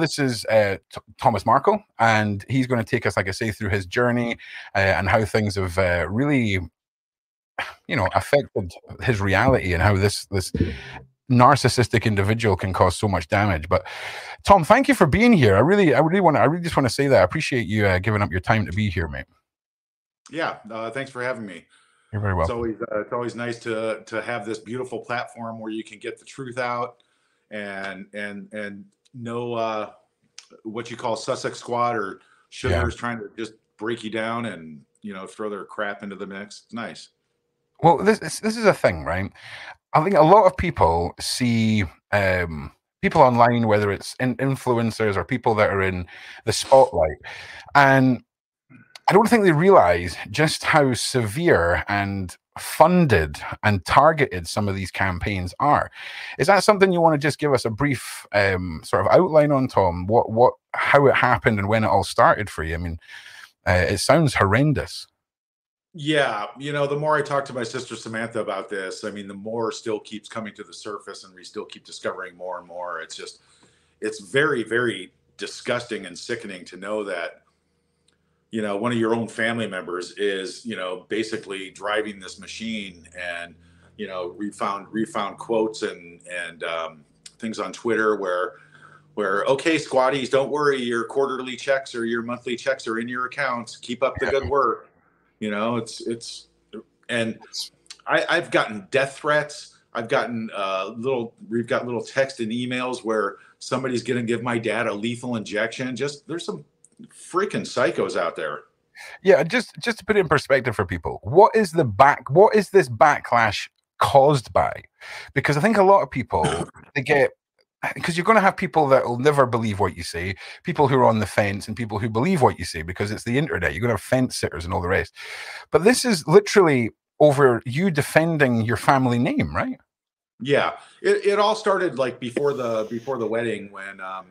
this is uh, T- Thomas Markle, and he's going to take us, like I say, through his journey uh, and how things have uh, really, you know, affected his reality and how this this narcissistic individual can cause so much damage. But Tom, thank you for being here. I really, I really want to, I really just want to say that I appreciate you uh, giving up your time to be here, mate. Yeah, uh, thanks for having me. You're very welcome. It's always uh, it's always nice to to have this beautiful platform where you can get the truth out and and and know uh, what you call Sussex Squad or sugars yeah. trying to just break you down and you know throw their crap into the mix. It's nice. Well, this this is a thing, right? I think a lot of people see um, people online, whether it's in influencers or people that are in the spotlight, and I don't think they realize just how severe and funded and targeted some of these campaigns are. Is that something you want to just give us a brief um, sort of outline on, Tom? What, what, how it happened and when it all started for you? I mean, uh, it sounds horrendous. Yeah, you know, the more I talk to my sister Samantha about this, I mean, the more still keeps coming to the surface, and we still keep discovering more and more. It's just, it's very, very disgusting and sickening to know that you know one of your own family members is you know basically driving this machine and you know we found we found quotes and and um, things on twitter where where okay squatties don't worry your quarterly checks or your monthly checks are in your accounts. Keep up the good work. You know it's it's and I, i've gotten death threats. I've gotten uh, little we've got little text and emails where somebody's going to give my dad a lethal injection. Just there's some freaking psychos out there. Yeah, just just to put it in perspective for people, what is the back? What is this backlash caused by? Because I think a lot of people they get because you're going to have people that will never believe what you say, people who are on the fence, and people who believe what you say because it's the internet. You're going to have fence sitters and all the rest. But this is literally over you defending your family name, right? Yeah, it, it all started like before the before the wedding when um,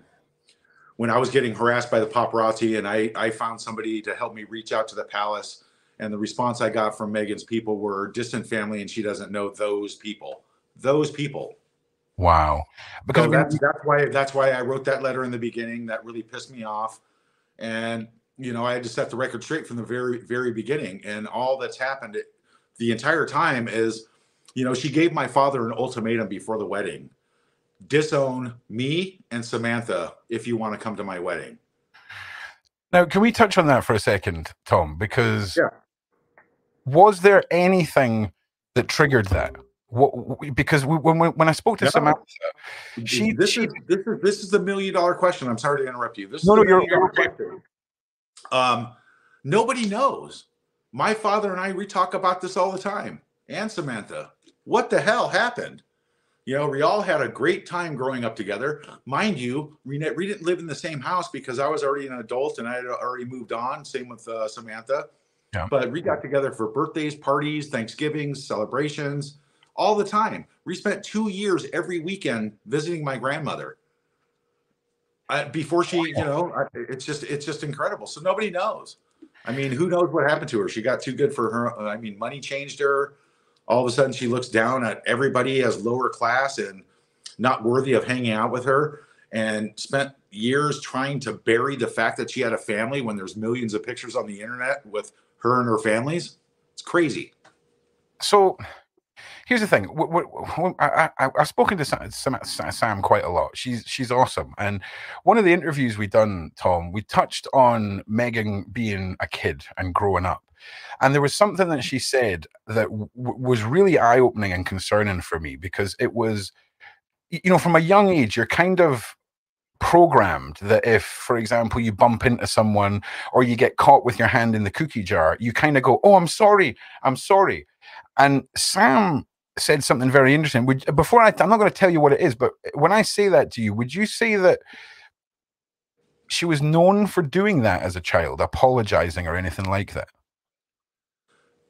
when I was getting harassed by the paparazzi and I, I found somebody to help me reach out to the palace. And the response I got from Meghan's people were distant family and she doesn't know those people. Those people. Wow. Because so that's, that's why that's why I wrote that letter in the beginning. That really pissed me off. And you know, I had to set the record straight from the very, very beginning. And all that's happened the entire time is, you know, she gave my father an ultimatum before the wedding disown me and Samantha if you want to come to my wedding. Now, can we touch on that for a second, Tom? Because yeah. was there anything that triggered that? What, because we, when when I spoke to no. Samantha, she this she is this is this is the million dollar question. I'm sorry to interrupt you. This no, no, you're, you're okay. Um, nobody knows. My father and I we talk about this all the time, and Samantha. What the hell happened? You know, we all had a great time growing up together. Mind you, we, we didn't live in the same house because I was already an adult and I had already moved on. Same with uh, Samantha. Yeah. But we got together for birthdays, parties, Thanksgivings, celebrations, all the time. We spent two years every weekend visiting my grandmother. before she, you know, it's just it's just incredible. So nobody knows. I mean, who knows what happened to her? She got too good for her. I mean, money changed her all of a sudden she looks down at everybody as lower class and not worthy of hanging out with her and spent years trying to bury the fact that she had a family when there's millions of pictures on the internet with her and her families. It's crazy. So here's the thing. I, have spoken to sam, quite a lot. She's she's awesome. And one of the interviews we done tom we touched on Meghan being a kid and growing up and there was something that she said that w- was really eye opening and concerning for me because it was, you know, from a young age, you're kind of programmed that if, for example, you bump into someone or you get caught with your hand in the cookie jar, you kind of go, Oh, I'm sorry. I'm sorry. And Sam said something very interesting. Would, before I, I'm not going to tell you what it is, but when I say that to you, would you say that she was known for doing that as a child, apologizing or anything like that?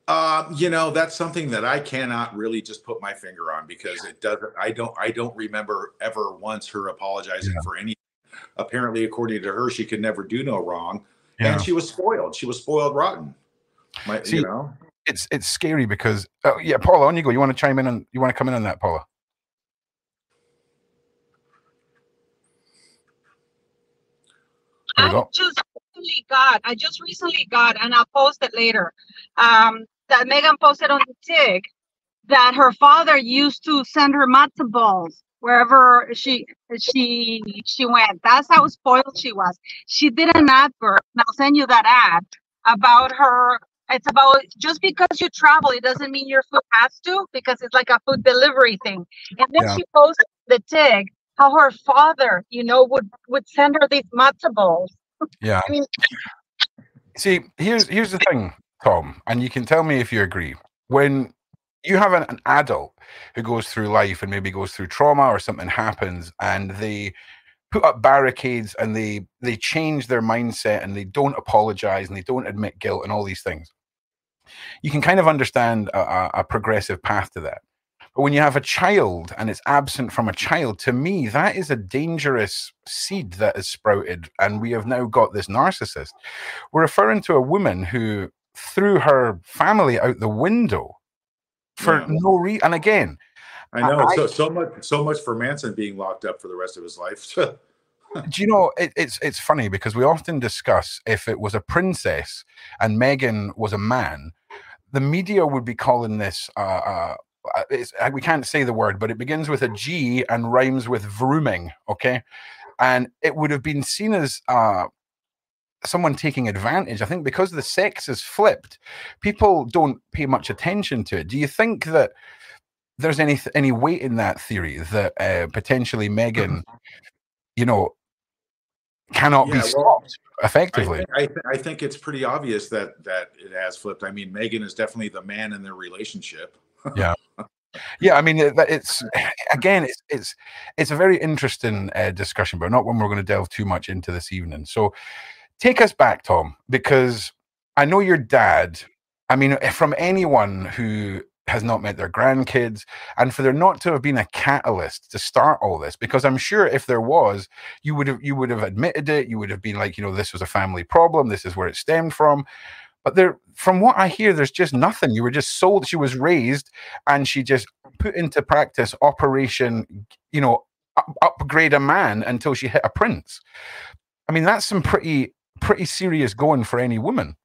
Uh, you know, that's something that I cannot really just put my finger on because it doesn't. I don't. I don't remember ever once her apologizing yeah. for anything. Apparently, according to her, she could never do no wrong, yeah. and she was spoiled. She was spoiled rotten. My, See, you know, it's it's scary because oh yeah, Paula, on you go. You want to chime in and you want to come in on that, Paula? I just recently got, I just recently got, and I'll post it later. Um, that Meghan posted on the TIG that her father used to send her matzo balls wherever she she she went. That's how spoiled she was. She did an advert, and I'll send you that ad about her. It's about just because you travel, it doesn't mean your food has to, because it's like a food delivery thing. And then Yeah. she posted the TIG how her father, you know, would would send her these matzo balls. Yeah. I mean, See, here's here's the thing, Tom, and you can tell me if you agree. When you have an, an adult who goes through life and maybe goes through trauma or something happens and they put up barricades and they they change their mindset and they don't apologize and they don't admit guilt and all these things you can kind of understand a, a, progressive path to that but when you have a child and it's absent from a child to me that is a dangerous seed that is sprouted and we have now got this narcissist we're referring to a woman who threw her family out the window for Yeah. no reason and again I know I- so so much so much for Manson being locked up for the rest of his life. do you know it, it's it's funny because we often discuss if it was a princess and Meghan was a man, the media would be calling this. Uh, uh, uh, it's, uh, we can't say the word, but it begins with a G and rhymes with vrooming. Okay, and it would have been seen as uh, someone taking advantage. I think because the sex is flipped, people don't pay much attention to it. Do you think that? There's any any weight in that theory that uh, potentially Meghan, you know, cannot be Yeah, well, stopped I, effectively. I, th- I think it's pretty obvious that that it has flipped. I mean, Meghan is definitely the man in their relationship. Yeah, yeah I mean, it's again, it's it's it's a very interesting uh, discussion, but not one we're going to delve too much into this evening. So, take us back, Tom, because I know your dad. I mean, eh, from anyone who has not met their grandkids, and for there not to have been a catalyst to start all this, because I'm sure if there was, you would have you would have admitted it. You would have been like, you know, this was a family problem. This is where it stemmed from. But there, from what I hear, there's just nothing. You were just sold. She was raised, and she just put into practice Operation, you know, up, upgrade a man until she hit a prince. I mean, that's some pretty pretty serious going for any woman.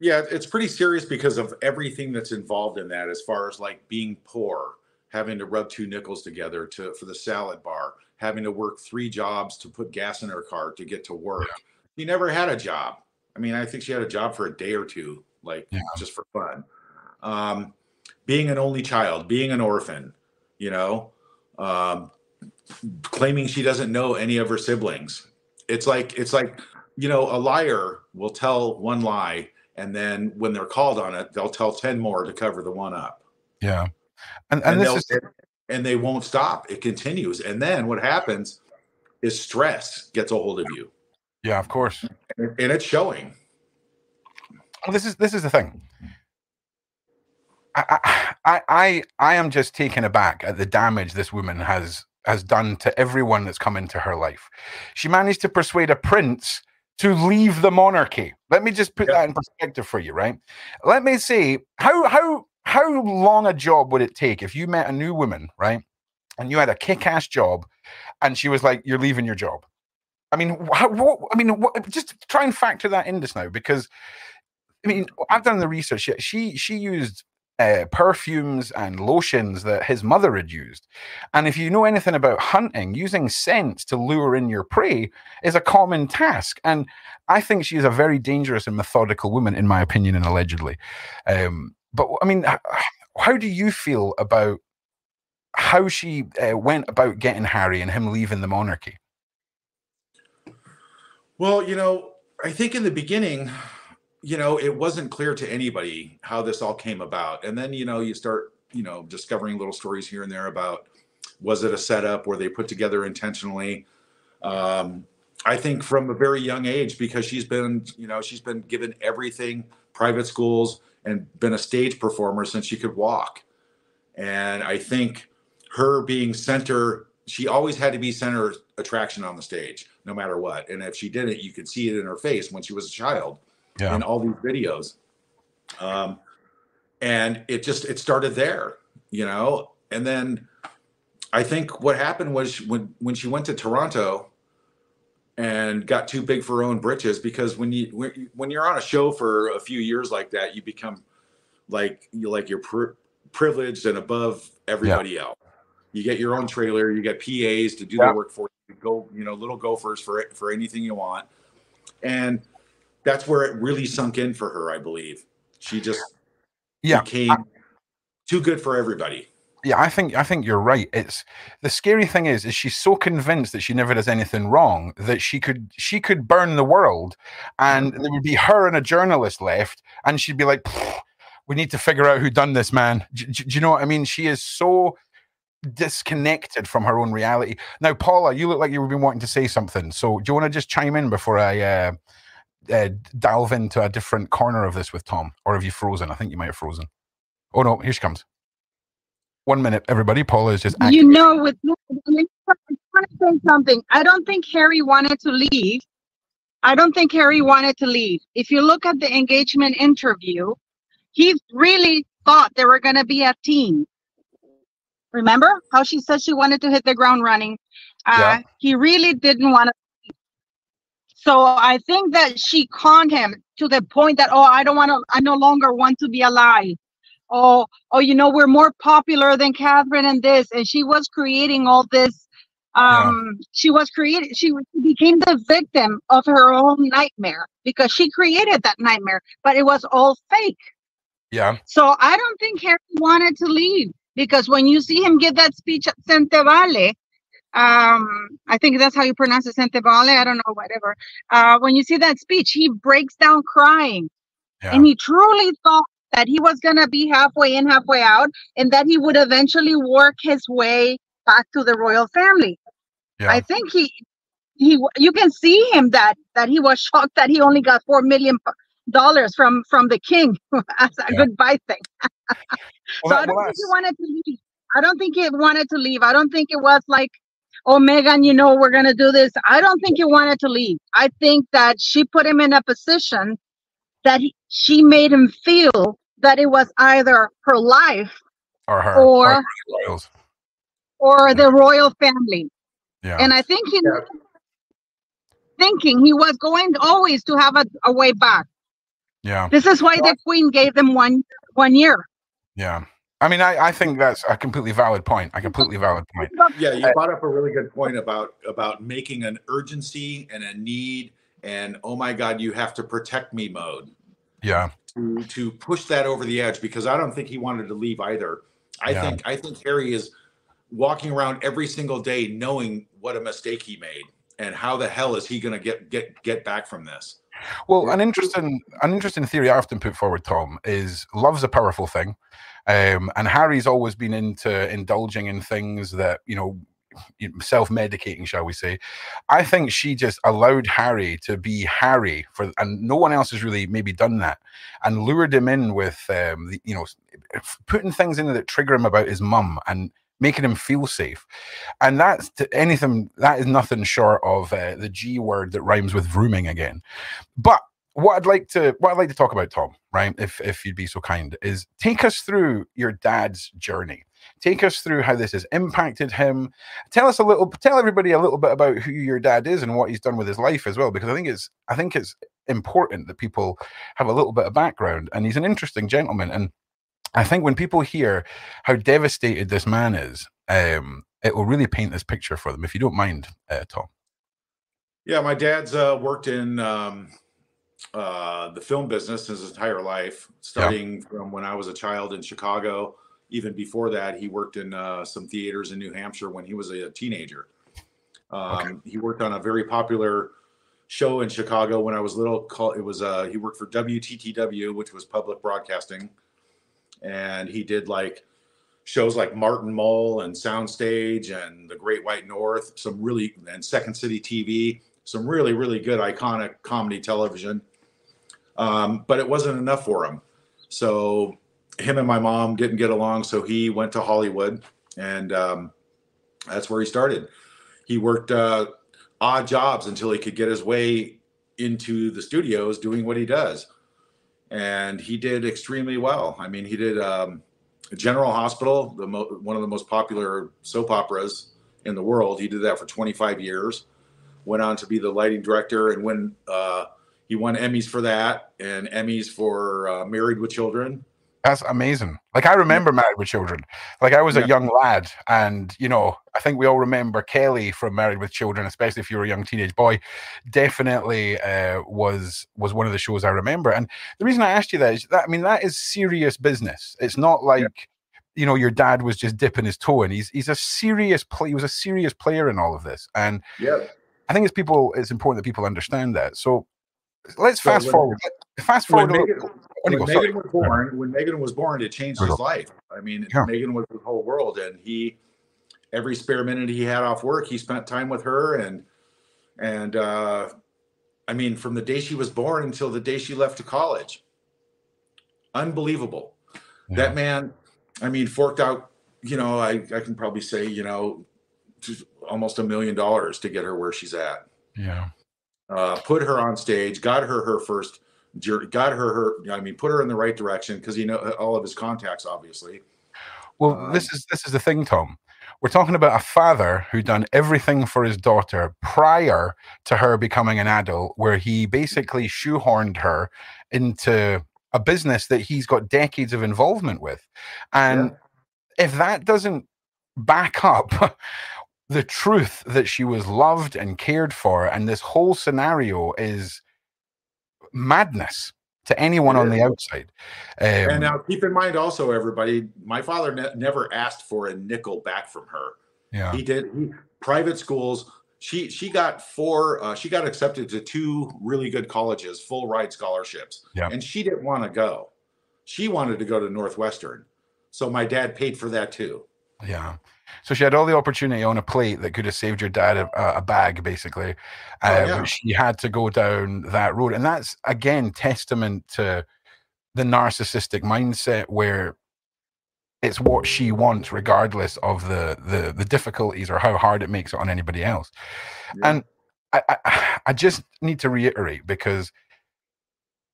Yeah, it's pretty serious because of everything that's involved in that, as far as like being poor, having to rub two nickels together to for the salad bar, having to work three jobs to put gas in her car to get to work. She never had a job. I mean, I think she had a job for a day or two, like Yeah. just for fun. Um, being an only child, being an orphan, you know, um, claiming she doesn't know any of her siblings. It's like it's like you know, a liar will tell one lie, and then when they're called on it, they'll tell ten more to cover the one up, Yeah, and and, and, is and they won't stop. It continues, and then what happens is stress gets a hold of you, yeah, of course. and and it's showing. Well, this is this is the thing. I, I I I I am just taken aback at the damage this woman has has done to everyone that's come into her life. She managed to persuade a prince to leave the monarchy. Let me just put Yeah. that in perspective for you, right? Let me see how how how long a job would it take if you met a new woman, right? And you had a kick-ass job, and she was like, "You're leaving your job." I mean, how, what, I mean, what, just try and factor that in just now because I mean, I've done the research. She she, she used uh, perfumes and lotions that his mother had used, and if you know anything about hunting, using scents to lure in your prey is a common task. And I think she is a very dangerous and methodical woman, in my opinion, and allegedly. Um, but I mean, how do you feel about how she uh, went about getting Harry and him leaving the monarchy? Well, you know, I think in the beginning, you know, it wasn't clear to anybody how this all came about. And then, you know, you start, you know, discovering little stories here and there about was it a setup? Were they put together intentionally? Um, I think from a very young age, because she's been, you know, she's been given everything, private schools, and been a stage performer since she could walk. And I think her being center, she always had to be center attraction on the stage, no matter what. And if she didn't, you could see it in her face when she was a child Yeah. in all these videos. Um, and it just it started there, you know. And then I think what happened was when when she went to Toronto, and got too big for her own britches because when you when you're on a show for a few years like that you become like you like you're pri- privileged and above everybody yeah. else you get your own trailer you get pas to do yeah. the work for you go you know little gophers for for anything you want and that's where it really sunk in for her i believe she just yeah became I, too good for everybody yeah, I think I think you're right. It's the scary thing is is she's so convinced that she never does anything wrong that she could she could burn the world, and there would be her and a journalist left, and she'd be like, "We need to figure out who done this, man." Do, do, do you know what I mean? She is so disconnected from her own reality. Now, Paula, you look like you've been wanting to say something. So, do you want to just chime in before I uh, uh, delve into a different corner of this with Tom, or have you frozen? I think you might have frozen. Oh no, here she comes. One minute, everybody. Paula is just. You know, with I want to say something. I don't think Harry wanted to leave. I don't think Harry wanted to leave. If you look at the engagement interview, he really thought they were going to be a team. Remember how she said she wanted to hit the ground running? Uh, yeah. He really didn't want to. So I think that she conned him to the point that, oh, I don't want to, I no longer want to be alive oh, oh, you know, we're more popular than Catherine and this. And she was creating all this. Um, yeah. she was created, she became the victim of her own nightmare because she created that nightmare, but it was all fake. Yeah. So I don't think Harry wanted to leave because when you see him give that speech at Sentebale, um, I think that's how you pronounce it, Sentebale. I don't know, whatever. Uh, when you see that speech, he breaks down crying. Yeah. And he truly thought that he was going to be halfway in, halfway out, and that he would eventually work his way back to the royal family. Yeah. I think he he you can see him that that he was shocked that he only got 4 million dollars from from the king as a yeah. goodbye thing. well, so I don't think he wanted to leave. I don't think he wanted to leave. I don't think it was like oh Meghan, you know, we're gonna do this. I don't think he wanted to leave. I think that she put him in a position that he, she made him feel that it was either her life or her or or, or the royal family. Yeah. And I think he yeah. thinking he was going always to have a, a way back. Yeah. This is why the queen gave them one one year. Yeah. I mean, I, I think that's a completely valid point. A completely valid point. Yeah, you uh, brought up a really good point about about making an urgency and a need and oh my god, you have to protect me mode. Yeah. To to push that over the edge because I don't think he wanted to leave either. I yeah. think I think Harry is walking around every single day knowing what a mistake he made and how the hell is he going to get get get back from this. Well, an interesting an interesting theory I often put forward, Tom, is love's a powerful thing. Um, and Harry's always been into indulging in things that you know self-medicating, shall we say. I think she just allowed Harry to be Harry for, and no one else has really maybe done that, and lured him in with, um, the, you know, putting things in there that trigger him about his mum and making him feel safe. And that's to anything that is nothing short of uh, the G word that rhymes with vrooming again. But what I'd like to what I'd like to talk about, Tom, right? If if you'd be so kind, is take us through your dad's journey. Take us through how this has impacted him. Tell us a little, tell everybody a little bit about who your dad is and what he's done with his life as well, because I think it's, I think it's important that people have a little bit of background. And he's an interesting gentleman. And I think when people hear how devastated this man is, um, it will really paint this picture for them. If you don't mind, uh, Tom. Yeah, my dad's uh, worked in um, uh, the film business his entire life, starting yeah. from when I was a child in Chicago even before that, he worked in uh, some theaters in New Hampshire when he was a teenager. Um, okay. He worked on a very popular show in Chicago when I was little. Called it was uh, he worked for WTTW, which was public broadcasting, and he did like shows like Martin Mull and Soundstage and The Great White North. Some really and Second City TV. Some really really good iconic comedy television. Um, but it wasn't enough for him. So him and my mom didn't get along, so he went to Hollywood, and um, that's where he started. He worked uh, odd jobs until he could get his way into the studios doing what he does, and he did extremely well. I mean, he did um, General Hospital, the mo- one of the most popular soap operas in the world. He did that for 25 years. went on to be the lighting director and when uh, he won Emmys for that and Emmys for uh, Married with Children. That's amazing. Like I remember Married with Children. Like I was Yeah. a young lad, and you know, I think we all remember Kelly from Married with Children, especially if you were a young teenage boy. Definitely uh, was was one of the shows I remember. And the reason I asked you that is that I mean that is serious business. It's not like you know your dad was just dipping his toe in. He's he's a serious play. He was a serious player in all of this, and Yeah. I think it's people. It's important that people understand that. So let's So fast when- forward. Fast forward. little- Meghan, when. Meghan was born, when Meghan was born, it changed his life. I mean, Yeah. Meghan was the whole world, and he every spare minute he had off work, he spent time with her, and and uh, I mean, from the day she was born until the day she left to college, unbelievable. Yeah. That man, I mean, forked out. You know, I I can probably say, you know, almost a million dollars to get her where she's at Yeah. Uh, put her on stage, got her her first, got her her. I mean, put her in the right direction because you know all of his contacts, obviously. Well, Um, this is this is the thing, Tom. We're talking about a father who done everything for his daughter prior to her becoming an adult, where he basically shoehorned her into a business that he's got decades of involvement with. And if that doesn't back up the truth that she was loved and cared for, and this whole scenario is madness to anyone on the outside. Um, and now keep in mind, also, everybody, my father ne- never asked for a nickel back from her. yeah, He did he, private schools. She she got four. Uh, she got accepted to two really good colleges, full ride scholarships, Yeah. and she didn't want to go. She wanted to go to Northwestern, so my dad paid for that too. Yeah. So she had all the opportunity on a plate that could have saved your dad a, a bag, basically. Oh, Uh, yeah. She had to go down that road. And that's, again, testament to the narcissistic mindset where it's what she wants, regardless of the, the, the difficulties or how hard it makes it on anybody else. Yeah. And I, I, I just need to reiterate because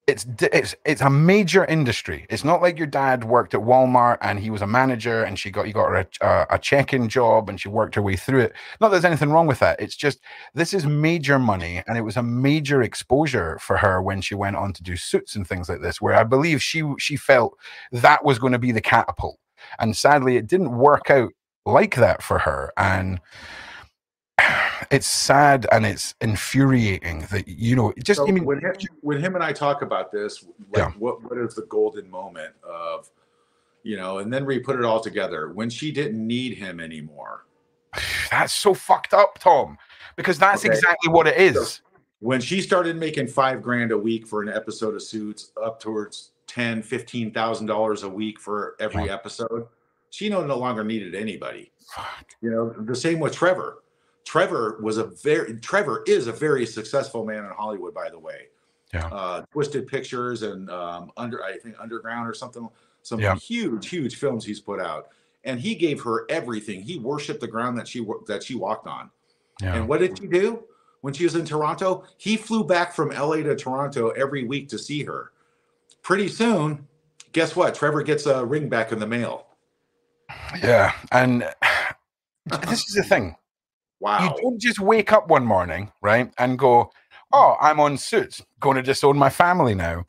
it's it's it's a major industry. It's not like your dad worked at Walmart and he was a manager and she got you got her a, a, check-in job and she worked her way through it. Not that there's anything wrong with that. It's just this is major money and it was a major exposure for her when she went on to do suits and things like this. Where I believe she she felt that was going to be the catapult, and sadly it didn't work out like that for her. And it's sad and it's infuriating that you know just So I mean when him, when him and I talk about this, like Yeah. what what is the golden moment of, you know, and then we put it all together when she didn't need him anymore. that's so fucked up, Tom, because that's Okay. exactly what it is. When she started making five grand a week for an episode of Suits, up towards ten, fifteen thousand dollars a week for every episode, she no no longer needed anybody. Fuck. You know, the same with Trevor. Trevor was a very Trevor is a very successful man in Hollywood, by the way. Yeah. Uh, Twisted Pictures and um, under I think Underground or something. Some Yeah. huge, huge films he's put out, and he gave her everything. He worshipped the ground that she that she walked on. Yeah. And what did she do when she was in Toronto? He flew back from LA to Toronto every week to see her. Pretty soon, guess what? Trevor gets a ring back in the mail. Yeah. And this is the thing. Wow. You don't just wake up one morning, right, and go, "Oh, I'm on suits, going to disown my family now."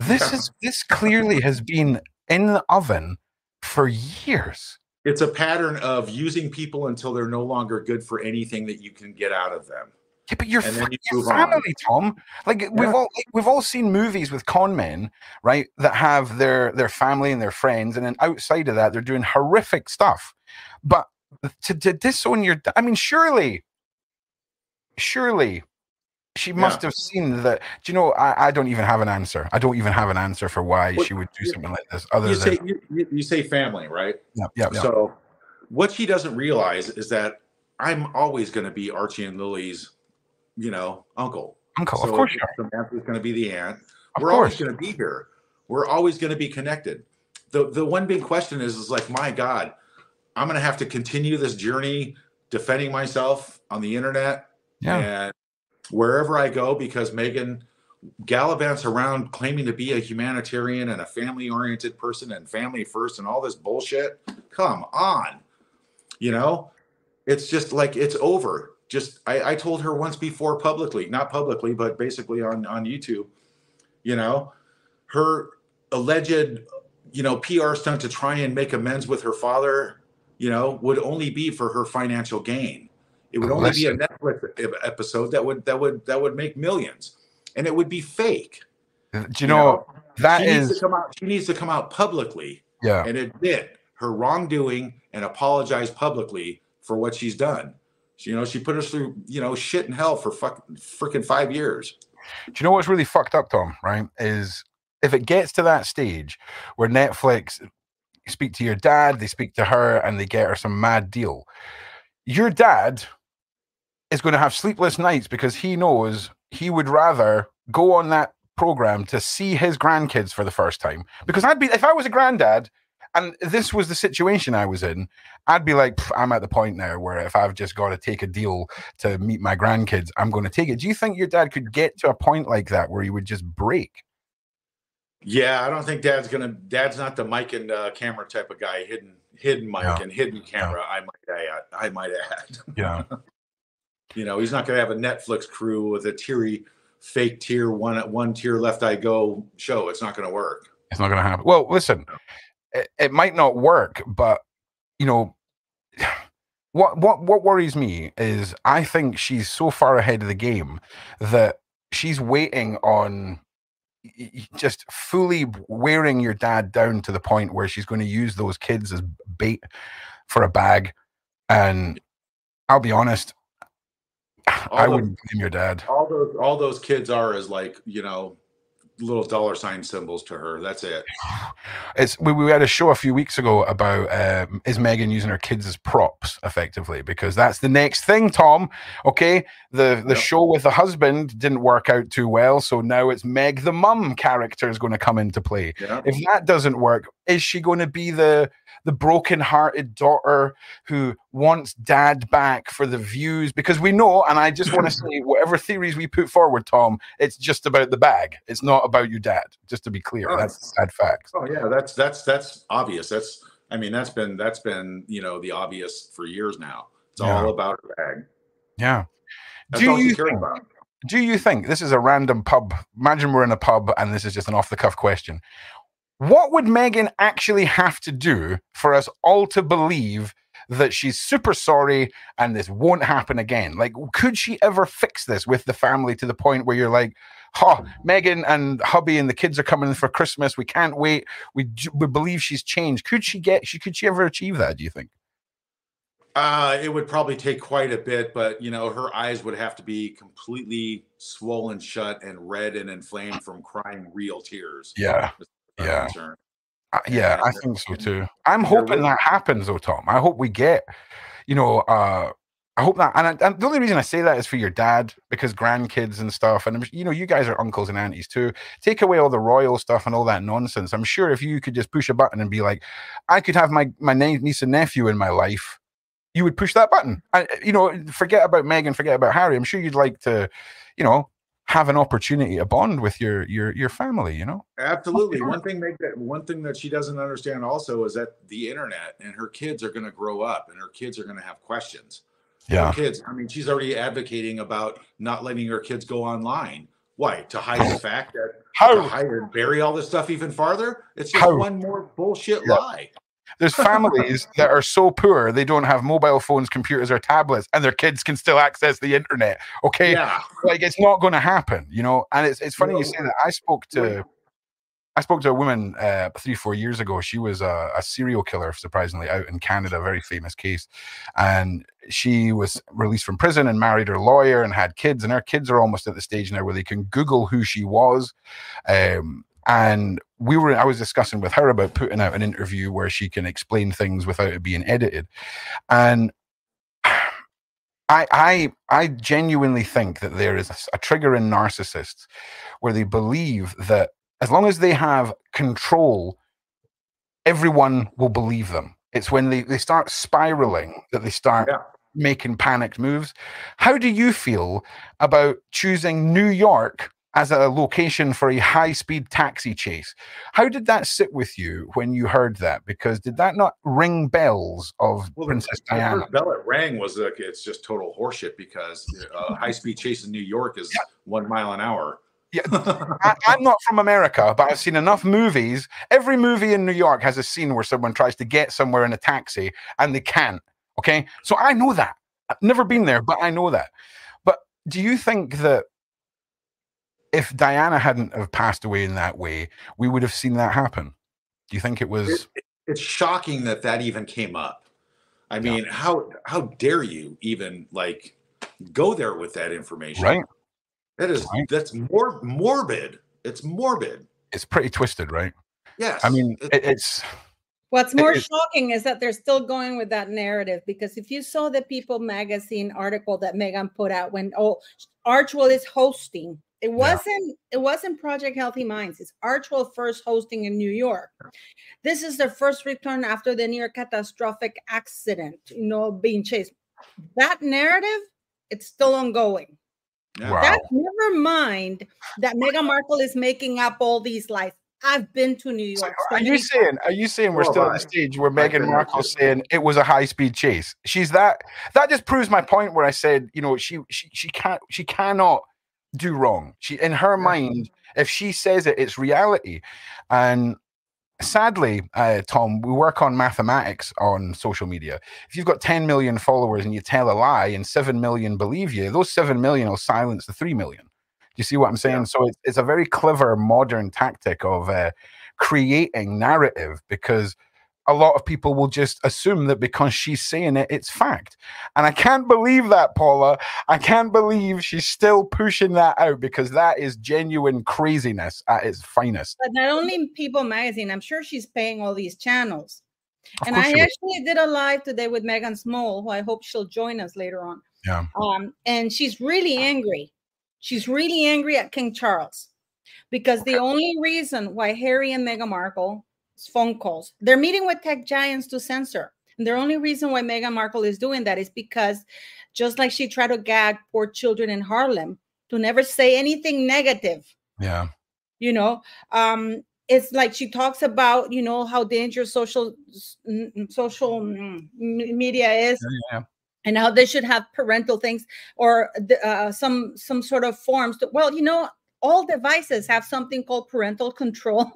This is this clearly has been in the oven for years. It's a pattern of using people until they're no longer good for anything that you can get out of them. Yeah, but your, And you your move on. family, Tom. Like we've all like, we've all seen movies with con men, right? That have their their family and their friends, and then outside of that, they're doing horrific stuff. But to, to disown your, I mean, surely, surely, she must have seen that. Do you know? I, I don't even have an answer. I don't even have an answer for why What- she would do something like this. Other You than say you, you- say family, right? yeah, yeah, yeah. So what she doesn't realize is that I'm always going to be Archie and Lily's, you know, uncle. uncle. So of course. Samantha's going to be the aunt. Of We're always going to be here. We're always going to be connected. The the one big question is is like, my God, I'm going to have to continue this journey defending myself on the internet Yeah, and wherever I go because Meghan gallivants around claiming to be a humanitarian and a family oriented person and family first and all this bullshit. Come on. You know, it's just like it's over. just I, I told her once before publicly, not publicly, but basically on on YouTube, you know, her alleged, you know, PR stunt to try and make amends with her father, you know, would only be for her financial gain. It would only be a Netflix episode that would that would that would make millions, and it would be fake. Do you, you know, know, that she is needs to come out, she needs to come out publicly, yeah, and admit her wrongdoing and apologize publicly for what she's done. She, you know, she put us through, you know, shit and hell for fuck, freaking five years. Do you know what's really fucked up, Tom? Right? Is if it gets to that stage where Netflix speak to your dad, they speak to her, and they get her some mad deal. Your dad is going to have sleepless nights because he knows he would rather go on that program to see his grandkids for the first time. Because I'd be, if I was a granddad and this was the situation I was in, I'd be like, I'm at the point now where if I've just got to take a deal to meet my grandkids, I'm going to take it. Do you think your dad could get to a point like that where he would just break? Yeah, I don't think Dad's gonna. Dad's not the mic and uh, camera type of guy. Hidden, hidden mic yeah. and hidden camera. Yeah. I might add. I might add. Yeah. you know, he's not gonna have a Netflix crew with a teary, fake tear one one tear left I go show. It's not gonna work. It's not gonna happen. Well, listen, it, it might not work, but you know. What what what worries me is I think she's so far ahead of the game that she's waiting on just fully wearing your dad down to the point where she's going to use those kids as bait for a bag. And I'll be honest, all I wouldn't blame your dad. All those all those kids are is like, you know, little dollar sign symbols to her. That's it. It's we, we had a show a few weeks ago about um, is Meghan using her kids as props effectively because that's the next thing, Tom. Okay, the the yep. show with the husband didn't work out too well, so now it's Meg the mum character is going to come into play. Yep. If that doesn't work, is she going to be the the broken-hearted daughter who wants dad back for the views? Because we know, and I just want to say, whatever theories we put forward, Tom, it's just about the bag. It's not about your dad. Just to be clear, oh, that's sad fact. Oh yeah, that's that's that's obvious. That's I mean that's been that's been you know the obvious for years now. It's yeah. all about the bag. Yeah. That's Do you think, about do you think this is a random pub? Imagine we're in a pub and this is just an off the cuff question. What would Meghan actually have to do for us all to believe that she's super sorry and this won't happen again? Like, could she ever fix this with the family to the point where you're like, oh, Meghan and hubby and the kids are coming for Christmas. We can't wait. We, we believe she's changed. Could she get, she, could she ever achieve that, do you think? Uh, it would probably take quite a bit, but you know, her eyes would have to be completely swollen shut and red and inflamed from crying real tears. Yeah. Yeah. Uh, yeah, I think so too. I'm hoping that happens though, Tom. I hope we get, you know, uh, I hope that. And, I, and, the only reason I say that is for your dad, because grandkids and stuff, and you know, you guys are uncles and aunties too. Take away all the royal stuff and all that nonsense. I'm sure if you could just push a button and be like, I could have my my niece and nephew in my life, you would push that button. I, you know, forget about Meghan, forget about Harry. I'm sure you'd like to, you know, have an opportunity to bond with your your your family you know? Absolutely. One thing make that one thing that she doesn't understand also is that the internet and her kids are going to grow up and her kids are going to have questions. Yeah. her kids i mean she's already advocating about not letting her kids go online. Why? To hide the fact that how? to hide and bury all this stuff even farther? It's just How? one more bullshit yeah. lie there's families that are so poor they don't have mobile phones, computers, or tablets, and their kids can still access the internet. Okay, yeah. like it's not going to happen, you know. And it's it's funny you, know, you say that. I spoke to. I spoke to a woman uh, three, four years ago. She was a, a, serial killer, surprisingly, out in Canada, very famous case. And she was released from prison and married her lawyer and had kids. And her kids are almost at the stage now where they can Google who she was. Um, and we were i was discussing with her about putting out an interview where she can explain things without it being edited and I, I I genuinely think that there is a, trigger in narcissists where they believe that as long as they have control, everyone will believe them. It's when they, they start spiraling that they start yeah. making panicked moves. How do you feel about choosing New York as a location for a high speed taxi chase. How did that sit with you when you heard that? Because did that not ring bells of well, Princess the, Diana? The first bell it rang was like it's just total horseshit because uh, a high speed chase in New York is yeah. one mile an hour. Yeah, I, am not from America, but I've seen enough movies. Every movie in New York has a scene where someone tries to get somewhere in a taxi and they can't. Okay, so I know that. I've never been there, but I know that. But do you think that if Diana hadn't have passed away in that way, we would have seen that happen. Do you think it was? It, it's shocking that that even came up. I mean, yeah. how how dare you even like go there with that information? Right. That is right. that's more morbid. It's morbid. It's pretty twisted, right? Yes. I mean, it, it's. What's more shocking is that they're still going with that narrative because if you saw the People magazine article that Meghan put out when oh Archewell is hosting it wasn't yeah. it wasn't Project Healthy Minds. It's Archewell first hosting in New York. This is their first return after the near catastrophic accident, you know, being chased. That narrative, it's still ongoing. Wow. That's never mind that Meghan Markle is making up all these lies. I've been to New York. So are you saying? Are you saying we're still at the stage where Meghan Markle saying it was a high speed chase? She's that. That just proves my point where I said, you know, she she she can't she cannot do wrong. She in her mind, if she says it, it's reality. And sadly, uh, Tom, we work on mathematics on social media. If you've got 10 million followers and you tell a lie and 7 million believe you, those 7 million will silence the 3 million. Do you see what I'm saying? Yeah. So it's, it's a very clever modern tactic of uh, creating narrative because a lot of people will just assume that because she's saying it, it's fact. And I can't believe that, Paula. I can't believe she's still pushing that out because that is genuine craziness at its finest. But not only People Magazine, I'm sure she's paying all these channels. Of and I actually did a live today with Megan Small, who I hope she'll join us later on. Yeah. Um, and she's really angry. She's really angry at King Charles because the only reason why Harry and Meghan Markle phone calls. They're meeting with tech giants to censor. And the only reason why Meghan Markle is doing that is because just like she tried to gag poor children in Harlem to never say anything negative. Yeah. You know, um, it's like she talks about, you know, how dangerous social social media is. Yeah, yeah. And how they should have parental things or uh, some some sort of forms. To, well, you know, all devices have something called parental control.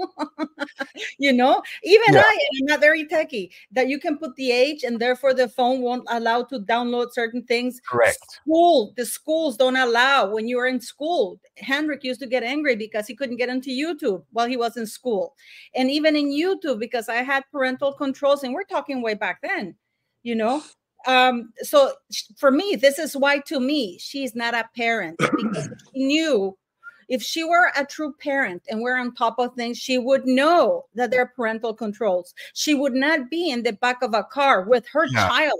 you know, even yeah. I am not very techy that you can put the age and therefore the phone won't allow to download certain things. Correct. School, the schools don't allow when you are in school. Hendrik used to get angry because he couldn't get into YouTube while he was in school. And even in YouTube, because I had parental controls, and we're talking way back then, you know, um so for me this is why to me she's not a parent because she knew if she were a true parent and we're on top of things, she would know that there are parental controls. She would not be in the back of a car with her yeah. child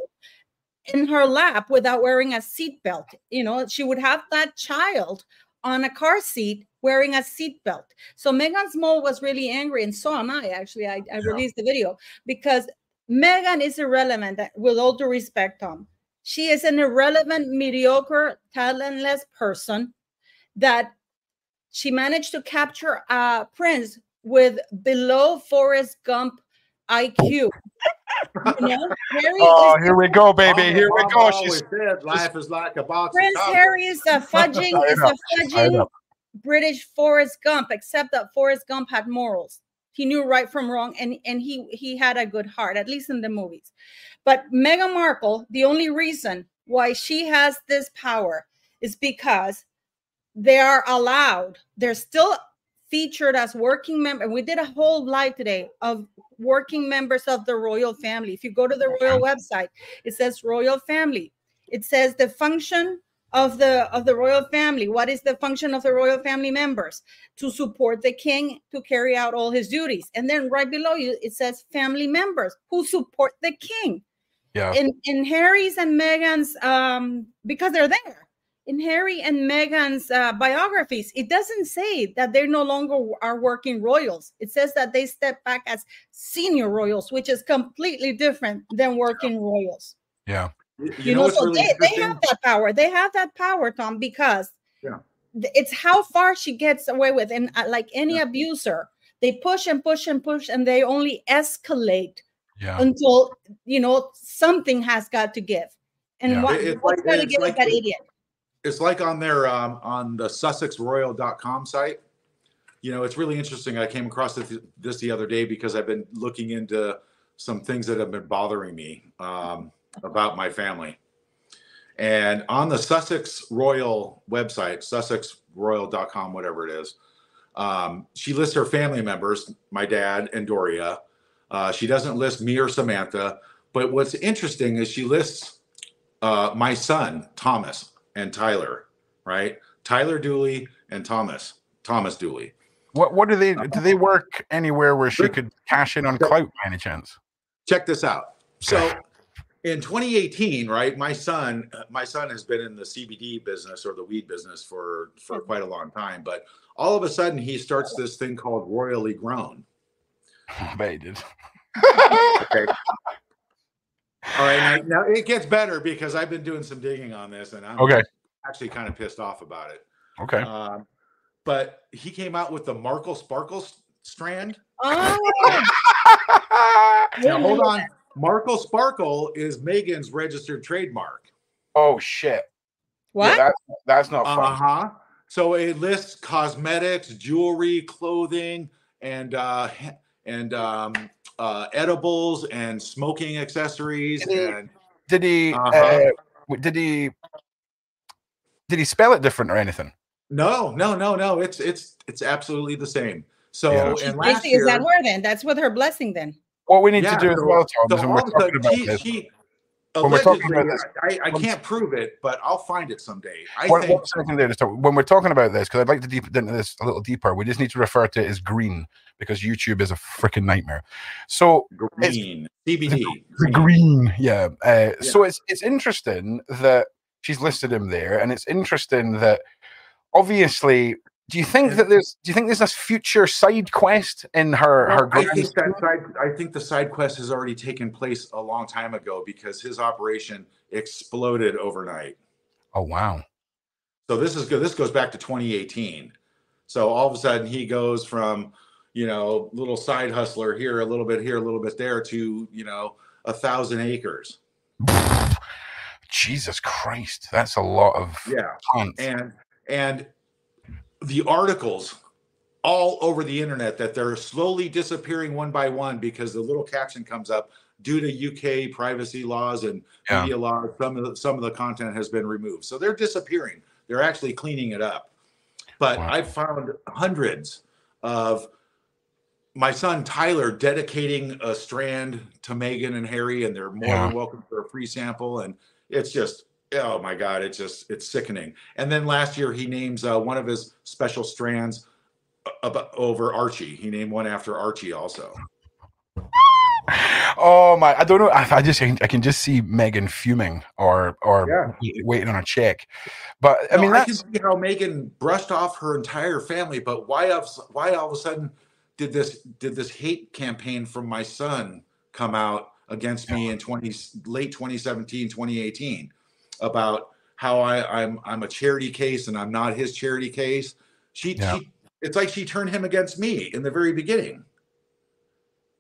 in her lap without wearing a seatbelt. You know, she would have that child on a car seat wearing a seatbelt. So Megan Small was really angry, and so am I. Actually, I, I yeah. released the video because Meghan is irrelevant. With all due respect, Tom, she is an irrelevant, mediocre, talentless person that she managed to capture a prince with below Forrest Gump IQ. you know, Harry oh, here we go, baby. Here we go. She said life is like a box. Prince Harry is a fudging, is a fudging British Forrest Gump, except that Forrest Gump had morals. He knew right from wrong, and and he he had a good heart, at least in the movies. But Meghan Markle, the only reason why she has this power is because they are allowed. They're still featured as working member we did a whole live today of working members of the royal family. If you go to the royal website it says royal family. It says the function of the of the royal family. What is the function of the royal family members? To support the king to carry out all his duties. And then right below you it says family members who support the king. Yeah. In in harry's and meghan's um because they're there in Harry and Meghan's uh, biographies, it doesn't say that they no longer are working royals. It says that they step back as senior royals, which is completely different than working yeah. royals. Yeah. You, you know, know so really they, they have that power. They have that power, Tom, because yeah. it's how far she gets away with, and uh, like any abuser, they push and push and push, and they only escalate Yeah. until you know something has got to give. And Yeah. what, It- what's like- going to give like that the- idiot? It's like on their um, on the sussexroyal.com site. You know it's really interesting. I came across this, this the other day because i've been looking into some things that have been bothering me um, about my family. And on the sussex royal website sussexroyal.com whatever it is um, she lists her family members my dad and doria. Uh, she doesn't list me or samantha but what's interesting is she lists uh, my son thomas and Tyler, right? Tyler Dooley and Thomas, Thomas Dooley. What what do they do they work anywhere where she could cash in on clout by any chance? Check this out. So in 2018, right, my son, uh, my son has been in the CBD business or the weed business for for hmm. quite a long time, but all of a sudden he starts this thing called Royally Grown. I bet he did. Okay. All right, now, now it gets better because I've been doing some digging on this, and I'm Okay. actually kind of pissed off about it. Okay. Um, but he came out with the Markle Sparkle strand. Oh, Now hold on. Markle Sparkle is Meghan's registered trademark. oh shit. what? Yeah, that's that's not Uh huh. So it lists cosmetics, jewelry, clothing, and uh, and um, uh, edibles and smoking accessories. Did he- And Did he uh Uh-huh. w- did he did he spell it different or anything? no, no, no, no. It's it's it's absolutely the same. So Yeah. And last basically, year, is that where then? That's with her blessing then. What we need Yeah, to do as well, Tom, so is when we're talking sudden, about she, this. she When we're talking about this- I, I can't prove it, but I'll find it someday. I One, think one there, when we're talking about this, because I'd like to deep into this a little deeper, we just need to refer to it as green because YouTube is a freaking nightmare. So green CBD. the green, yeah. Uh, So it's it's interesting that she's listed him there, and it's interesting that obviously. Do you think that there's? Do you think there's this future side quest in her her? I think that side. I think the side quest has already taken place a long time ago because his operation exploded overnight. Oh wow! So this is good. This goes back to 2018. So all of a sudden he goes from, you know, little side hustler here, a little bit here, a little bit there, to you know, a thousand acres. Jesus Christ, that's a lot of Yeah. plants. and and the articles all over the internet that they're slowly disappearing one by one because the little caption comes up due to UK privacy laws and Yeah. media laws some of the, some of the content has been removed so they're disappearing they're actually cleaning it up but Wow. I've found hundreds of my son Tyler dedicating a strand to Meghan and Harry and they're more Yeah. than welcome for a free sample and it's just oh my god it's just it's sickening and then last year he names uh, one of his special strands a- about over archie he named one after archie also Oh my! I don't know. I, I just I can just see Meghan fuming or or Yeah. waiting on a check. But I No, mean, I can see how Meghan brushed off her entire family but why else why all of a sudden did this did this hate campaign from my son come out against me in 20 late 2017 2018 about how I, I'm I'm a charity case and I'm not his charity case. She, Yeah. she it's like she turned him against me in the very beginning.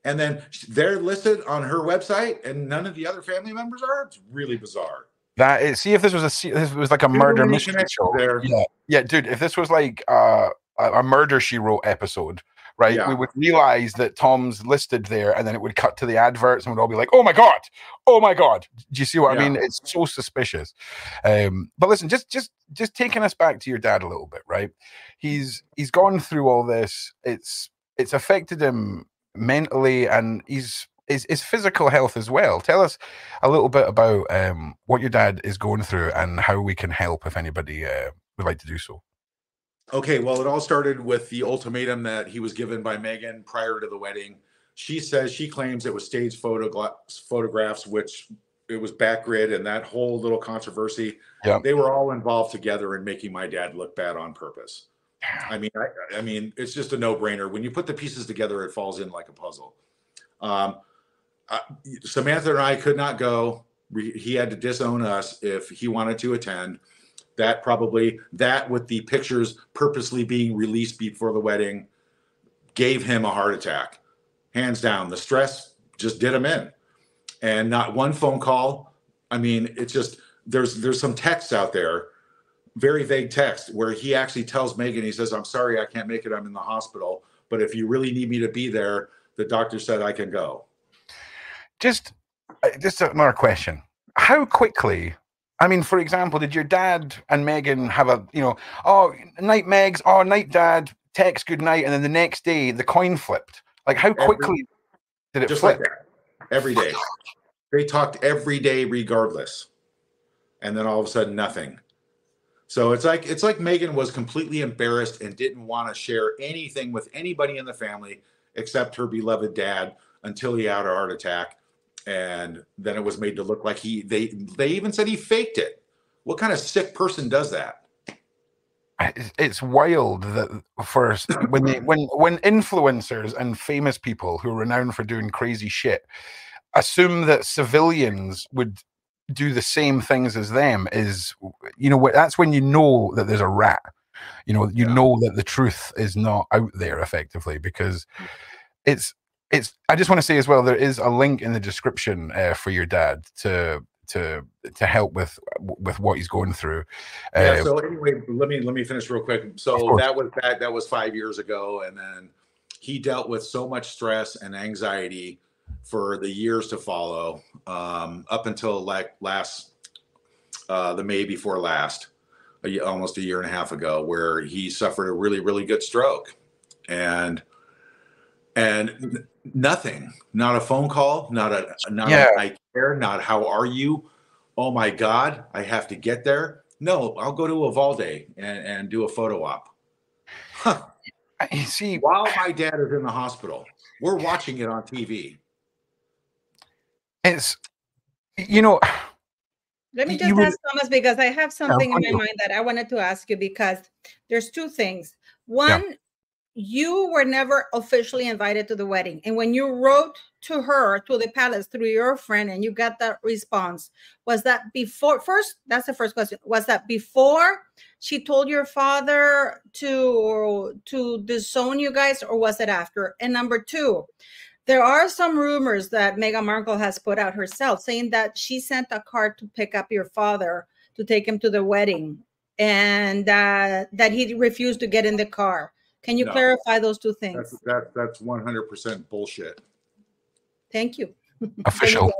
And then they're listed on her website, and none of the other family members are. It's really bizarre. that. Is, see if this was a this was like a There's murder mystery show. there. Yeah, yeah, dude. If this was like uh, a murder she wrote episode, right? Yeah. We would realize that Tom's listed there, and then it would cut to the adverts, and we'd all be like, "Oh my god, oh my god!" Do you see what I mean? It's so suspicious. Um, but listen, just just just taking us back to your dad a little bit, right? He's he's gone through all this. It's it's affected him mentally, and he's his, his physical health as well. Tell us a little bit about um, what your dad is going through and how we can help if anybody uh, would like to do so. Okay, well, it all started with the ultimatum that he was given by Meghan prior to the wedding. She says she claims it was staged photogra- photographs, which it was backgrid, and that whole little controversy. Yeah. they were all involved together in making my dad look bad on purpose. I mean, I, I mean, it's just a no-brainer. When you put the pieces together, it falls in like a puzzle. Um, Samantha and I could not go. We, he had to disown us if he wanted to attend. That probably that with the pictures purposely being released before the wedding gave him a heart attack. Hands down, the stress just did him in. And not one phone call. I mean, it's just there's there's some texts out there, very vague text where he actually tells Meghan, he says, "I'm sorry, I can't make it. I'm in the hospital, but if you really need me to be there, the doctor said I can go." Just, uh, just another question: How quickly I mean, for example, did your dad and Meghan have a, you know, oh, night Megs, oh, night dad, text good night, and then the next day the coin flipped? Like, how quickly every, did it just flip? Like that, every day. They talked every day, regardless, and then all of a sudden, nothing. So it's like it's like Meghan was completely embarrassed and didn't want to share anything with anybody in the family except her beloved dad until he had a heart attack and then it was made to look like he they they even said he faked it. What kind of sick person does that? It's wild that first when they when when influencers and famous people who are renowned for doing crazy shit assume that civilians would do the same things as them is you know that's when you know that there's a rat. You know you yeah. know that the truth is not out there effectively because it's it's i just want to say as well there is a link in the description uh, for your dad to to to help with with what he's going through. Uh, yeah so anyway let me let me finish real quick. So that was that that was five years ago and then he dealt with so much stress and anxiety for the years to follow um, up until like last uh, the may before last a, almost a year and a half ago where he suffered a really really good stroke. And and nothing. Not a phone call not a not yeah. a, i care not how are you? Oh my god i have to get there? No i'll go to Uvalde and, and do a photo op. Huh. you see while my dad is in the hospital we're watching it on tv it's you know let me just ask Thomas because I have something in my mind that I wanted to ask you because there's two things. One, yeah you were never officially invited to the wedding. And when you wrote to her, to the palace through your friend, and you got that response, was that before? First, that's the first question. Was that before she told your father to to disown you guys, or was it after? And number two, there are some rumors that Meghan Markle has put out herself saying that she sent a card to pick up your father to take him to the wedding, and uh, that he refused to get in the car. Can you no, clarify those two things? That's that, that's 100% bullshit. Thank you. Official.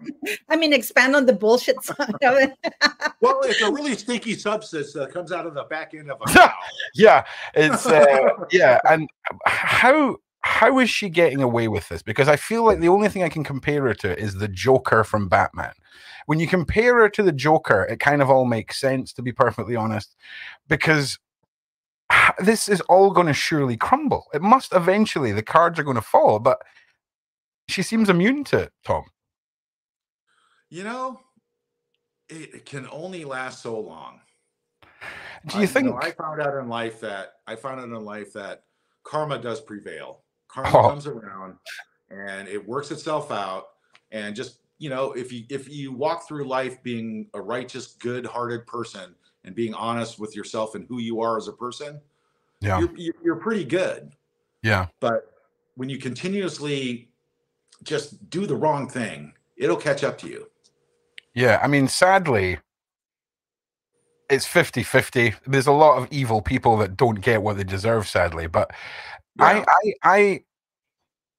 I mean, expand on the bullshit side of it. well, it's a really stinky substance that comes out of the back end of a cow. yeah, it's uh, yeah, and how how is she getting away with this? Because I feel like the only thing I can compare her to is the Joker from Batman. When you compare her to the Joker, it kind of all makes sense, to be perfectly honest, because this is all going to surely crumble. It must eventually. The cards are going to fall, but she seems immune to it, Tom. You know, it, can only last so long. Do you I, think? You know, I found out in life that I found out in life that karma does prevail. Karma oh. comes around, and it works itself out. And just you know, if you if you walk through life being a righteous, good-hearted person and being honest with yourself and who you are as a person, yeah, you're, you're pretty good. Yeah. But when you continuously just do the wrong thing, it'll catch up to you. Yeah. I mean, sadly, it's 50 50. There's a lot of evil people that don't get what they deserve, sadly. But yeah. I, I, I,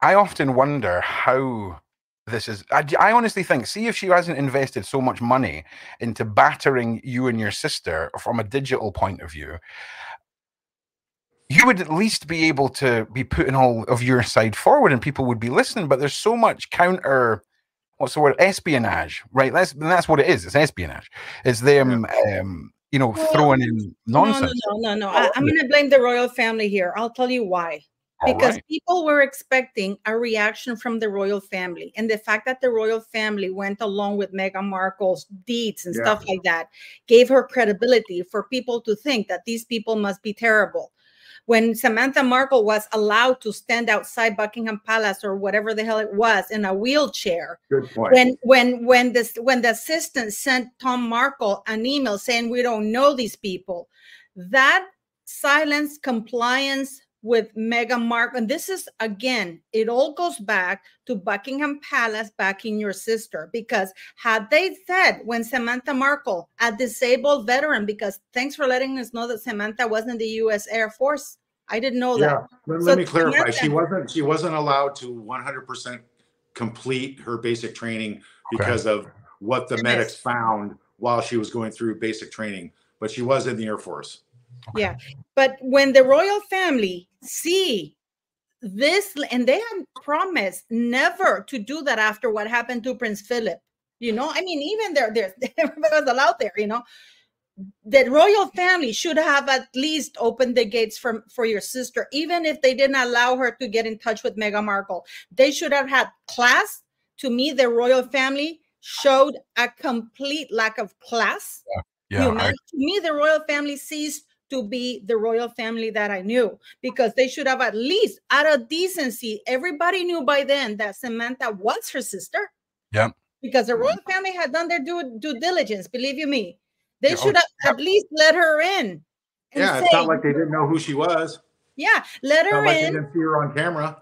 I often wonder how this is I, I, honestly think see if she hasn't invested so much money into battering you and your sister from a digital point of view you would at least be able to be putting all of your side forward and people would be listening but there's so much counter what's the word espionage right? That's that's what it is it's espionage. It's them um you know well, throwing in nonsense no no no no, no. I, i'm going to blame the royal family here. I'll tell you why. Because right. people were expecting a reaction from the royal family and the fact that the royal family went along with Meghan Markle's deeds and yeah. stuff like that gave her credibility for people to think that these people must be terrible when Samantha Markle was allowed to stand outside Buckingham Palace or whatever the hell it was in a wheelchair. Good point. When when when this when the assistant sent Tom Markle an email saying we don't know these people, that silence compliance with Meghan Markle. And this is again, it all goes back to Buckingham Palace backing your sister. Because had they said when Samantha Markle, a disabled veteran, because thanks for letting us know that Samantha was in the US Air Force. I didn't know yeah. that. Let, So let me clarify. Samantha- She wasn't she wasn't allowed to 100% complete her basic training because of what the Yes. medics found while she was going through basic training, but she was in the Air Force. Yeah. But when the royal family see this, and they have promised never to do that after what happened to Prince Philip. You know, I mean, even there, there's everybody was allowed there, you know. The royal family should have at least opened the gates for, for your sister, even if they didn't allow her to get in touch with Meghan Markle. They should have had class. To me, the royal family showed a complete lack of class Yeah, you I- know, to me, the royal family ceased to be the royal family that I knew because they should have at least, out of decency, everybody knew by then that Samantha was her sister. Yep. Because the royal family had done their due, due diligence, believe you me. They Yeah, oh, should have at least let her in. Yeah, it's not like they didn't know who she was. yeah, let her not like they in. didn't see her on camera.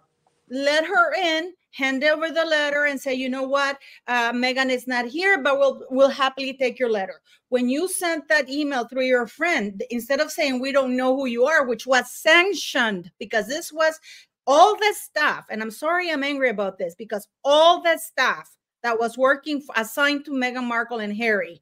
let her in, hand over the letter, and say, you know what, uh, Meghan is not here, but we'll we'll happily take your letter. When you sent that email through your friend, instead of saying we don't know who you are, which was sanctioned because this was all the staff, and I'm sorry I'm angry about this because all the staff that was working assigned to Meghan Markle and Harry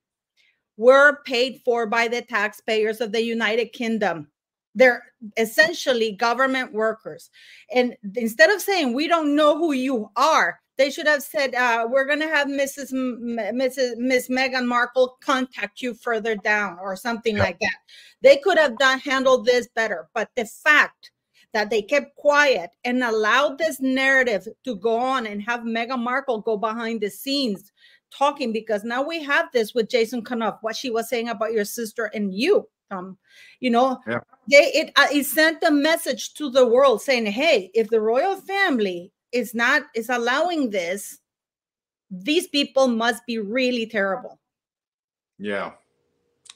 were paid for by the taxpayers of the United Kingdom. They're essentially government workers. And instead of saying we don't know who you are, they should have said uh, we're going to have Mrs. M- Mrs. Miss Meghan Markle contact you further down or something Yeah. like that. They could have done handled this better. But the fact that they kept quiet and allowed this narrative to go on and have Meghan Markle go behind the scenes talking because now we have this with Jason Knauf, what she was saying about your sister and you, Tom. You know, Yeah. they it uh, it sent a message to the world saying, "Hey, if the royal family is not is allowing this, these people must be really terrible." Yeah.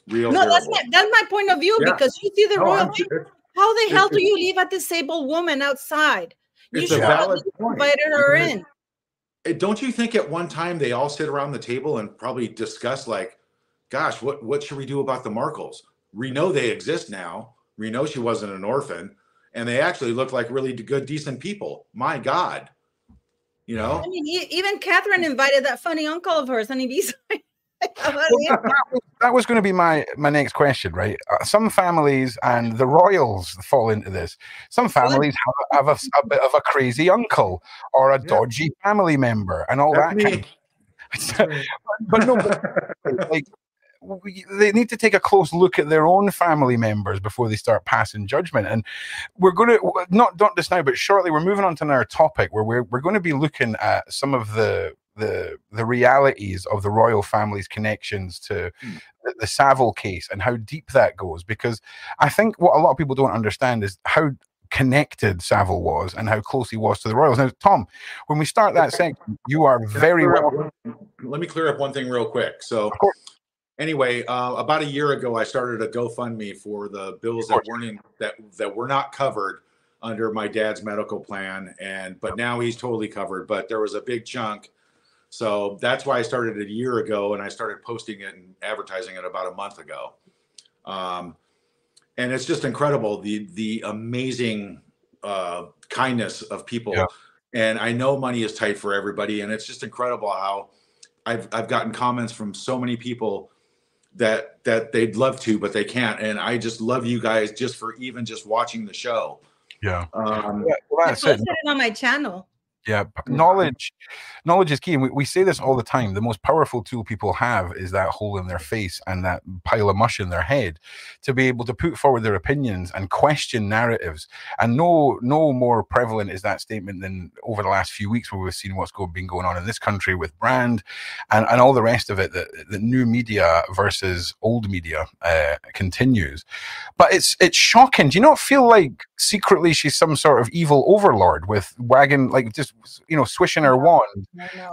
Real no, that's my that's my point of view Yeah. because you see the No, royal. Family, how the hell do you leave a disabled woman outside? You It's a should have valid point. invited her in. Eh, Don't you think at one time they all sit around the table and probably discuss like, gosh, what what should we do about the Markles? We know they exist now. We know she wasn't an orphan, and they actually look like really good, decent people. My God, you know. I mean, even Catherine invited that funny uncle of hers, and he's Well, that, that was, going to be my my next question, right? Uh, some families and the royals fall into this. Some families have, a- have a, a bit of a crazy uncle or a Yeah. dodgy family member and all That's that. Kind of, but no, but, like we, they need to take a close look at their own family members before they start passing judgment. And we're going to not not just now, but shortly we're moving on to another topic where we're we're going to be looking at some of the the the realities of the royal family's connections to Hmm. the, the Savile case and how deep that goes. Because I think what a lot of people don't understand is how connected Savile was and how close he was to the royals. Now, Tom, when we start that section, you are very up well. Let me clear up one thing real quick. So, Of course. Anyway, uh, about a year ago, I started a GoFundMe for the bills that weren't in, that that were not covered under my dad's medical plan, and but now he's totally covered. But there was a big chunk, so that's why I started it a year ago, and I started posting it and advertising it about a month ago. Um, and it's just incredible the the amazing uh, kindness of people. Yeah. And I know money is tight for everybody, and it's just incredible how I've I've gotten comments from so many people that that they'd love to, but they can't. And I just love you guys just for even just watching the show. Yeah. Um, Yeah, well, I that's it. it on my channel. Yeah, knowledge, knowledge is key, and we, we say this all the time. The most powerful tool people have is that hole in their face and that pile of mush in their head, to be able to put forward their opinions and question narratives. And no, no more prevalent is that statement than over the last few weeks, where we've seen what's go, been going on in this country with brand and, and all the rest of it. That the new media versus old media uh, continues, but it's it's shocking. Do you not feel like secretly she's some sort of evil overlord with wagon like just you know, swishing her wand.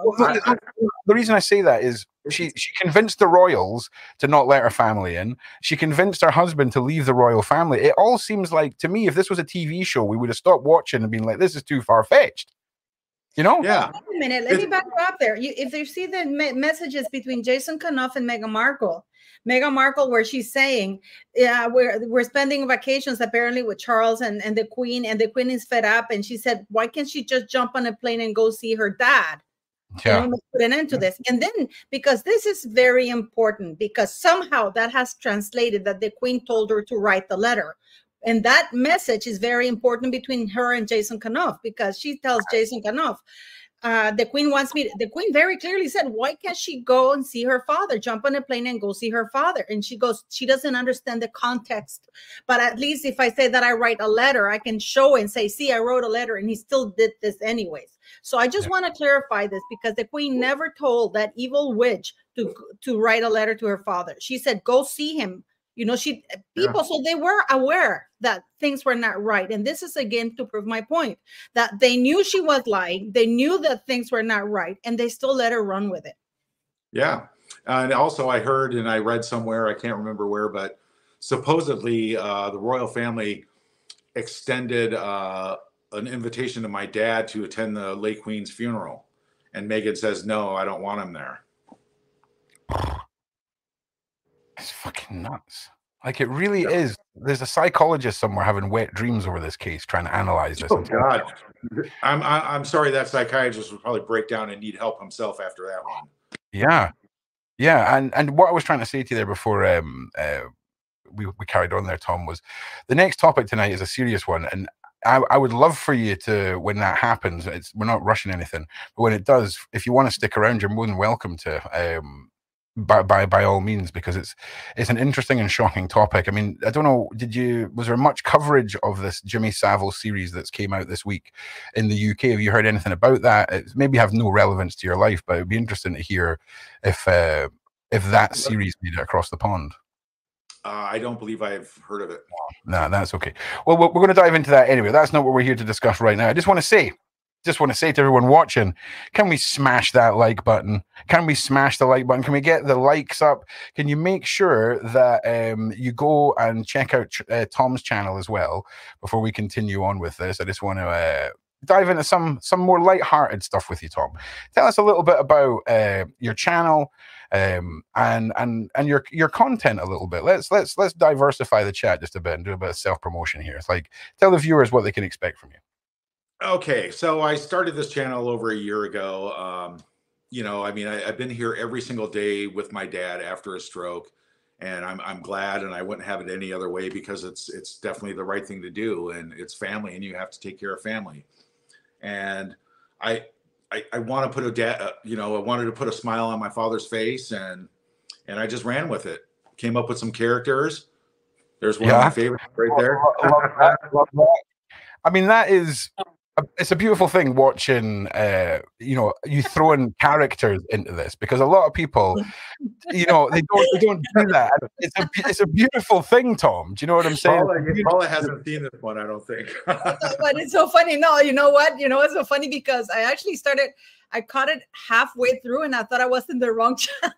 Well, the, the, reason I say that is she she convinced the royals to not let her family in. She convinced her husband to leave the royal family. It all seems like to me, if this was a TV show, we would have stopped watching and been like, "This is too far fetched." You know? Yeah. Wait a minute. Let me back you up there. You, if you see the me- messages between Jason Knauf and Meghan Markle, Meghan Markle, where she's saying, "Yeah, we're we're spending vacations apparently with Charles and and the Queen, and the Queen is fed up." And she said, "Why can't she just jump on a plane and go see her dad?" Yeah. put an end to this. And then because this is very important, because somehow that has translated that the Queen told her to write the letter. And that message is very important between her and Jason Knauf because she tells Jason Knauf, uh, the queen wants me. the queen very clearly said, "Why can't she go and see her father? Jump on a plane and go see her father." And she goes, she doesn't understand the context. But at least if I say that I write a letter, I can show and say, "See, I wrote a letter, and he still did this anyways." So I just yeah. want to clarify this because the queen never told that evil witch to to write a letter to her father. She said, "Go see him." You know, she people, yeah. so they were aware that things were not right. And this is again to prove my point that they knew she was lying, they knew that things were not right, and they still let her run with it. Yeah. And also, I heard and I read somewhere, I can't remember where, but supposedly uh, the royal family extended uh, an invitation to my dad to attend the late Queen's funeral. And Meghan says, no, I don't want him there. It's fucking nuts. Like it really yeah. is. There's a psychologist somewhere having wet dreams over this case, trying to analyze this. Oh God, I'm I'm sorry that psychiatrist would probably break down and need help himself after that one. Yeah, yeah, and and what I was trying to say to you there before um uh, we we carried on there, Tom, was the next topic tonight is a serious one, and I, I, would love for you to when that happens. It's we're not rushing anything, but when it does, if you want to stick around, you're more than welcome to. Um, by by by all means because it's it's an interesting and shocking topic. I mean, I don't know, did you was there much coverage of this Jimmy Savile series that's came out this week in the UK? Have you heard anything about that? It maybe have no relevance to your life, but it'd be interesting to hear if uh, if that series made it across the pond. Uh, I don't believe I've heard of it. No, nah, that's okay. Well, we're going to dive into that anyway. That's not what we're here to discuss right now. I just want to say just want to say to everyone watching, can we smash that like button? Can we smash the like button? Can we get the likes up? Can you make sure that um, you go and check out uh, Tom's channel as well before we continue on with this? I just want to uh, dive into some some more light-hearted stuff with you, Tom. Tell us a little bit about uh, your channel um, and and and your your content a little bit. Let's let's let's diversify the chat just a bit and do a bit of self promotion here. It's like tell the viewers what they can expect from you. Okay, so I started this channel over a year ago. Um, you know, I mean, I, have been here every single day with my dad after a stroke, and I'm I'm glad, and I wouldn't have it any other way because it's it's definitely the right thing to do, and it's family, and you have to take care of family, and I I, I want to put a dad, uh, you know, I wanted to put a smile on my father's face, and and I just ran with it. Came up with some characters. There's one yeah. of my favorites right there. I mean, that is it's a beautiful thing watching uh you know you throwing characters into this because a lot of people you know they don't they don't do that. It's a it's a beautiful thing tom. Do you know what i'm saying? Paula, paula hasn't seen this one i don't think. But it's so funny. No you know what? You know it's so funny? Because i actually started i caught it halfway through and i thought i was in the wrong channel.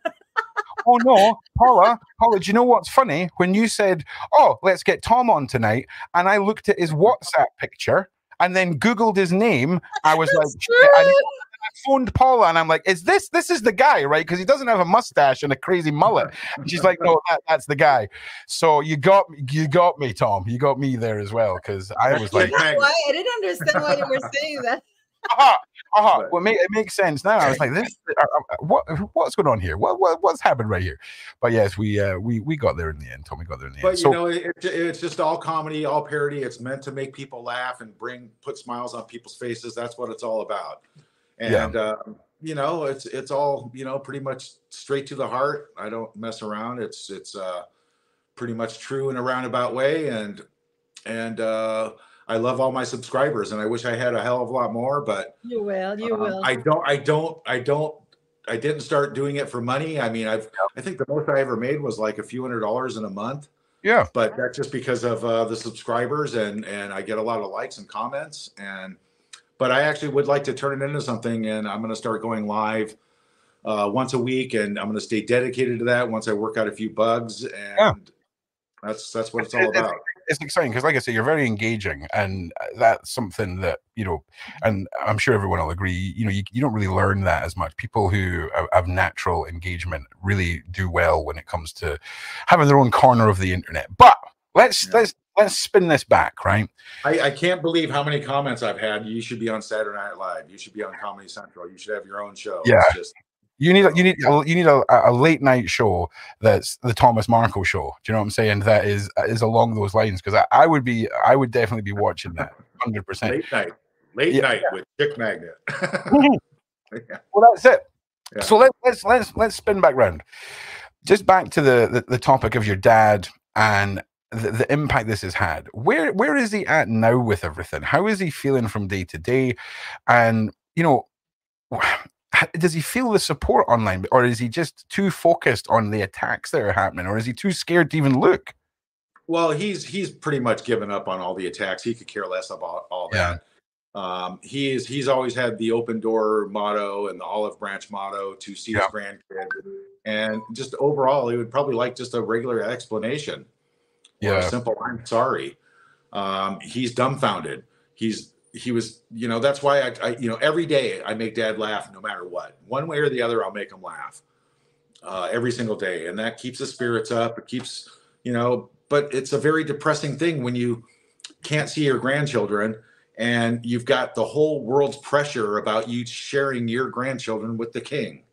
Oh no, Paula, Paula, do you know what's funny? When you said, Oh, let's get Tom on tonight, and I looked at his WhatsApp picture and then Googled his name. I was like, I, phoned Paula and I'm like, is this this is the guy, right? Because he doesn't have a mustache and a crazy mullet. And she's like, no, that, that's the guy. So you got you got me, Tom. You got me there as well because I was like, why I didn't understand why you were saying that. Uh-huh, uh-huh. Well, it, make, it makes sense now. I was like, this, uh, uh, what, what's going on here? What, what, what's happened right here? But yes, we, uh, we, we got there in the end. Tommy got there in the But end. But you So, know, it, it's just all comedy, all parody. It's meant to make people laugh and bring put smiles on people's faces. That's what it's all about. Yeah. And uh, you know, it's it's all you know, pretty much straight to the heart. I don't mess around. It's it's uh, pretty much true in a roundabout way. And and uh, I love all my subscribers, and I wish I had a hell of a lot more, but You will. You um, will. I don't. I don't. I don't. I didn't start doing it for money. I mean, I've. I think the most I ever made was like a few hundred dollars in a month yeah. but that's just because of uh, the subscribers and and I get a lot of likes and comments and but I actually would like to turn it into something and I'm going to start going live uh, once a week and I'm going to stay dedicated to that once I work out a few bugs and Yeah. that's that's what it's all about. It's exciting because, like I say, you're very engaging, and uh, that's something that you know, and I'm sure everyone will agree. You know, you, you don't really learn that as much. People who have, have natural engagement really do well when it comes to having their own corner of the internet. But let's Yeah. let's let's spin this back, right? I, I can't believe how many comments I've had. You should be on Saturday Night Live. You should be on Comedy Central. You should have your own show. Yeah. It's just You need a- you need you need a, a late night show that's the Thomas Markle show. Do you know what I'm saying? That is is along those lines because I, I would be I would definitely be watching that hundred percent. late night, late Yeah. night with Dick Magnet. Mm-hmm. Yeah. Well, that's it. Yeah. So let, let's let's let's spin back round. Just back to the, the the topic of your dad and the, the impact this has had. Where where is he at now with everything? How is he feeling from day to day? And you know, does he feel the support online, or is he just too focused on the attacks that are happening, or is he too scared to even look? Well, he's he's pretty much given up on all the attacks. He could care less about all Yeah. that. Um, he is he's always had the open door motto and the olive branch motto to see Yeah. his grandkid, and just overall, he would probably like just a regular explanation Yeah, simple "I'm sorry." Um, he's dumbfounded. He's he was you know that's why I, I you know every day I make Dad laugh no matter what, one way or the other. I'll make him laugh uh, every single day, and that keeps the spirits up. It keeps you know, but it's a very depressing thing when you can't see your grandchildren and you've got the whole world's pressure about you sharing your grandchildren with the king.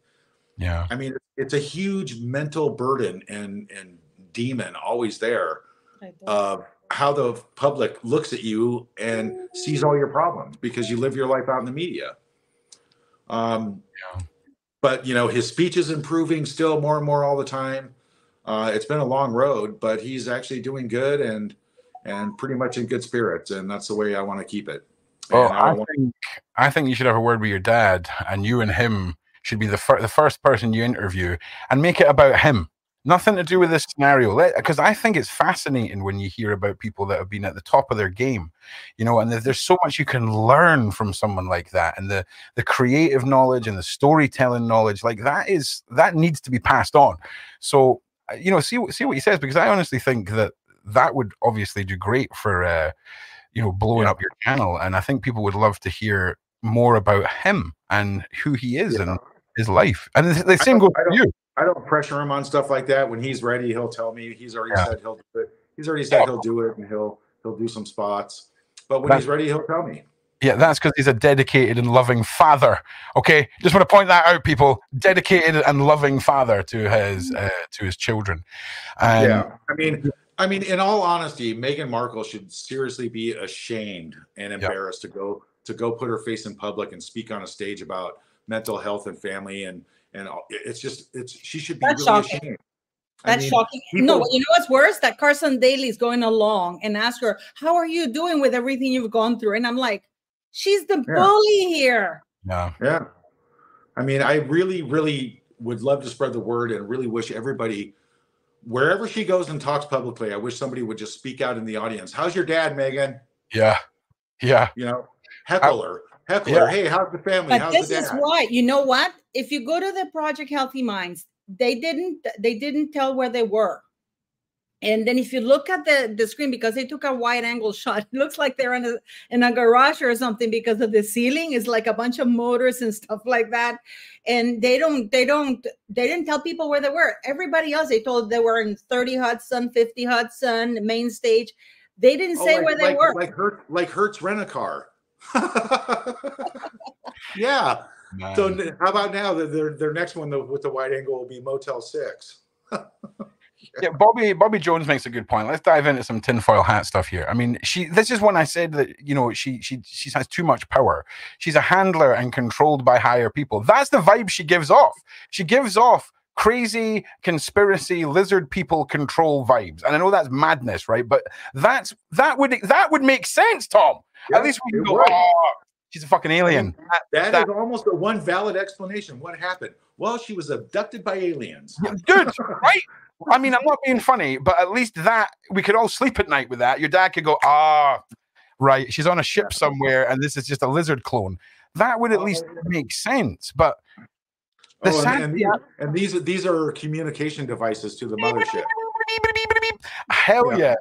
yeah, I mean, it's a huge mental burden and and demon always there of how the public looks at you and sees all your problems because you live your life out in the media. Um, Yeah. but you know, his speech is improving still more and more all the time. Uh, it's been a long road, but he's actually doing good and and pretty much in good spirits, and that's the way I want to keep it. Well, And I I don't want- think I think you should have a word with your dad, and you and him should be the fir- the first person you interview, and make it about him. Nothing to do with this scenario, because I think it's fascinating when you hear about people that have been at the top of their game, you know, and there's so much you can learn from someone like that, and the the creative knowledge and the storytelling knowledge, like that is that needs to be passed on. So, uh, you know, see what- see what he says, because I honestly think that that would obviously do great for. Uh, you know blowing Yeah. up your channel and i think people would love to hear more about him and who he is Yeah. and his life and the, the same goes for you I don't pressure him on stuff like that. When he's ready, he'll tell me. He's already Yeah. said he'll do it. He's already said he'll do it, and he'll he'll do some spots. But when That- he's ready, he'll tell me. yeah that's because he's a dedicated and loving father okay just want to point that out people dedicated and loving father to his uh, to his children and yeah, I mean, I mean, in all honesty, Meghan Markle should seriously be ashamed and embarrassed to go to go put her face in public and speak on a stage about mental health and family and and it's just it's she should be That's really shocking. ashamed. I That's mean, shocking. no, people- you know what's worse? That Carson Daly is going along and ask her, "How are you doing with everything you've gone through?" And I'm like, "She's the Yeah. bully here." yeah Yeah. I mean, I really, really would love to spread the word and really wish everybody, wherever she goes and talks publicly, I wish somebody would just speak out in the audience. How's your dad, Meghan? yeah yeah You know, heckle her. Heckle Yeah. Hey, how's the family? But how's this the is why you know what? If you go to the Project Healthy Minds, they didn't they didn't tell where they were. And then if you look at the, the screen, because they took a wide angle shot, it looks like they're in a in a garage or something because of the ceiling is like a bunch of motors and stuff like that. And they don't they don't they didn't tell people where they were. Everybody else they told they were in 30 Hudson, 50 Hudson, main stage. They didn't Oh, say like, where they like, were. Like Hertz, like Hertz rent a car. yeah. Man. So how about now their their next one with the wide angle will be Motel Six? yeah, Bobby Bobby Jones makes a good point. Let's dive into some tinfoil hat stuff here. I mean, she this is when I said that you know she she she has too much power. She's a handler and controlled by higher people. That's the vibe she gives off. She gives off crazy conspiracy lizard people control vibes. And I know that's madness, right? But that's that would that would make sense, Tom. At least we can go, would. oh, she's a fucking alien. That is that- almost the one valid explanation. What happened? Well, she was abducted by aliens. Dude, right? I mean, I'm not being funny, but at least that we could all sleep at night with that. Your dad could go, ah, right, she's on a ship somewhere, and this is just a lizard clone. That would at least make sense. But the Oh, and, and, these, and these these are communication devices to the mothership. Hell Yeah. yeah.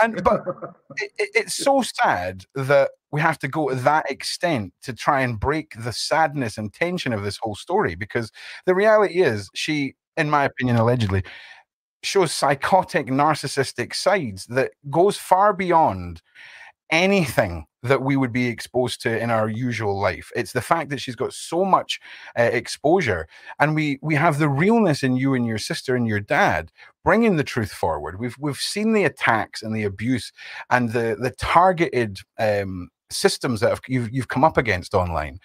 And but it, it- it's so sad that we have to go to that extent to try and break the sadness and tension of this whole story because the reality is she in my opinion allegedly shows psychotic narcissistic sides that goes far beyond anything that we would be exposed to in our usual life it's the fact that she's got so much uh, exposure and we we have the realness in you and your sister and your dad bringing the truth forward. We've we've seen the attacks and the abuse and the the targeted um, systems that have, you've you've come up against online,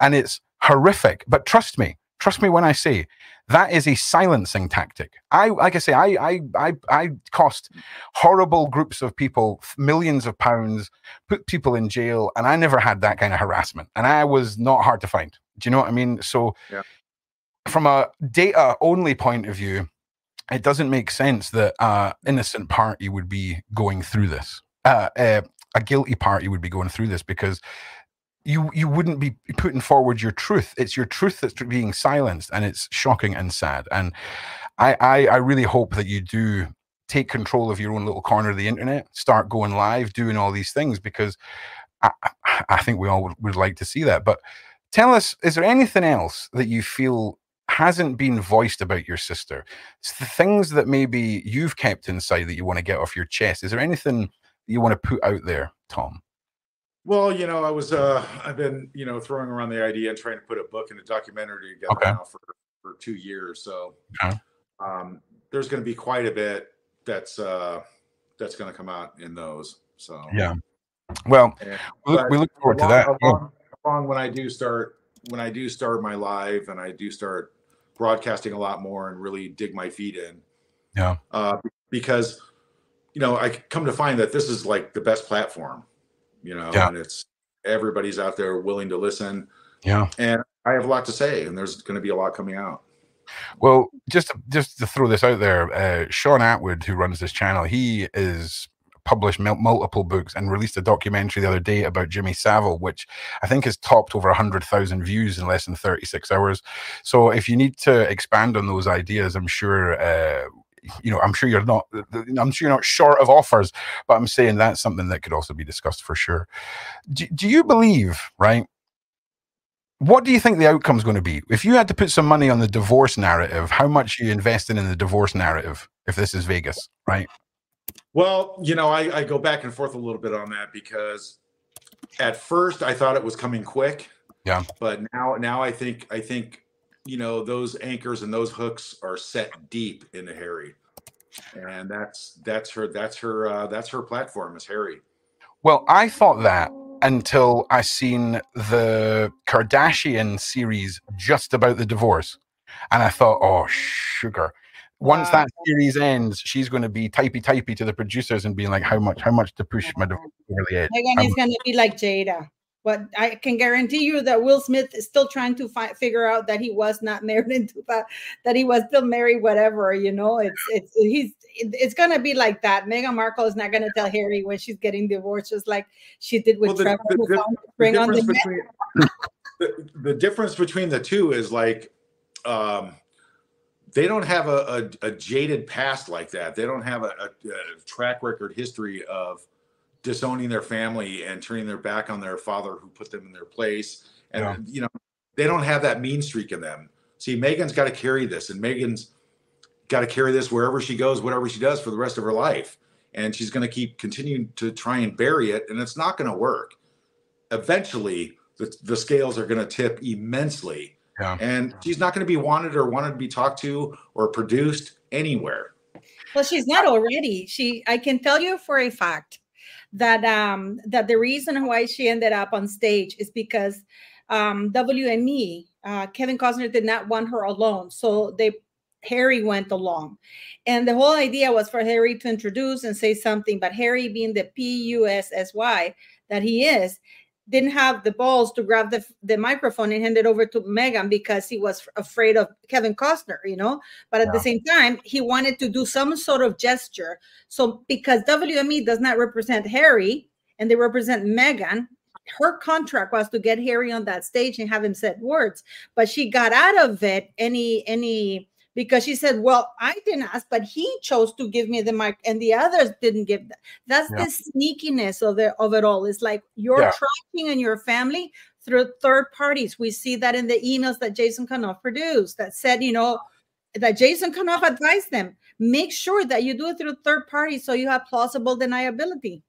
and it's horrific. But trust me, trust me when I say that is a silencing tactic. I like I say, I I I, I cost horrible groups of people millions of pounds, put people in jail, and I never had that kind of harassment, and I was not hard to find. Do you know what I mean? So. Yeah. From a data only point of view, it doesn't make sense that uh innocent party would be going through this uh, uh a guilty party would be going through this because you you wouldn't be putting forward your truth. It's your truth that's being silenced and it's shocking and sad. And i i, I really hope that you do take control of your own little corner of the internet start going live doing all these things because i i think we all would, would like to see that. But tell us is there anything else that you feel hasn't been voiced about your sister? It's the things that maybe you've kept inside that you want to get off your chest. Is there anything you want to put out there tom Well, you know, I was uh I've been, you know, throwing around the idea and trying to put a book and a documentary together Okay. now for for two years. So Okay. um there's gonna be quite a bit that's uh that's gonna come out in those. So yeah well and- we look, we look forward to that along- along when I do start when I do start my live and I do start broadcasting a lot more and really dig my feet in. Yeah. Uh, because you know I come to find that this is like the best platform. You know, Yeah. and it's everybody's out there willing to listen, yeah and I have a lot to say, and there's going to be a lot coming out. Well, just to, just to throw this out there, uh, Shaun Attwood, who runs this channel, he is published mul- multiple books and released a documentary the other day about Jimmy Savile, which I think has topped over hundred thousand views in less than thirty six hours. So, if you need to expand on those ideas, I'm sure. Uh, you know, I'm sure you're not. I'm sure you're not short of offers, but I'm saying that's something that could also be discussed for sure. Do, do you believe, right? What do you think the outcome's going to be? If you had to put some money on the divorce narrative, how much are you investing in the divorce narrative if this is Vegas, right? Well, you know, I, I go back and forth a little bit on that because at first I thought it was coming quick. Yeah. But now now I think I think you know those anchors and those hooks are set deep into Harry. And that's that's her that's her uh that's her platform is Harry. Well, I thought that until I seen the Kardashian series just about the divorce. And I thought, oh, sugar. Once Wow. that series ends, she's going to be typey typey to the producers and being like, how much, how much to push my divorce over the edge. Meghan How is much- going to be like Jada. But I can guarantee you that Will Smith is still trying to fi- figure out that he was not married into that, that he was still married, whatever, you know, it's, it's, he's, it's going to be like that. Meghan Markle is not going to tell Harry when she's getting divorced, just like she did with Well, the- Trevor, the- the- the The on the difference between the, the difference between the two is like um they don't have a, a, a jaded past like that. They don't have a, a, a track record history of disowning their family and turning their back on their father who put them in their place. And Yeah. you know, they don't have that mean streak in them. See, Meghan's got to carry this, and Meghan's got to carry this wherever she goes, whatever she does for the rest of her life. And she's going to keep continuing to try and bury it, and it's not going to work. eventually the, the scales are going to tip immensely. Yeah. And she's not going to be wanted or wanted to be talked to or produced anywhere. Well, she's not already. She I can tell you for a fact that um that the reason why she ended up on stage is because um WME, uh, Kevin Costner did not want her alone. So they Harry went along. And the whole idea was for Harry to introduce and say something, but Harry being the P U S S Y that he is, didn't have the balls to grab the, the microphone and hand it over to Meghan because he was afraid of Kevin Costner, you know. But at Yeah. the same time, he wanted to do some sort of gesture. So because WME does not represent Harry and they represent Meghan, her contract was to get Harry on that stage and have him say words. But she got out of it any any because she said, "Well, I didn't ask, but he chose to give me the mic, and the others didn't give." That. That's Yeah. the sneakiness of it of it all. It's like you're Yeah. tracking in your family through third parties. We see that in the emails that Jason Knauf produced that said, you know, that Jason Knauf advised them make sure that you do it through third parties so you have plausible deniability.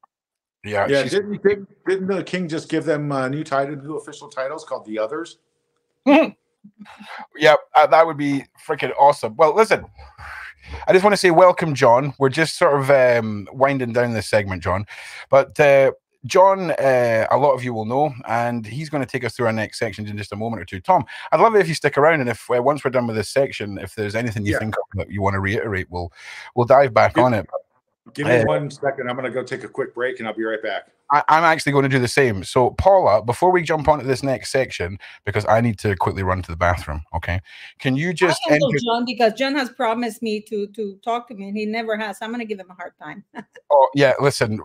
Yeah, Yeah, didn't, didn't didn't the king just give them uh, new title, new official titles called the others? yeah, uh, that would be freaking awesome. Well, listen, I just want to say welcome, John. We're just sort of um, winding down this segment, John. But uh, John, uh, a lot of you will know, and he's going to take us through our next section in just a moment or two. Tom, I'd love it if you stick around, and if uh, once we're done with this section, if there's anything you Yeah. think of that you want to reiterate, we'll we'll dive back Good. on it. Give me Uh, one second. I'm going to go take a quick break, and I'll be right back. I, I'm actually going to do the same. So, Paula, before we jump onto this next section, because I need to quickly run to the bathroom, okay? Can you just I enter? John because John has promised me to to talk to me and he never has. I'm gonna give him a hard time. Oh, yeah, listen,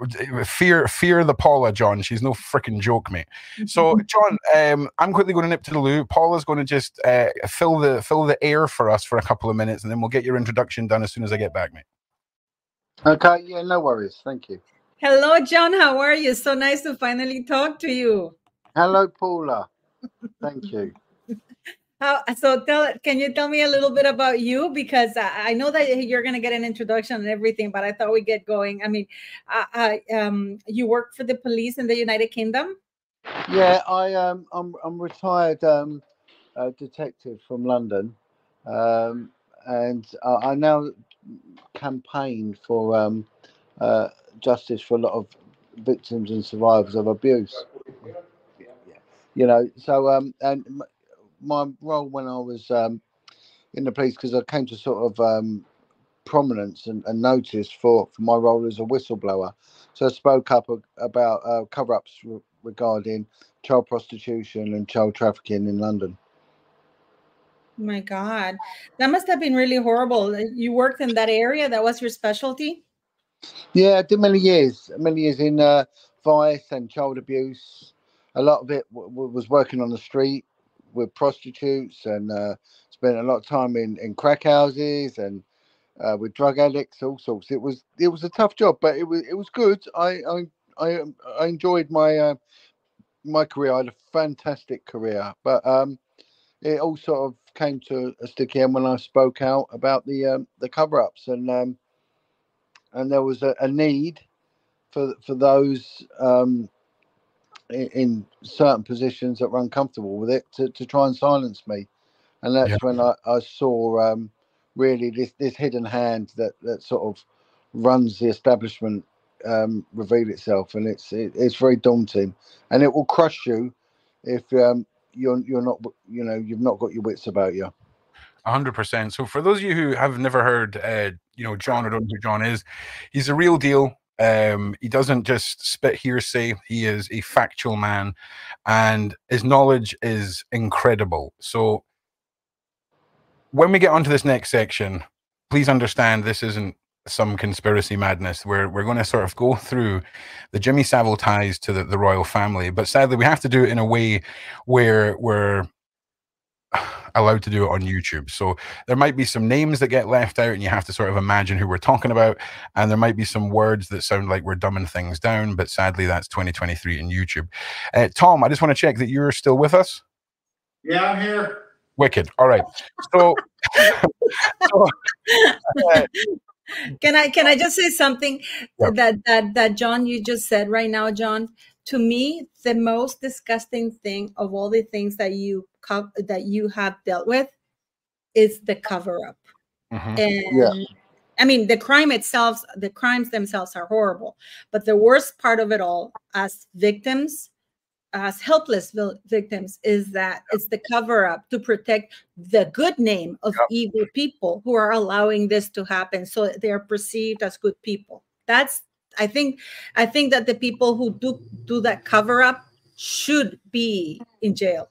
fear, fear the Paula, John. She's no freaking joke, mate. So, John, um, I'm quickly going to nip to the loo. Paula's going to just uh, fill the fill the air for us for a couple of minutes, and then we'll get your introduction done as soon as I get back, mate. Okay, yeah, no worries. Thank you. Hello, John. How are you? So nice to finally talk to you. Hello, Paula. Thank you. How, so tell can you tell me a little bit about you because I, I know that you're going to get an introduction and everything, but I thought we get going. I mean, I, I, um, you work for the police in the United Kingdom. Yeah, I um, I'm I'm retired um, uh, detective from London, um, and uh, I now campaign for um, uh, justice for a lot of victims and survivors of abuse. You know, so um, and my role when I was um, in the police because I came to sort of um, prominence and, and notice for, for my role as a whistleblower. So I spoke up about uh, cover-ups re- regarding child prostitution and child trafficking in London. My God, that must have been really horrible. You worked in that area. That was your specialty. Yeah, I did many years, many years in uh, vice and child abuse. A lot of it w- was working on the street with prostitutes and uh, spent a lot of time in, in crack houses and uh, with drug addicts, all sorts. It was it was a tough job, but it was it was good. I I I, um, I enjoyed my uh, my career. I had a fantastic career, but um, it all sort of came to a sticky end when I spoke out about the um, the cover ups and um, and there was a, a need for for those um, in, in certain positions that were uncomfortable with it to, to try and silence me, and that's Yeah. when I, I saw um, really this this hidden hand that that sort of runs the establishment um, reveal itself, and it's it, it's very daunting, and it will crush you if um, you're you're not you know you've not got your wits about you. A hundred percent. So for those of you who have never heard, uh, you know, John or don't know who John is, he's a real deal. Um, he doesn't just spit hearsay. He is a factual man, and his knowledge is incredible. So when we get onto this next section, please understand this isn't some conspiracy madness. We're we're going to sort of go through the Jimmy Savile ties to the, the royal family, but sadly we have to do it in a way where we're allowed to do it on YouTube. So there might be some names that get left out, and you have to sort of imagine who we're talking about. And there might be some words that sound like we're dumbing things down, but sadly, that's 2023 in YouTube. Uh, Tom, I just want to check that you're still with us. Yeah, I'm here. Wicked. All right. So, so, uh, Can I can I just say something Yeah. that that that John you just said right now, John? to me, the most disgusting thing of all the things that you co- that you have dealt with is the cover up. Mhm. And Yeah. I mean, the crime itself, the crimes themselves are horrible. But the worst part of it all, as victims, as helpless vil- victims, is that it's the cover up to protect the good name of Yep. evil people who are allowing this to happen. So they are perceived as good people. That's, I think, I think that the people who do do that cover up should be in jail.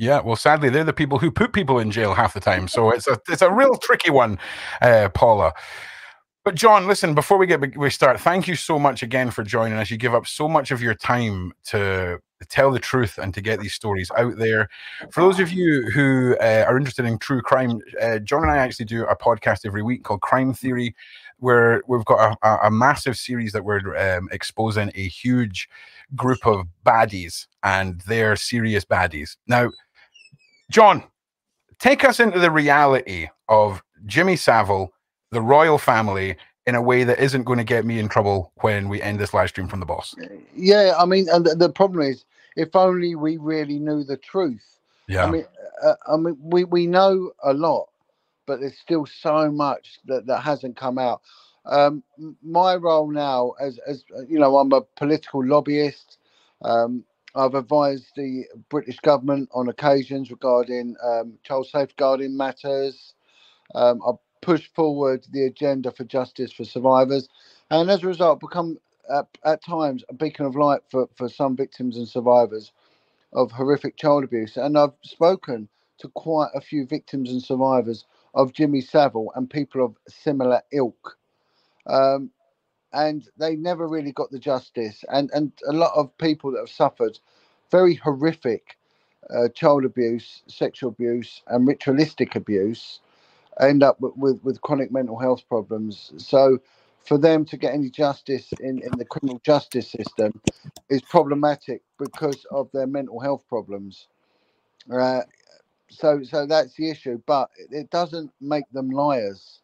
Yeah, well, sadly, they're the people who put people in jail half the time. So it's a it's a real tricky one, uh, Paula. But John, listen, before we get we start, thank you so much again for joining us. You give up so much of your time to tell the truth and to get these stories out there. For those of you who uh, are interested in true crime, uh, John and I actually do a podcast every week called Crime Theory, where we've got a, a, massive series that we're um, exposing a huge group of baddies and they're serious baddies. Now, John, take us into the reality of Jimmy Savile, the royal family, in a way that isn't going to get me in trouble when we end this live stream from the boss. Yeah, I mean, and the, problem is, if only we really knew the truth. Yeah. I mean, uh, I mean, we, we know a lot, but there's still so much that, that hasn't come out. Um, my role now, as as uh, you know, I'm a political lobbyist. Um, I've advised the British government on occasions regarding um, child safeguarding matters. Um, I've pushed forward the agenda for justice for survivors, and as a result, become at, at times a beacon of light for, for some victims and survivors of horrific child abuse. And I've spoken to quite a few victims and survivors of Jimmy Savile and people of similar ilk. Um, and they never really got the justice. And, and a lot of people that have suffered very horrific uh, child abuse, sexual abuse, and ritualistic abuse end up with, with, with chronic mental health problems. So for them to get any justice in, in the criminal justice system is problematic because of their mental health problems. Uh, so so that's the issue, but it, it doesn't make them liars.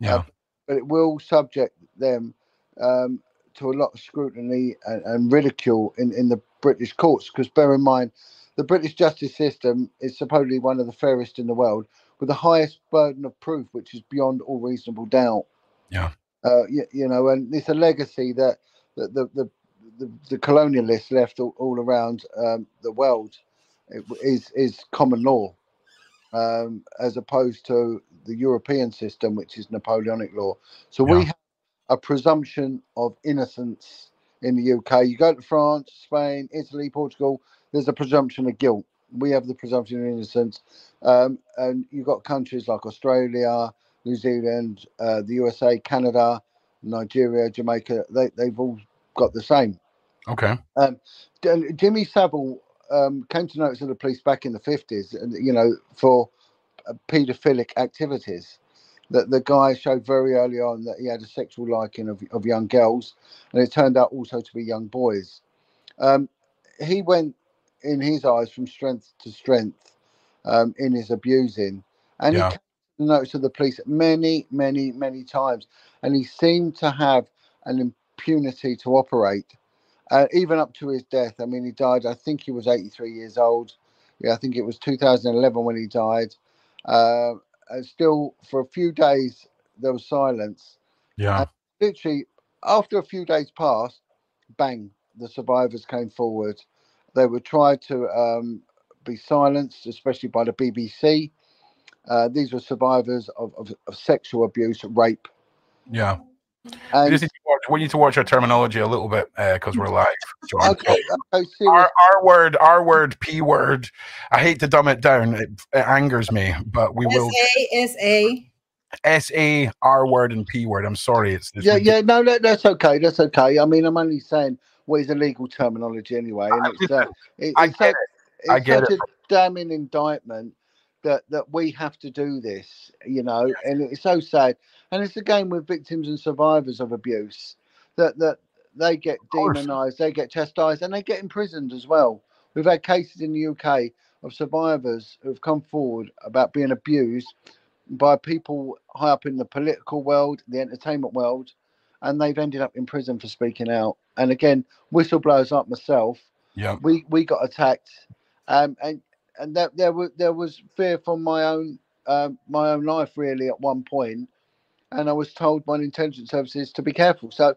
Yeah. but it will subject them um, to a lot of scrutiny and, and ridicule in, in the British courts. Because bear in mind, the British justice system is supposedly one of the fairest in the world, with the highest burden of proof, which is beyond all reasonable doubt. Yeah. Uh, you, you know, and it's a legacy that, that the, the the the colonialists left all, all around um, the world it is is common law, um, as opposed to the European system, which is Napoleonic law. So Yeah. we have a presumption of innocence in the UK. You go to France, Spain, Italy, Portugal. There's a presumption of guilt. We have the presumption of innocence, um, and you've got countries like Australia, New Zealand, uh, the USA, Canada, Nigeria, Jamaica. They they've all got the same. Okay. J- Jimmy Savile um, came to notice of the police back in the 50s, and you know, for uh, paedophilic activities. That the guy showed very early on that he had a sexual liking of, of young girls, and it turned out also to be young boys. Um, he went, in his eyes, from strength to strength um, in his abusing, and Yeah. he came to the notice of the police many, many, many times, and he seemed to have an impunity to operate uh, even up to his death. I mean, he died, I think he was 83 years old. Yeah, I think it was 2011 when he died. Uh, and still, for a few days, there was silence. Yeah. Literally, after a few days passed, bang, the survivors came forward. They were tried to um, be silenced, especially by the BBC. Uh, these were survivors of, of, of sexual abuse, rape. Yeah. We, And just need to watch, we need to watch our terminology a little bit because we're live. John. okay, okay, serious. R, R word, R word, P word. I hate to dumb it down. It, it angers me, but we will. S A S A R word and P word. I'm sorry. It's, it's yeah, ridiculous. yeah, no, that, that's okay. That's okay. I mean, I'm only saying what is a legal terminology anyway, and it's uh, it, I it's, get so- I get such a damning indictment that that we have to do this, you know, and it's so sad. And it's again with victims and survivors of abuse that that they get demonized, they get chastised, and they get imprisoned as well. We've had cases in the UK of survivors who've come forward about being abused by people high up in the political world, the entertainment world, and they've ended up in prison for speaking out. and again, whistleblowers like myself, Yeah. we we got attacked, um, and and that there was there was fear from my own um, my own life really at one point, and I was told by the intelligence services to be careful. So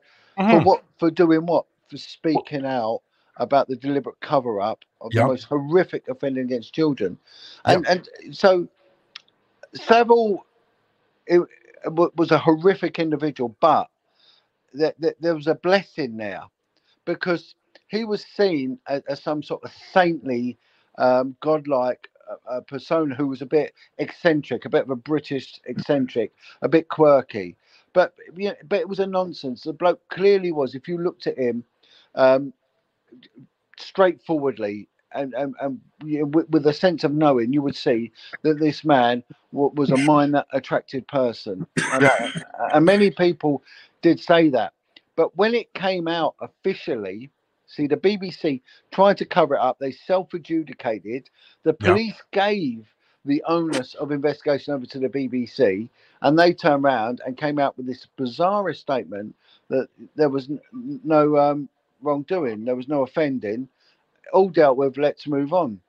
for Mhm. what for doing what for speaking out about the deliberate cover up of Yeah. the most horrific offending against children, and and so Savile it, wa- was a horrific individual, but there, there, there was a blessing there because he was seen as, as some sort of saintly, um, godlike uh, persona who was a bit eccentric, a bit of a British eccentric, a bit quirky. But you know, but it was a nonsense. The bloke clearly was. If you looked at him, um, straightforwardly and and, and you know, with, with a sense of knowing, you would see that this man wa- was a minor attracted person, and, uh, and many people did say that. But when it came out officially, see the BBC tried to cover it up. They self-adjudicated. The Yeah. police gave the onus of investigation over to the BBC, and they turned around and came out with this bizarre statement that there was no um, wrongdoing, there was no offending, all dealt with. Let's move on.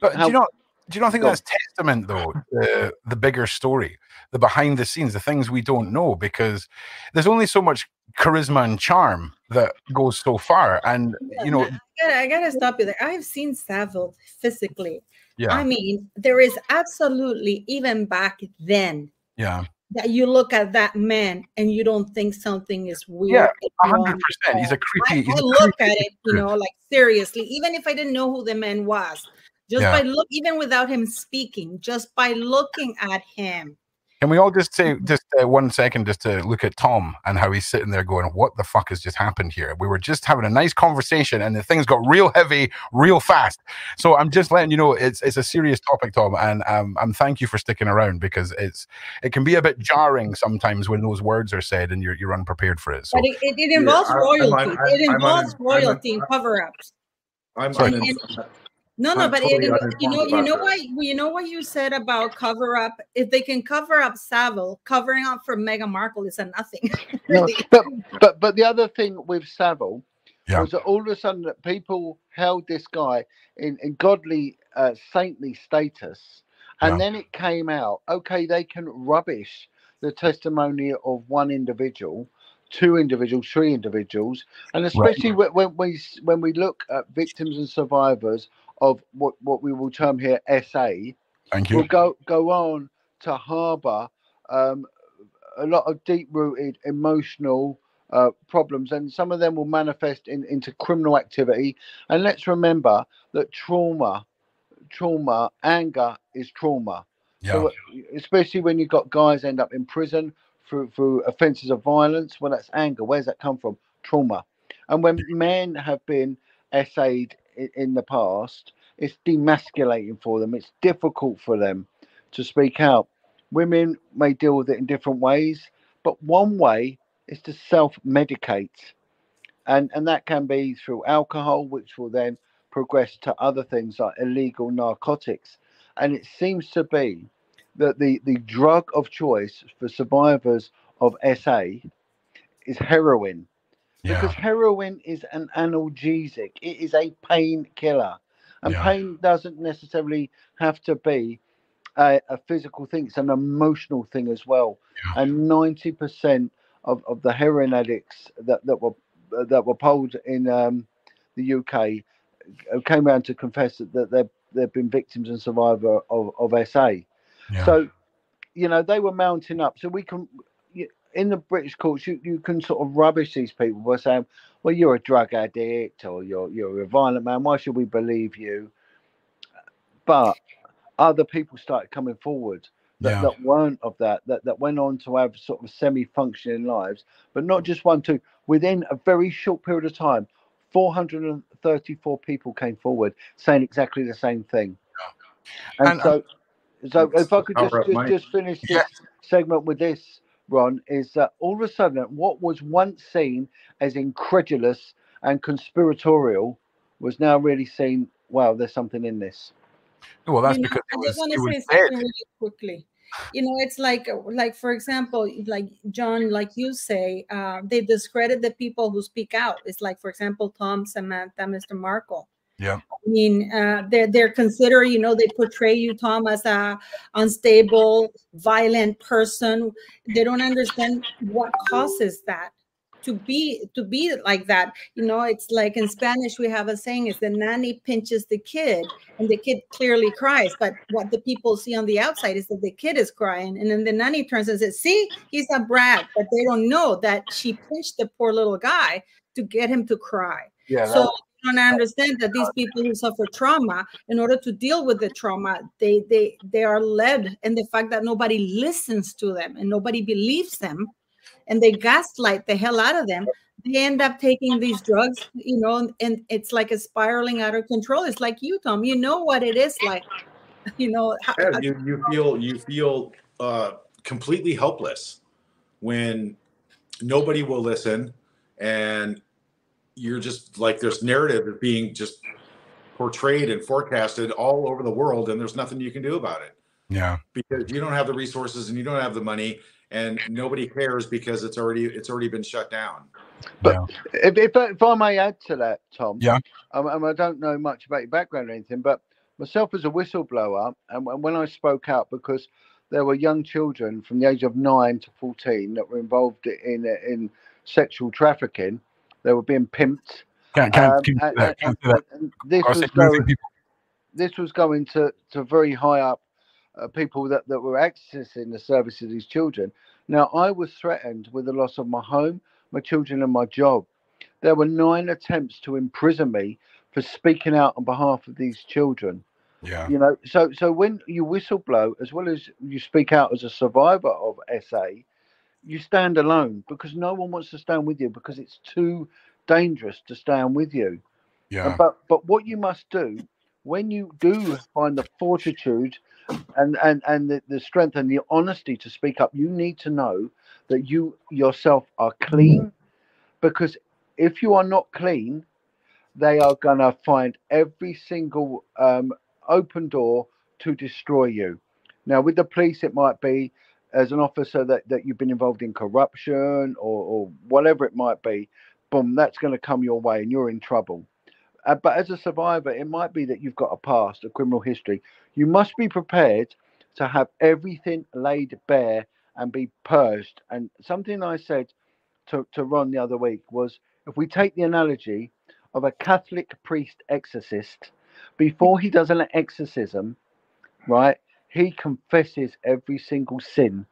But do you not do you not think that's testament though to the bigger story, the behind the scenes, the things we don't know? Because there's only so much charisma and charm that goes so far, and you know, I gotta, I gotta stop you there. I've seen Savile physically. yeah, I mean, there is absolutely even back then yeah, that you look at that man and you don't think something is weird. Yeah, hundred percent. He's a I, creepy. he's I a look creepy at it, you know, like seriously, even if I didn't know who the man was, just Yeah. by look, even without him speaking, just by looking at him. Can we all just say just uh, one second, just to look at Tom and how he's sitting there going, "What the fuck has just happened here?" We were just having a nice conversation, and the things got real heavy, real fast. So I'm just letting you know it's it's a serious topic, Tom, and um, I'm thank you for sticking around because it's it can be a bit jarring sometimes when those words are said and you're you're unprepared for it. So But it, it, it involves I- I'm royalty. un- I'm- it I'm involves un- I'm un- royalty and cover-ups. I'm, Sorry. I'm No, no, I'm but totally it, you know, you know this. why you know what you said about cover up. If they can cover up Savile, covering up for Meghan Markle is a nothing. No, but but but the other thing with Savile Yeah. was that all of a sudden that people held this guy in, in godly uh, saintly status, and Yeah. then it came out. Okay, they can rubbish the testimony of one individual, two individuals, three individuals, and especially when, when we when we look at victims and survivors of what what we will term here SA, thank will you. go go on to harbour um, a lot of deep rooted emotional uh, problems, and some of them will manifest in, into criminal activity. And let's remember that trauma, trauma, anger is trauma. Yeah, So, especially when you've got guys end up in prison through through offences of violence. Well, that's anger. Where's that come from? Trauma. And when men have been essayed in, the past, it's demasculating for them. It's difficult for them to speak out. Women may deal with it in different ways, but one way is to self-medicate, and and that can be through alcohol, which will then progress to other things like illegal narcotics. And it seems to be that the, the drug of choice for survivors of SA is heroin because yeah, heroin is an analgesic, it is a painkiller. And Yeah. pain doesn't necessarily have to be a, a physical thing, it's an emotional thing as well. Yeah. And 90% of, of the heroin addicts that, that were that were polled in um, the UK uh, came around to confess that, that they've, they've been victims and survivor of, of SA. So, you know, they were mounting up. So we can, in the British courts, you, you can sort of rubbish these people by saying, well, you're a drug addict or you're, you're a violent man. Why should we believe you? But other people started coming forward that, Yeah. that weren't of that, that, that went on to have sort of semi functioning lives, but not just one, two. Within a very short period of time, 434 people came forward saying exactly the same thing. And, And, so, um, so if I could just, just, just finish this Yeah. segment with this, Ron, is that all of a sudden what was once seen as incredulous and conspiratorial was now really seen, wow, there's something in this. well, that's You know, because I just want to say something really quickly. you know it's like like for example like john like you say uh, they discredit the people who speak out it's like for example tom samantha mr markle yeah. I mean uh, they're they're considered you know they portray you tom as a unstable violent person. They don't understand what causes that. To be to be like that you know it's like in spanish we have a saying is the nanny pinches the kid and the kid clearly cries but what the people see on the outside is that the kid is crying and then the nanny turns and says see he's a brat but they don't know that she pinched the poor little guy to get him to cry. Yeah. so don't understand that these people who suffer trauma in order to deal with the trauma they they they are led and the fact that nobody listens to them and nobody believes them and they gaslight the hell out of them. They end up taking these drugs you know and it's like a spiraling out of control. It's like you tom you know what it is like you know Yeah, you, you feel you feel uh, completely helpless when nobody will listen and you're just like this narrative is being just portrayed and forecasted all over the world and there's nothing you can do about it yeah because you don't have the resources and you don't have the money and nobody cares because it's already it's already been shut down But- yeah. If, if, I- if I may add to that, Tom. Yeah. Um, um, I don't know much about your background or anything, but myself as a whistleblower, and when when I spoke out, because there were young children from the age of nine to 14 that were involved in in sexual trafficking. They were being pimped. can't, can't, Um, can't do and- that, can't do that. and- and this was going, this was going to, to very high up uh, people that, that were accessing the service of these children. Now, I was threatened with the loss of my home, my children, and my job. There were nine attempts to imprison me for speaking out on behalf of these children. yeah You know, so so when you whistleblow, as well as you speak out as a survivor of SA, you stand alone because no one wants to stand with you because it's too dangerous to stand with you. yeah But but what you must do when you do find the fortitude and and and the, the strength and the honesty to speak up, you need to know that you yourself are clean because if you are not clean, they are gonna find every single um, open door to destroy you. Now, with the police, it might be as an officer that, that you've been involved in corruption or, or whatever it might be. Boom, that's going to come your way and you're in trouble. Uh, but as a survivor, it might be that you've got a past, a criminal history. You must be prepared to have everything laid bare and be purged. And something I said to, to Ron the other week was if we take the analogy of a Catholic priest exorcist, before he does an exorcism, right, he confesses every single sin.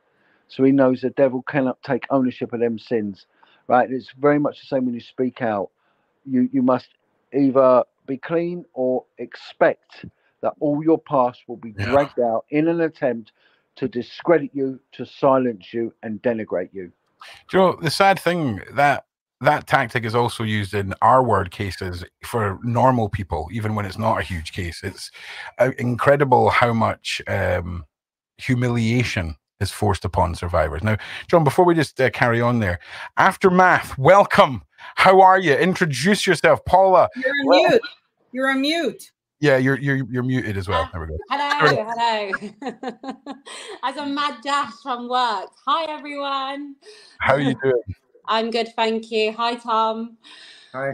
So he knows the devil cannot take ownership of them sins, right? It's very much the same when you speak out. You you must either be clean or expect that all your past will be Yeah. dragged out in an attempt to discredit you, to silence you, and denigrate you. Do you know the sad thing that that tactic is also used in our word cases for normal people, even when it's not a huge case. It's uh, incredible how much um, humiliation is forced upon survivors. Now, John, before we just uh, carry on there, aftermath, welcome. How are you? Introduce yourself, Paula. you're on Well- mute you're on mute Yeah, you're you're you're muted as well. There we go. Hello, hello. As a mad dash from work. Hi, everyone. How are you doing? I'm good, thank you. Hi, Tom. hi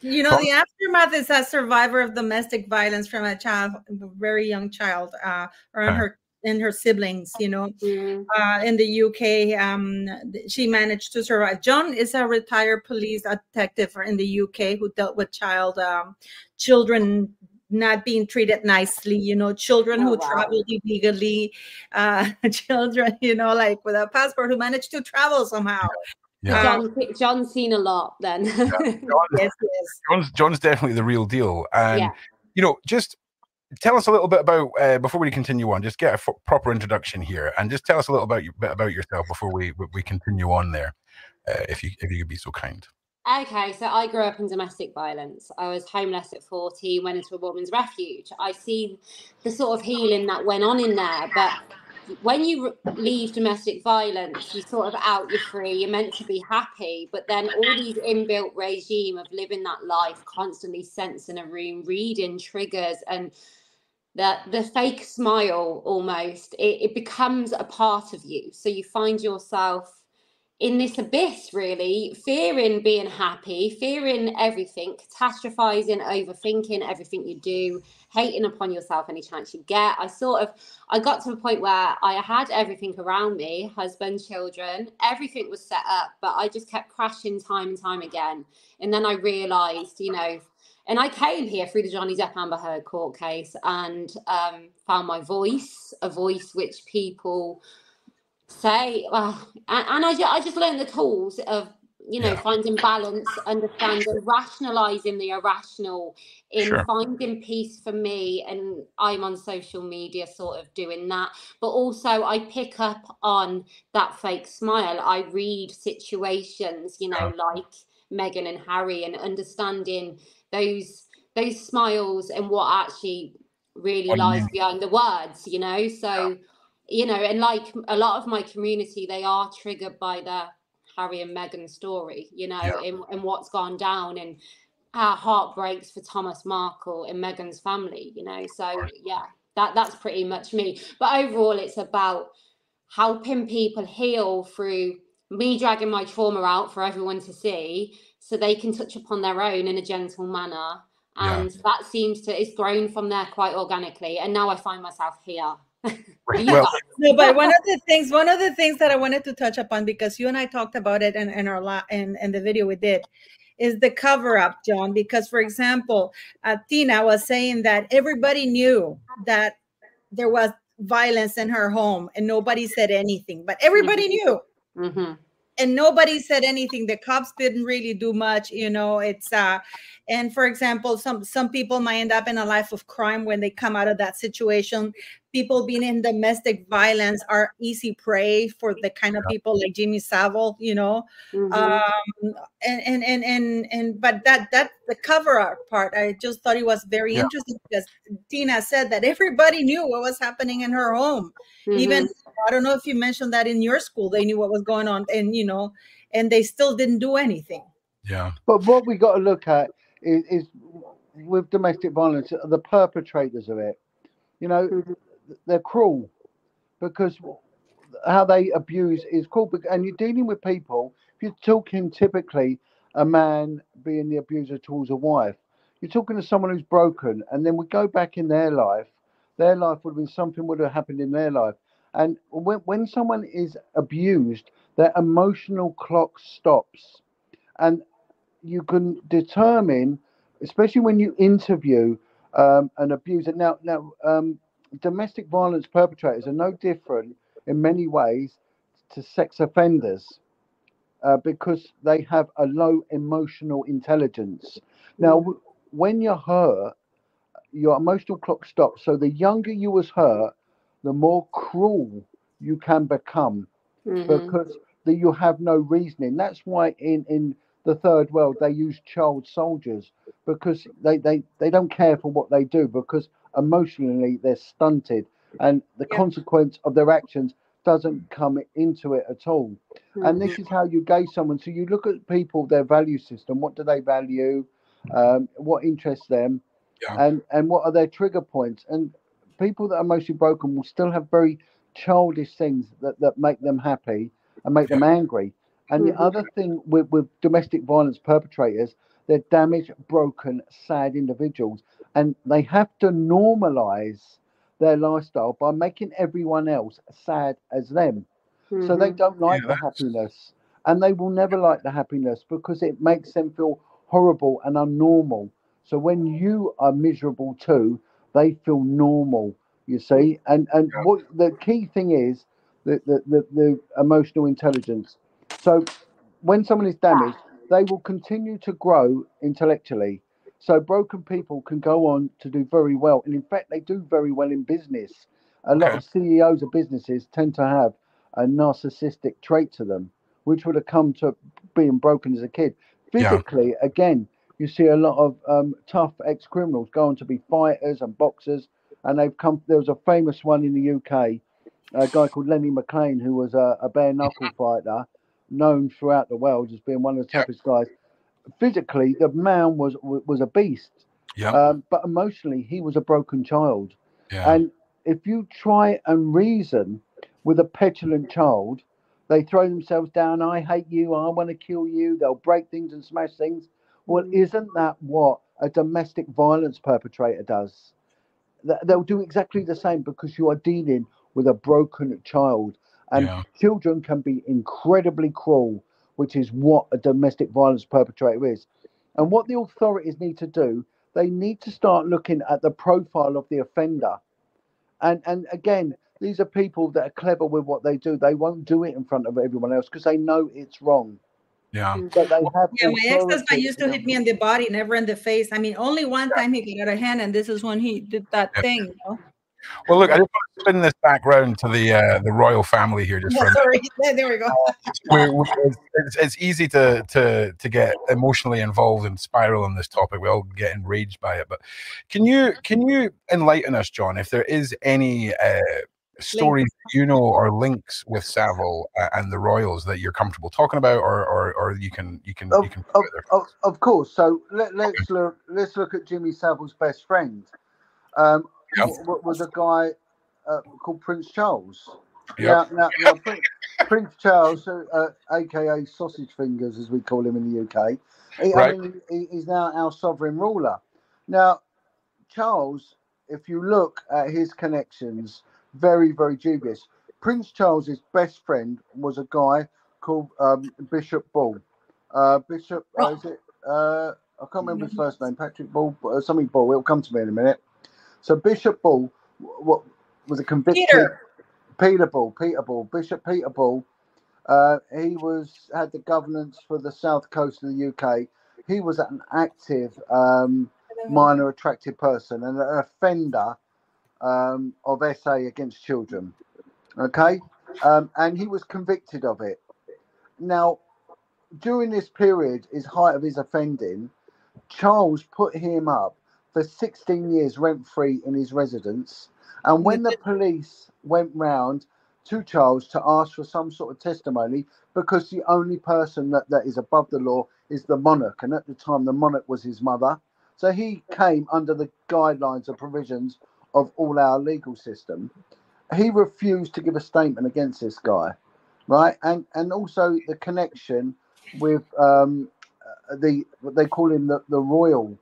You know, Tom? the aftermath is a survivor of domestic violence from a child, a very young child, uh, or Okay. her and her siblings. You know, Mm, uh, in the UK, um, she managed to survive. John is a retired police detective in the UK who dealt with child um, children not being treated nicely. You know, children Oh, who wow. traveled illegally, uh, children, you know, like with a passport who managed to travel somehow. Yeah. Uh, John, John's seen a lot then. John, Yes, yes. John's, John's definitely the real deal. And, Yeah. you know, just tell us a little bit about, uh, before we continue on, just get a f- proper introduction here and just tell us a little about, you, bit about yourself before we, we- we continue on there, uh, if you if you could be so kind. Okay, so I grew up in domestic violence. I was homeless at 14, went into a woman's refuge. I see the sort of healing that went on in there, but when you leave domestic violence, you sort of out, you're free, you're meant to be happy, but then all these inbuilt regime of living that life, constantly sensing a room, reading triggers, and that the fake smile almost it, it becomes a part of you so you find yourself in this abyss, really, fearing being happy, fearing everything, catastrophizing, overthinking everything you do, hating upon yourself any chance you get. I sort of, I got to a point where I had everything around me husband, children, everything was set up, but I just kept crashing time and time again. And then I realized, you know, and I came here through the Johnny Depp Amber Heard court case and um, found my voice, a voice which people say well and, and I, I just learned the tools of you know yeah. finding balance understanding rationalizing the irrational in sure. finding peace for me and i'm on social media sort of doing that. But also i pick up on that fake smile. I read situations you know like meghan and harry and understanding those those smiles and what actually really lies behind the words you know? So yeah you know, and like a lot of my community, they are triggered by the Harry and Meghan story, you know, yeah. and, and what's gone down and our heart breaks for Thomas Markle and Meghan's family, you know. So right. yeah, that that's pretty much me. But overall it's about helping people heal through me dragging my trauma out for everyone to see so they can touch upon their own in a gentle manner. And yeah. that seems to it's grown from there quite organically. And now I find myself here well, no, but one of the things, one of the things that I wanted to touch upon because you and I talked about it in, in our la- in, in the video we did is the cover up, John. Because, for example, uh, Tina was saying that everybody knew that there was violence in her home and nobody said anything, but everybody mm-hmm. knew. Mm-hmm and nobody said anything the cops didn't really do much you know it's uh and for example some some people might end up in a life of crime when they come out of that situation people being in domestic violence are easy prey for the kind of people like Jimmy Savile, you know. Mm-hmm. Um, and, and and and and but that that the cover art part, I just thought it was very yeah. interesting because Tina said that everybody knew what was happening in her home. Mm-hmm. Even I don't know if you mentioned that in your school, they knew what was going on, and you know, and they still didn't do anything. Yeah. But what we got to look at is, is with domestic violence, the perpetrators of it. You know, mm-hmm they're cruel because how they abuse is cruel. And you're dealing with people. If you're talking typically a man being the abuser towards a wife, you're talking to someone who's broken, and then we go back in their life. Their life would have been something would have happened in their life. And when, when someone is abused, their emotional clock stops. And you can determine, especially when you interview um, an abuser. Now, now um, domestic violence perpetrators are no different in many ways to sex offenders uh, because they have a low emotional intelligence. Now, mm. when you're hurt, your emotional clock stops. So the younger you was hurt, the more cruel you can become mm-hmm. because the, you have no reasoning. That's why in, in the third world they use child soldiers because they, they, they don't care for what they do because emotionally they're stunted and the yeah. consequence of their actions doesn't come into it at all. Mm-hmm. And this is how you gauge someone. So you look at people, their value system. What do they value? Um, what interests them? Yeah. And and what are their trigger points? And people that are mostly broken will still have very childish things that, that make them happy and make yeah. them angry. And mm-hmm. the other thing with, with domestic violence perpetrators, they're damaged, broken, sad individuals and they have to normalize their lifestyle by making everyone else sad as them. Mm-hmm. So they mm-hmm. don't like yeah, the happiness and they will never like the happiness because it makes them feel horrible and unnormal. So when you are miserable too, they feel normal, you see. And and yeah. what the key thing is the, the, the, the emotional intelligence. So when someone is damaged, they will continue to grow intellectually so broken people can go on to do very well, and in fact, they do very well in business. A lot of CEOs of businesses tend to have a narcissistic trait to them, which would have come to being broken as a kid. Physically, yeah. again, you see a lot of um, tough ex-criminals go on to be fighters and boxers, and they've come. There was a famous one in the UK, a guy called Lenny McLean, who was a, a bare knuckle fighter, known throughout the world as being one of the toughest yeah. guys physically, the man was was a beast. Yeah. Um, but emotionally, he was a broken child. Yeah. And if you try and reason with a petulant child, they throw themselves down. I hate you. I want to kill you. They'll break things and smash things. Well, isn't that what a domestic violence perpetrator does? They'll do exactly the same because you are dealing with a broken child. And Yeah. children can be incredibly cruel, which is what a domestic violence perpetrator is. And what the authorities need to do, they need to start looking at the profile of the offender. And and again, these are people that are clever with what they do. They won't do it in front of everyone else because they know it's wrong. Yeah. Mm. But they have Yeah, my ex-husband used to hit me in the body, never in the face. I mean, only one time he got out of hand, and this is when he did that Yeah. thing. You know? Well, look, I just want to spin this back round to the uh, the royal family here just for a minute. Sorry, there, there we go. we we it's, it's easy to to to get emotionally involved and spiral on this topic. We all get enraged by it. But can you can you enlighten us, John, if there is any uh, stories you know or links with Savile uh, and the royals that you're comfortable talking about, or or, or you can you can Of, you can. of, of, of course. So let, let's look. Let's look at Jimmy Savile's best friend. Um, Yeah. was a guy uh, called Prince Charles. Yeah. Now, now, now Prince, Prince Charles, uh, uh, aka Sausage Fingers, as we call him in the UK, he, Right. I mean, he, he's now our sovereign ruler. Now, Charles, if you look at his connections, very, very dubious. Prince Charles's best friend was a guy called um, Bishop Ball. Uh, Bishop, uh, is it? Uh, I can't remember his first name. Patrick Ball, uh, something Ball. It'll come to me in a minute. So Bishop Ball, what was a convicted Peter. Peter Ball, Peter Ball, Bishop Peter Ball. Uh, he was had the governance for the south coast of the UK. He was an active um, minor attracted person and an offender um, of SA against children. Okay, um, and he was convicted of it. Now, during this period, his height of his offending, Charles put him up for 16 years rent free in his residence. And when the police went round to Charles to ask for some sort of testimony, because the only person that, that is above the law is the monarch, and at the time the monarch was his mother. So he came under the guidelines and provisions of all our legal system. He refused to give a statement against this guy, right? And and also the connection with um, the what they call him the, the royal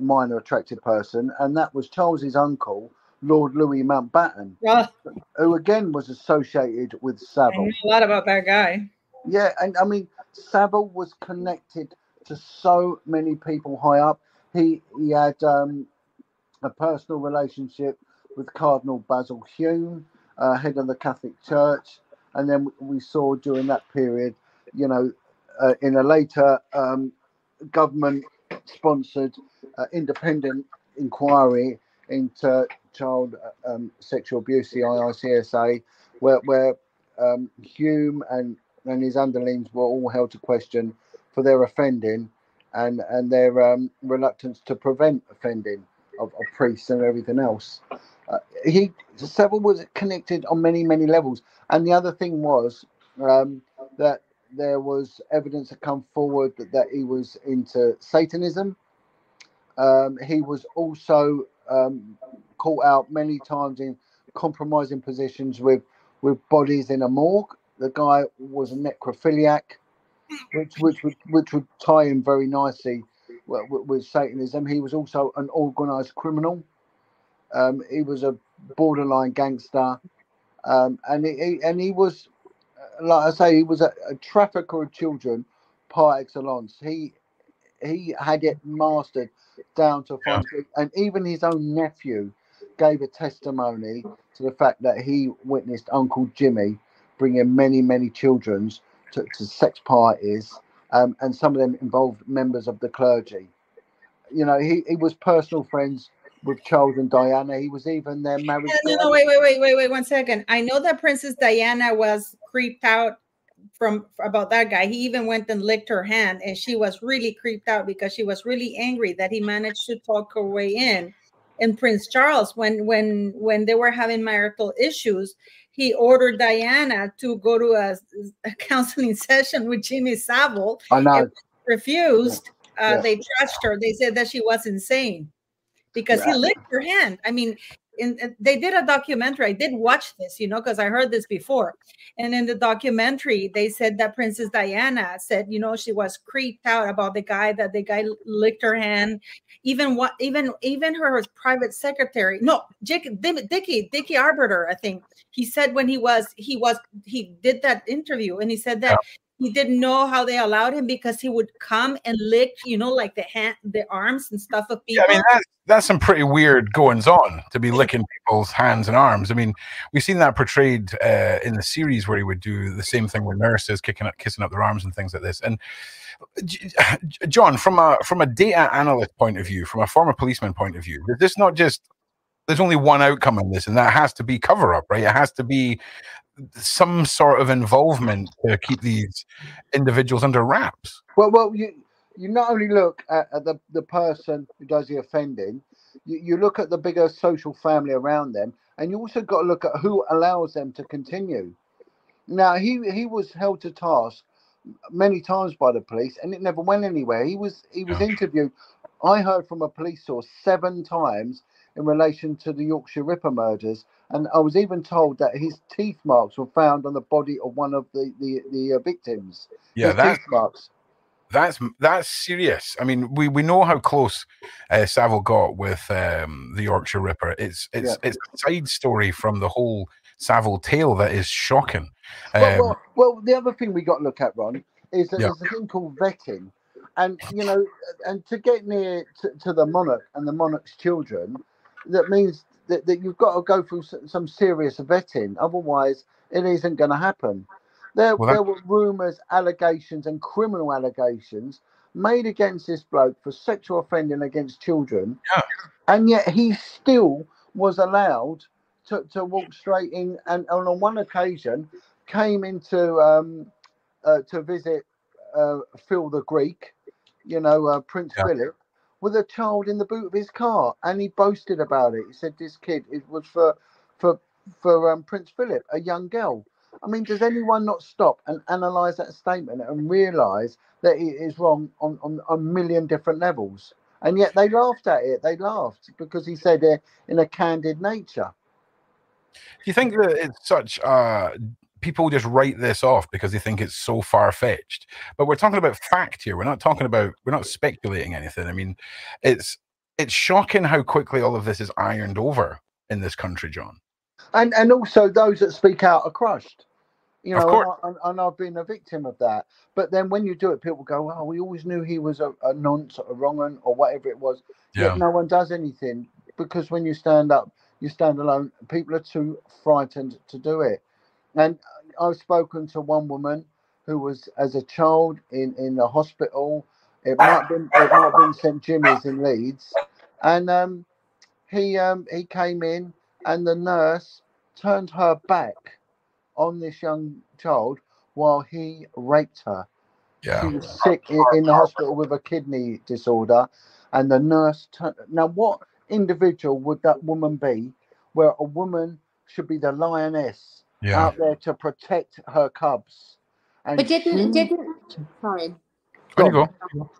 minor attracted person, and that was Charles's uncle, Lord Louis Mountbatten, Well, who again was associated with I Savile. know a lot about that guy. Yeah, and I mean Savile was connected to so many people high up. He he had um, a personal relationship with Cardinal Basil Hume, uh, head of the Catholic Church, and then we saw during that period, you know, uh, in a later um, government-sponsored uh, independent inquiry into child uh, um, sexual abuse, the IICSA, where where um, Hume and and his underlings were all held to question for their offending and and their um, reluctance to prevent offending of, of priests and everything else. Uh, he Savile was connected on many many levels, and the other thing was um, that there was evidence that come forward that, that he was into Satanism. Um, he was also um, caught out many times in compromising positions with with bodies in a morgue. The guy was a necrophiliac, which which would which would tie in very nicely with, with Satanism. He was also an organised criminal. Um, he was a borderline gangster, um, and he, and he was, uh, like I say, he was a, a trafficker of children par excellence. He he had it mastered down to a fine art. and even his own nephew gave a testimony to the fact that he witnessed Uncle Jimmy bringing many, many children to, to sex parties, um, and some of them involved members of the clergy. You know, he, he was personal friends with Charles and Diana. He was even their marriage. No, no, no, wait, wait, wait, wait, wait, one second. I know that Princess Diana was creeped out from about that guy. He even went and licked her hand, and she was really creeped out because she was really angry that he managed to talk her way in. And Prince Charles, when when when they were having marital issues, he ordered Diana to go to a, a counseling session with Jimmy Savile. Know. And refused. Uh, Yeah. They trashed her. They said that she was insane because he licked her hand. I mean, in, they did a documentary. I did watch this, you know, because I heard this before. And in the documentary, they said that Princess Diana said, you know, she was creeped out about the guy that the guy licked her hand. Even what, even even her private secretary, no, Dick, Dickie Dickie Arbiter, I think he said when he was he was he did that interview and he said that he didn't know how they allowed him because he would come and lick, you know, like the hand, the arms and stuff of Yeah, people. I mean that's that's some pretty weird goings on to be licking people's hands and arms. I mean, we've seen that portrayed uh, in the series where he would do the same thing with nurses kicking up, kissing up their arms and things like this. And John, from a from a data analyst point of view, from a former policeman point of view, is this not just there's only one outcome in this, and that has to be cover up, right? It has to be some sort of involvement to keep these individuals under wraps. Well, well, you you not only look at, at the the person who does the offending, you, you look at the bigger social family around them, and you also got to look at who allows them to continue. Now, he he was held to task many times by the police, and it never went anywhere. He was he was Yeah. interviewed. I heard from a police source seven times in relation to the Yorkshire Ripper murders, and I was even told that his teeth marks were found on the body of one of the the, the uh, victims. Yeah, His that's teeth marks. that's that's serious. I mean, we, we know how close uh, Savile got with um, the Yorkshire Ripper. It's it's Yeah. it's a side story from the whole Savile tale that is shocking. Um, Well, well, well, the other thing we got to look at, Ron, is that Yeah. there's a thing called vetting, and you know, and to get near to, to the monarch and the monarch's children, that means that, that you've got to go through some serious vetting. Otherwise, it isn't going to happen. There, Well, that- there were rumours, allegations, and criminal allegations made against this bloke for sexual offending against children, Yeah. and yet he still was allowed to, to walk straight in, and, and on one occasion came into um, uh, to visit uh, Phil the Greek, you know, uh, Prince Yeah. Philip, with a child in the boot of his car, and he boasted about it. He said this kid it was for for for um, Prince Philip, a young girl. I mean, does anyone not stop and analyse that statement and realise that it is wrong on, on a million different levels? And yet they laughed at it. They laughed because he said it in a candid nature. do you think that it's such uh people just write this off because they think it's so far fetched? But we're talking about fact here. We're not talking about we're not speculating anything. I mean, it's it's shocking how quickly all of this is ironed over in this country, John. and and also those that speak out are crushed you Of know course. and, and i've been a victim of that but then when you do it people go oh we always knew he was a, a nonce or a wrong or whatever it was yet no one does anything because when you stand up you stand alone people are too frightened to do it and i've spoken to one woman who was as a child in in a hospital it might have been it might have been st jimmy's in leeds and um he um he came in and the nurse turned her back on this young child while he raped her. Yeah. She was sick in, in the hospital with a kidney disorder, and the nurse turned. Now, what individual would that woman be? Where a woman should be the lioness Yeah. out there to protect her cubs, and But didn't she- didn't sorry. On you go.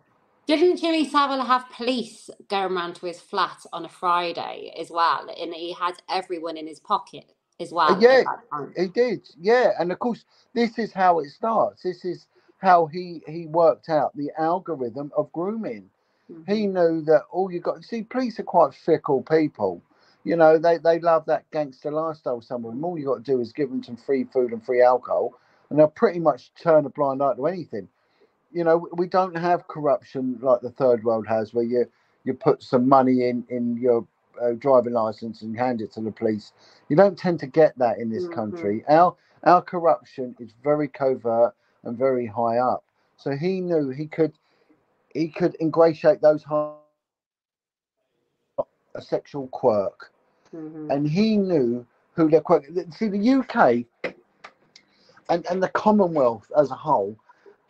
Didn't Jimmy Savile have police going round to his flat on a Friday as well? And he had everyone in his pocket as well. at yeah. He did, yeah, and of course, this is how it starts. This is how he he worked out the algorithm of grooming. He Mhm. knew that all you got. See, police are quite fickle people. You know, they they love that gangster lifestyle. Some of them. All you got to do is give them some free food and free alcohol, and they'll pretty much turn a blind eye to anything. You know, we don't have corruption like the third world has, where you you put some money in in your uh, driving license and hand it to the police. You don't tend to get that in this Mhm. country. Our our corruption is very covert and very high up. So he knew he could he could ingratiate those high a sexual quirk, Mhm. and he knew who their quirk. See, the UK and and the Commonwealth as a whole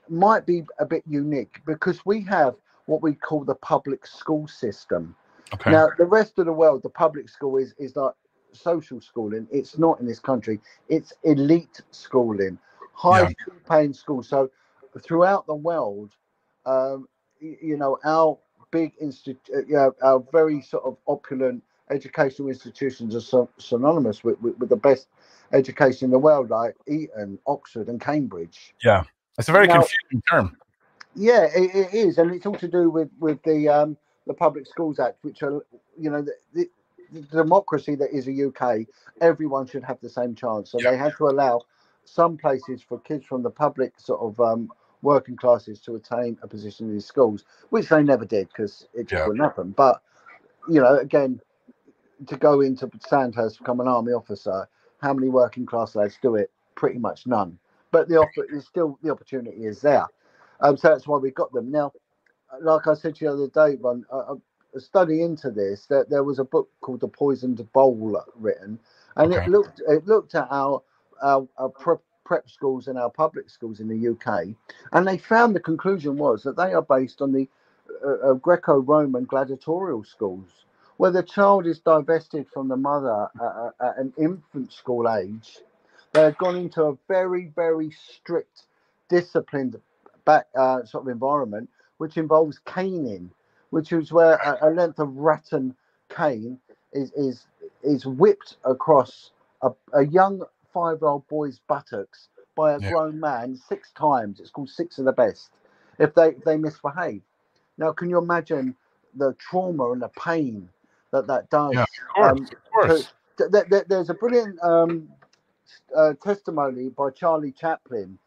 might be a bit unique because we have what we call the public school system. Okay. Now, the rest of the world, the public school is is like social schooling. It's not in this country. It's elite schooling, high yeah. paying schools. So, throughout the world, um, y- you know, our big institute, uh, yeah, our very sort of opulent educational institutions are so, synonymous with, with, with the best education in the world, like Eton, Oxford, and Cambridge. Yeah, it's a very Now- confusing term. Yeah, it, it is, and it's all to do with with the um, the Public Schools Act, which are you know the, the, the democracy that is the UK. Everyone should have the same chance, so Yeah. they had to allow some places for kids from the public sort of um, working classes to attain a position in these schools, which they never did because it just Yeah. wouldn't happen. But you know, again, to go into Sandhurst become an army officer, how many working class lads do it? Pretty much none. But the offer is still the opportunity is there. Um, so that's why we got them. Now, like I said to you the other day, one a, a study into this, that there was a book called The Poisoned Bowl written, and Okay. it looked it looked at our our, our prep, prep schools and our public schools in the UK, and they found the conclusion was that they are based on the uh, uh, Greco-Roman gladiatorial schools, where the child is divested from the mother at, at- an infant school age. They have gone into a very, very strict, disciplined back uh, sort of environment, which involves caning, which is where a, a length of rattan cane is is is whipped across a, a young five-year-old boy's buttocks by a Yeah. grown man six times. It's called six of the best. If they if they misbehave, now can you imagine the trauma and the pain that that does? Yeah, Of course, Um, of course. th- th- th- there's a brilliant um, uh, testimony by Charlie Chaplin.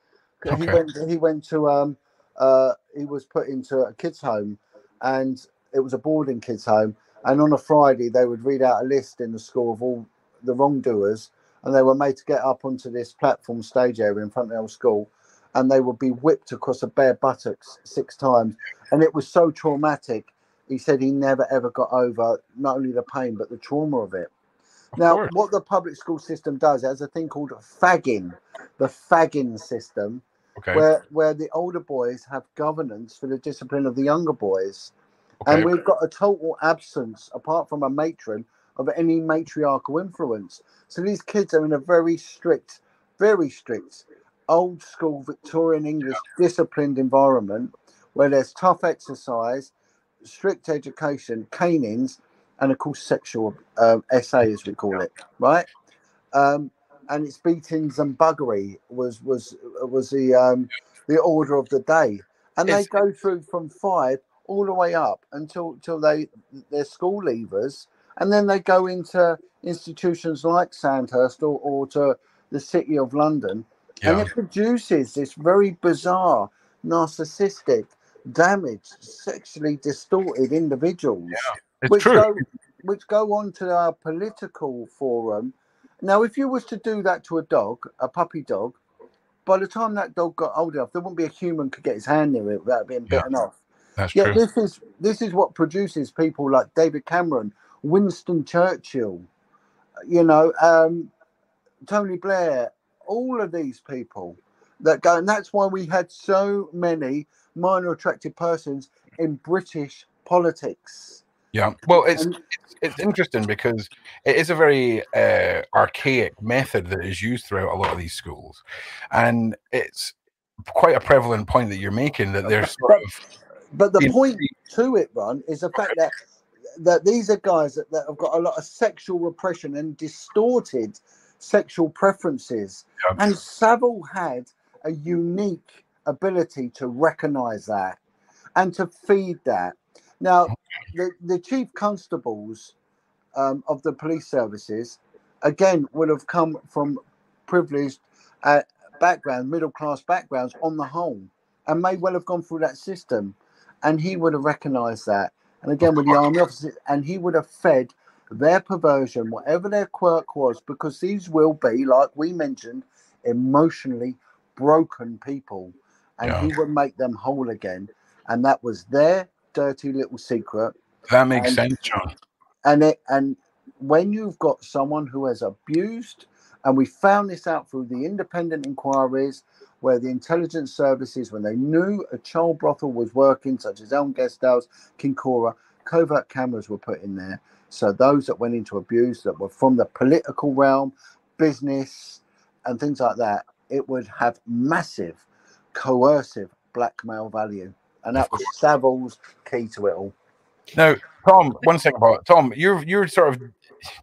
He went. He went to. Um, uh, he was put into a kids' home, and it was a boarding kids' home. And on a Friday, they would read out a list in the school of all the wrongdoers, and they were made to get up onto this platform stage area in front of the school, and they would be whipped across a bare buttocks six times. And it was so traumatic. He said he never ever got over not only the pain but the trauma of it. Of Now, course. what the public school system does, it has a thing called fagging, the fagging system, Okay. where where the older boys have governance for the discipline of the younger boys, okay. and we've got a total absence, apart from a matron, of any matriarchal influence. So these kids are in a very strict, very strict, old school Victorian English disciplined environment where there's tough exercise, strict education, canings, and of course sexual um, SA as we call it, right? Um, and it's beatings and buggery was was was the um, the order of the day, and they go through from five all the way up until till they they're school leavers, and then they go into institutions like Sandhurst or, or to the city of London, and it produces this very bizarre, narcissistic, damaged, sexually distorted individuals It's which true. go which go on to our political forum. Now, if you was to do that to a dog, a puppy dog, by the time that dog got old enough, there wouldn't be a human could get his hand near it without being Yeah. bitten off. That's Yet true. this is this is what produces people like David Cameron, Winston Churchill, you know, um, Tony Blair, all of these people that go, and that's why we had so many minor attracted persons in British politics. Yeah. Well, it's And- it's interesting because it is a very uh, archaic method that is used throughout a lot of these schools, and it's quite a prevalent point that you're making that there's sort of But the in- point to it, Ron, is the fact that that these are guys that, that have got a lot of sexual repression and distorted sexual preferences. Yeah. And Savile had a unique ability to recognize that and to feed that. Now, the, the chief constables um, of the police services, again, would have come from privileged uh, background, middle class backgrounds on the whole, and may well have gone through that system. And he would have recognized that. And again, with the army officers, and he would have fed their perversion, whatever their quirk was, because these will be, like we mentioned, emotionally broken people. And Yeah. he would make them whole again. And that was their dirty little secret. that makes and- sense, John. And it and when you've got someone who has abused, and we found this out through the independent inquiries where the intelligence services, when they knew a child brothel was working, such as Elm Guest House, Kincora, covert cameras were put in there. So those that went into abuse that were from the political realm, business, and things like that, it would have massive coercive blackmail value. And that was Savile's key to it all. Now, Tom, one thing about Tom, you're you're sort of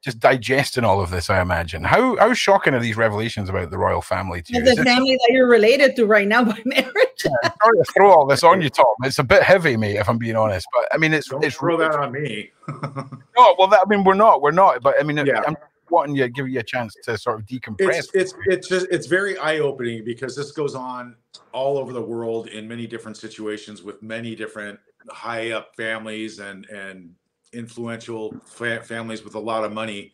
just digesting all of this, I imagine. How how shocking are these revelations about the royal family to you? The family that you're related to right now by marriage. yeah, sorry to throw all this on you, Tom. It's a bit heavy, mate, if I'm being honest. But I mean, it's Don't it's throw that on me. no. Well, that, I mean, we're not, we're not. But I mean, Yeah. I'm wanting you give you a chance to sort of decompress. it's it's it's just it's very eye opening because this goes on all over the world in many different situations with many different high up families and and influential fa- families with a lot of money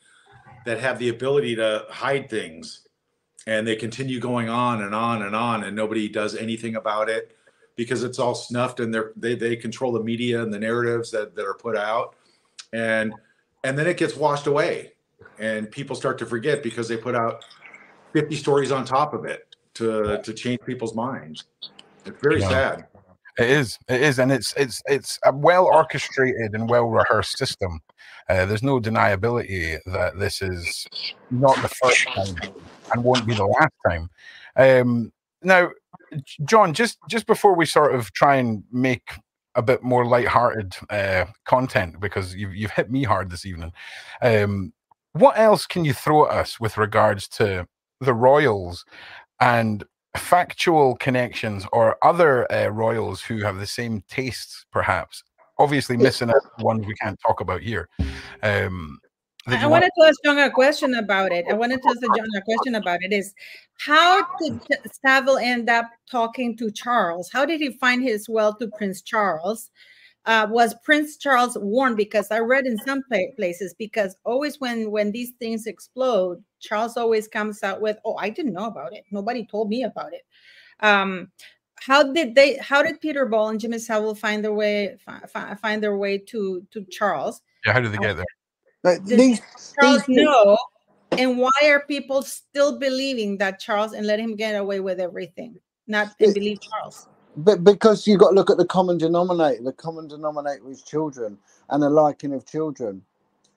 that have the ability to hide things. And they continue going on and on and on and nobody does anything about it because it's all snuffed and they're they, they control the media and the narratives that, that are put out. And and then it gets washed away and people start to forget because they put out 50 stories on top of it to to change people's minds it's very Yeah. sad It is. It is, and it's it's it's a well orchestrated and well rehearsed system. Uh, there's no deniability that this is not the first time and won't be the last time. Um, now, John, just just before we sort of try and make a bit more light-hearted uh, content, because you've you've hit me hard this evening. Um, what else can you throw at us with regards to the Royals and factual connections or other uh, royals who have the same tastes, perhaps. Obviously, missing out ones we can't talk about here. Um, I want- wanted to ask John a question about it. I wanted to ask John a question about it. Is how did Savile end up talking to Charles? How did he find his well to Prince Charles? Uh, was Prince Charles warned? Because I read in some places because always when when these things explode, Charles always comes out with, "Oh, I didn't know about it. Nobody told me about it." Um, how did they? How did Peter Ball and Jimmy Savile find their way fi- fi- find their way to to Charles? yeah, how did they get there? But Did these, Charles these know? And why are people still believing that Charles and let him get away with everything, not It- believe Charles? But because you've got to look at the common denominator, the common denominator is children and the liking of children.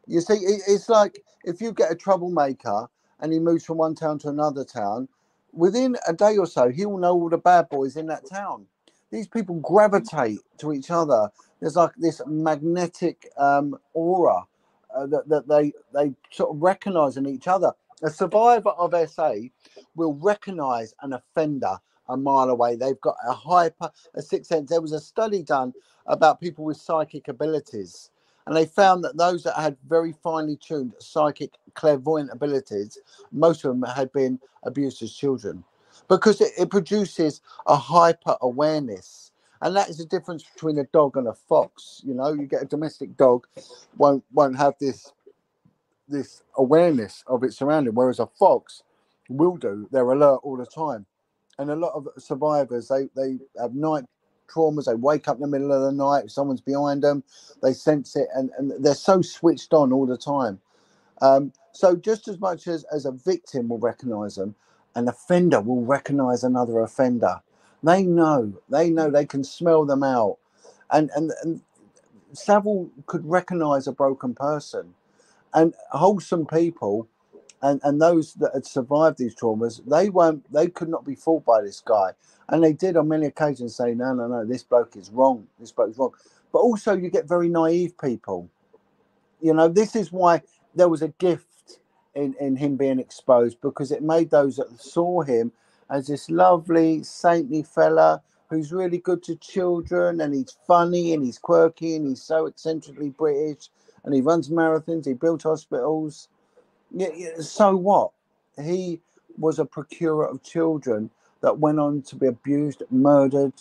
You see, it's like if you get a troublemaker and he moves from one town to another town, within a day or so, he will know all the bad boys in that town. These people gravitate to each other. There's like this magnetic um, aura uh, that, that they they sort of recognise in each other. A survivor of SA will recognise an offender a mile away. They've got a hyper, a sixth sense. There was a study done about people with psychic abilities, and they found that those that had very finely tuned psychic clairvoyant abilities, most of them had been abused as children because it, it produces a hyper awareness. And that is the difference between a dog and a fox. You know, you get a domestic dog, won't won't have this this awareness of its surrounding, whereas a fox will do. They're alert all the time and a lot of survivors they they have night traumas they wake up in the middle of the night someone's behind them they sense it and, and they're so switched on all the time. Um, so just as much as, as a victim will recognize them an offender will recognize another offender. They know they know they can smell them out. And and, and savile could recognize a broken person. And wholesome people and and those that had survived these traumas, they weren't they could not be fooled by this guy, and they did on many occasions say, no, no, no, this bloke is wrong, this bloke is wrong. But also, you get very naive people. You know, this is why there was a gift in in him being exposed because it made those that saw him as this lovely saintly fella who's really good to children and he's funny and he's quirky and he's so eccentrically British and he runs marathons, he built hospitals yeah, yeah, so what? He was a procurer of children that went on to be abused, murdered.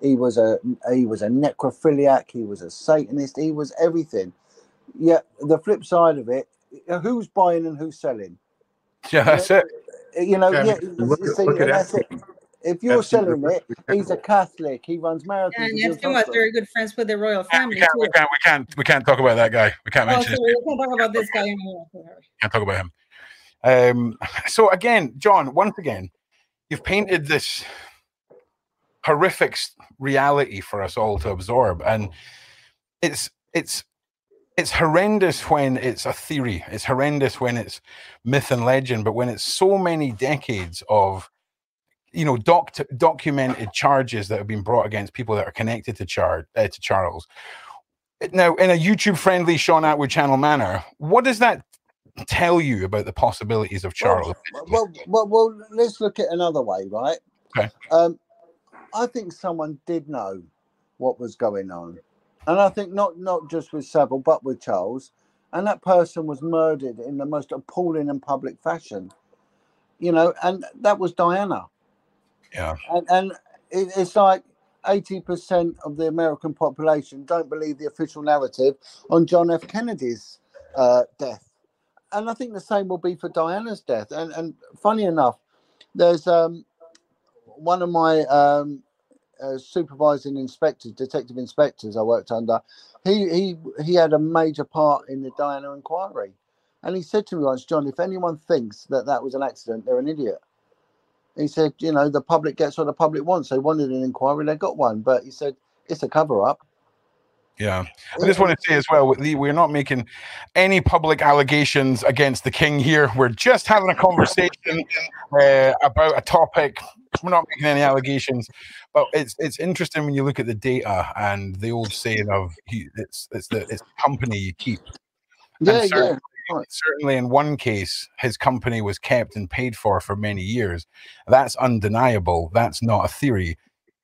He was a he was a necrophiliac. He was a Satanist. He was everything. Yet the flip side of it, uh, who's buying and who's selling? Yeah, that's it. You know, Yeah, yeah. look at- see, look at that's it. Epstein. If you're Epstein selling it, he's a Catholic. He runs marathons. And he builds Epstein was very good friends with the royal Yeah, family we, can't, we can't. We can't. We can't talk about that guy. We can't Oh, mention. sorry, we can't talk about this guy anymore. can't talk about him. Um, so again, John, once again, you've painted this horrific reality for us all to absorb, and it's it's it's horrendous when it's a theory. It's horrendous when it's myth and legend, but when it's so many decades of you know doc- documented charges that have been brought against people that are connected to Char- uh, to Charles. now in a YouTube friendly Shaun Attwood channel manner, what does that tell you about the possibilities of Charles? Well, well, well, well, let's look at another way, right? Okay. Um, I think someone did know what was going on, and I think not not just with Savile, but with Charles, and that person was murdered in the most appalling and public fashion. You know, and that was Diana. Yeah. And and it, it's like. 80% of the American population don't believe the official narrative on John F. Kennedy's uh, death and I think the same will be for Diana's death. And and funny enough, there's um one of my um uh, supervising inspectors, detective inspectors I worked under. He he he had a major part in the Diana inquiry, and he said to me once, John, if anyone thinks that that was an accident, they're an idiot. He said, you know, the public gets what the public wants. They wanted an inquiry, they got one, but he said it's a cover up. Yeah. I just want to say as well, we're not making any public allegations against the king here. We're just having a conversation uh, about a topic. We're not making any allegations, but it's it's interesting when you look at the data and the old saying of it's it's the it's company you keep. Yeah, yeah. Certainly, in one case, his company was kept and paid for for many years. That's undeniable. That's not a theory.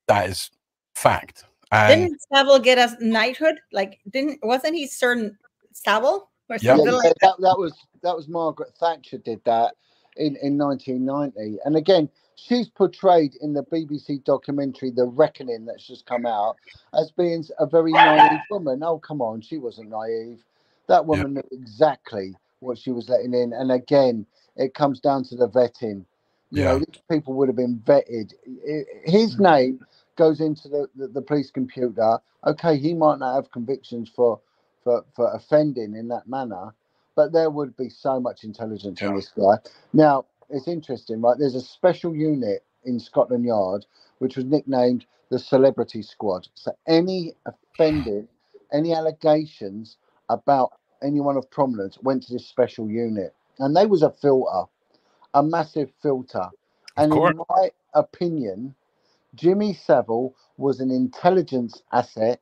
That is fact. And Didn't Savile get a knighthood? Like, didn't wasn't he certain Savile or Yeah. something Yeah, like that, that was that was Margaret Thatcher did that in in 1990, and again she's portrayed in the BBC documentary The Reckoning that's just come out as being a very naive woman. Oh come on, she wasn't naive. That woman knew exactly what she was letting in, and again it comes down to the vetting. You know, these people would have been vetted. His mm-hmm. name goes into the, the, the police computer. Okay, he might not have convictions for for for offending in that manner, but there would be so much intelligence in this guy. Now it's interesting, right? There's a special unit in Scotland Yard which was nicknamed the Celebrity Squad. So any offended, any allegations about anyone of prominence went to this special unit, and they was a filter, a massive filter. And in my opinion, Jimmy Savile was an intelligence asset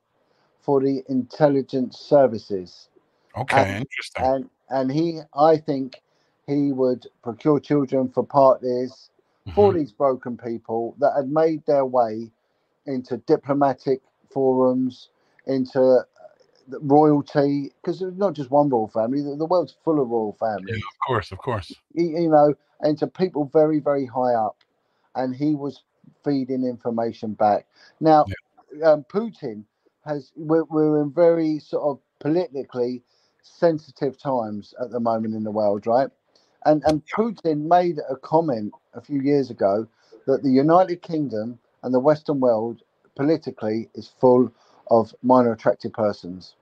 for the intelligence services okay, interesting. and and he i think he would procure children for parties for Mhm. these broken people that had made their way into diplomatic forums into royalty because there's not just one royal family the, the world's full of royal families Of course, of course. you, you know, and to people very, very high up, and he was feeding information back. Now, um, Putin has we're, we're in very sort of politically sensitive times at the moment in the world, right? And and Putin made a comment a few years ago that the United Kingdom and the Western world politically is full of minor attractive persons.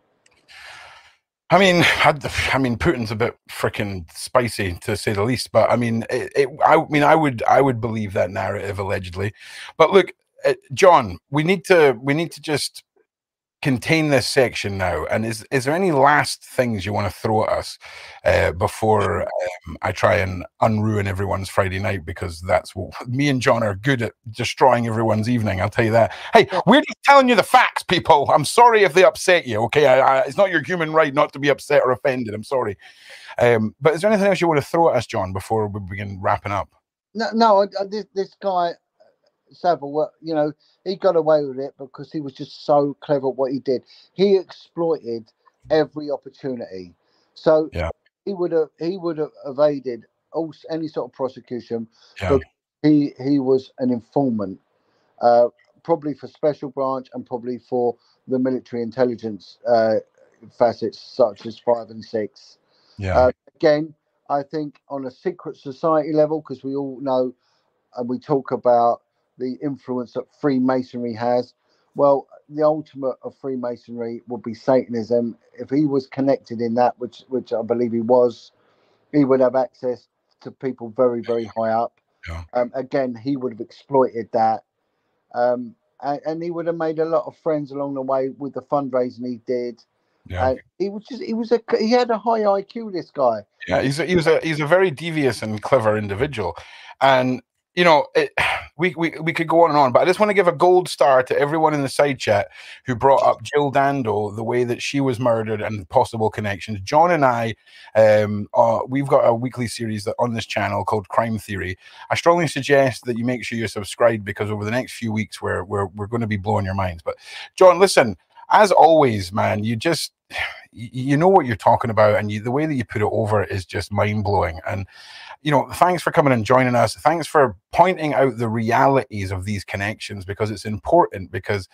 I mean, I, I mean, Putin's a bit freaking spicy to say the least. But I mean, it, it, I mean, I would, I would believe that narrative allegedly. But look, uh, John, we need to, we need to just contain this section now. And is, is there any last things you want to throw at us uh, before um, I try and unruin everyone's Friday night? Because that's what me and John are good at destroying everyone's evening. I'll tell you that. Hey, we're just telling you the facts, people. I'm sorry if they upset you. Okay, I, I, it's not your human right not to be upset or offended. I'm sorry. Um, but is there anything else you want to throw at us, John, before we begin wrapping up? No, no, this, this guy Savile, you know, he got away with it because he was just so clever at what he did. He exploited every opportunity. So Yeah. he would have he would have evaded all any sort of prosecution. Yeah. He he was an informant, uh, probably for special branch and probably for the military intelligence uh, facets such as five and six Yeah. Uh, again, I think on a secret society level, because we all know and we talk about the influence that Freemasonry has. Well, the ultimate of Freemasonry would be Satanism. If he was connected in that, which which I believe he was, he would have access to people very very high up. Yeah. Um, again, he would have exploited that, um, and, and he would have made a lot of friends along the way with the fundraising he did. yeah. And he was just he was a he had a high IQ. This guy. Yeah, he's a, he was a he's a very devious and clever individual, and you know, it, we, we we could go on and on, but I just want to give a gold star to everyone in the side chat who brought up Jill Dando, the way that she was murdered and possible connections. John and I, um, we've got a weekly series that on this channel called Crime Theory. I strongly suggest that you make sure you're subscribed because over the next few weeks we're we're, we're going to be blowing your minds. But John, listen, as always, man, you just you know what you're talking about, and you, the way that you put it over is just mind blowing. And you know, thanks for coming and joining us. Thanks for pointing out the realities of these connections because it's important. Because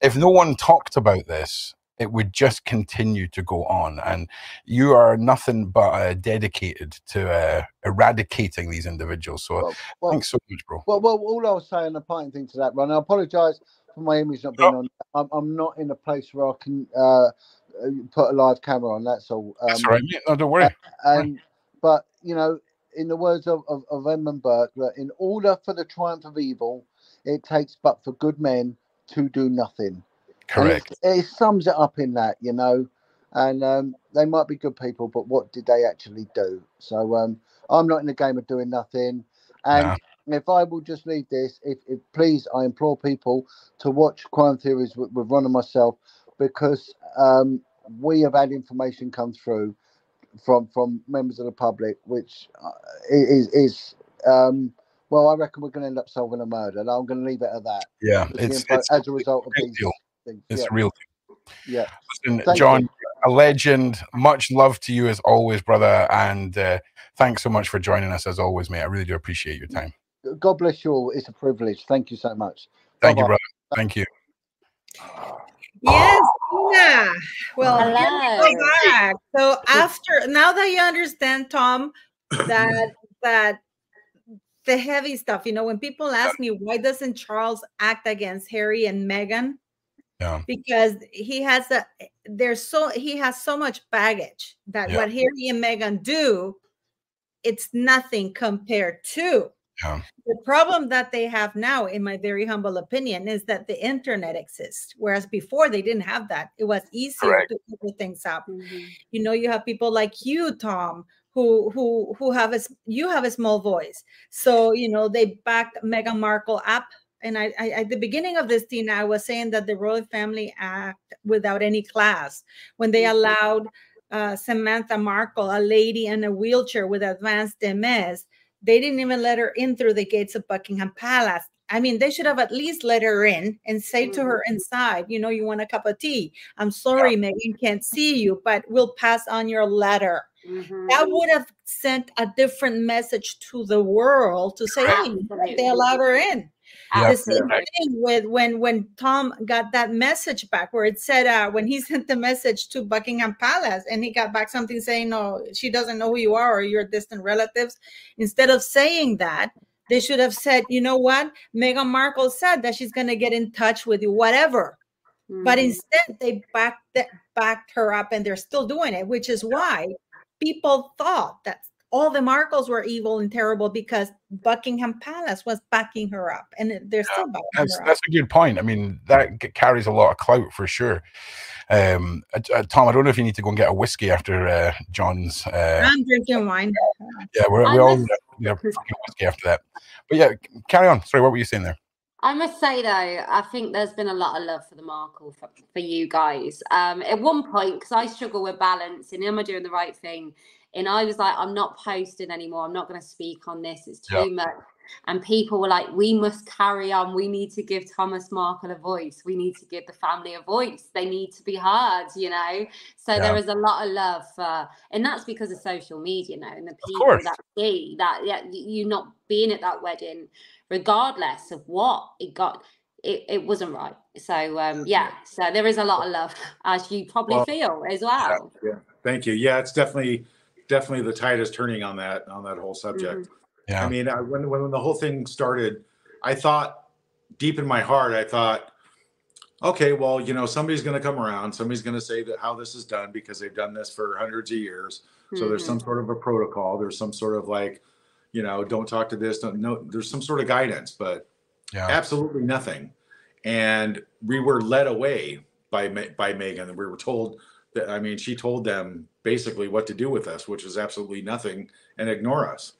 if no one talked about this, it would just continue to go on. And you are nothing but uh, dedicated to uh, eradicating these individuals. So Well, well, thanks so much, bro. well, well, all I was saying, the point thing to that, Ron, I apologise for my image not being on. I'm, I'm not in a place where I can uh, uh, put a live camera on. That's all. Um, That's all right. No, don't worry. and but you know, in the words of, of, of Edmund Burke, that in order for the triumph of evil, it takes but for good men to do nothing. Correct. It, it sums it up in that, you know. And um, they might be good people, but what did they actually do? So um, I'm not in the game of doing nothing. And if I will just leave this, if, if please, I implore people to watch Crime Theories with, with Ron and myself because um, we have had information come through from from members of the public, which uh, is is um, well, I reckon we're going to end up solving a murder. And I'm going to leave it at that. Yeah, it's, info it's as a result of a big these deal. things. It's yeah, a real thing. yeah. Listen, Thank John, you. a legend. Much love to you as always, brother. And uh, thanks so much for joining us as always, mate. I really do appreciate your time. God bless you all. It's a privilege. Thank you so much. Thank you, Bye-bye. brother. Thank you. Yes, Tina. Well, go back. So after now that you understand, Tom, that that the heavy stuff, you know, when people ask me why doesn't Charles act against Harry and Meghan, Yeah. because he has a there's so he has so much baggage that Yeah. what Harry and Meghan do, it's nothing compared to Yeah. the problem that they have now, in my very humble opinion, is that the internet exists. Whereas before they didn't have that. It was easier Correct. to figure things out. Mhm. You know, you have people like you, Tom, who who who have a you have a small voice. So you know they backed Meghan Markle up. And I, I at the beginning of this, Tina, I was saying that the royal family act without any class when they Mhm. allowed uh, Samantha Markle, a lady in a wheelchair with advanced MS, they didn't even let her in through the gates of Buckingham Palace. I mean, they should have at least let her in and say to her inside, you know, you want a cup of tea. I'm sorry, Meghan can't see you, but we'll pass on your letter. Mhm. That would have sent a different message to the world to say, hey, they allowed her in. Yeah. The same Right. thing with when when Tom got that message back where it said uh, when he sent the message to Buckingham Palace and he got back something saying no she doesn't know who you are or you're distant relatives instead of saying that they should have said you know what Meghan Markle said that she's going to get in touch with you whatever but Mhm. instead they backed that backed her up and they're still doing it which is why people thought that all the Markles were evil and terrible because Buckingham Palace was backing her up and it- they're still backing That's her up. that's a good point. I mean, that carries a lot of clout for sure. Um, uh, uh, Tom, I don't know if you need to go and get a whiskey after uh, John's. Uh, I'm drinking wine. yeah, we're, I we all must- yeah, whiskey after that. But yeah, carry on. Sorry, what were you saying there? I must say though, I think there's been a lot of love for the Markle for, for you guys. Um, at one point, because I struggle with balance and am I doing the right thing? And I was like, I'm not posting anymore. I'm not going to speak on this. It's too Yeah. much. And people were like, we must carry on. We need to give Thomas Markle a voice. We need to give the family a voice. They need to be heard, you know? So Yeah. there is a lot of love for, and that's because of social media you know, and the people that see that, yeah, you not being at that wedding, regardless of what it got, it, it wasn't right. So, um, yeah, so there is a lot of love, as you probably Well, feel as well. Yeah, Thank you. Yeah, it's definitely definitely the tide is turning on that on that whole subject. Yeah, I mean, I, when when the whole thing started, I thought deep in my heart, I thought, okay, well, you know, somebody's going to come around, somebody's going to say that how this is done because they've done this for hundreds of years. So there's Mhm. some sort of a protocol. There's some sort of like, you know, don't talk to this. Don't no. There's some sort of guidance, but yeah, absolutely nothing. And we were led away by by Meghan. We were told that. I mean, she told them basically what to do with us, which was absolutely nothing, and ignore us.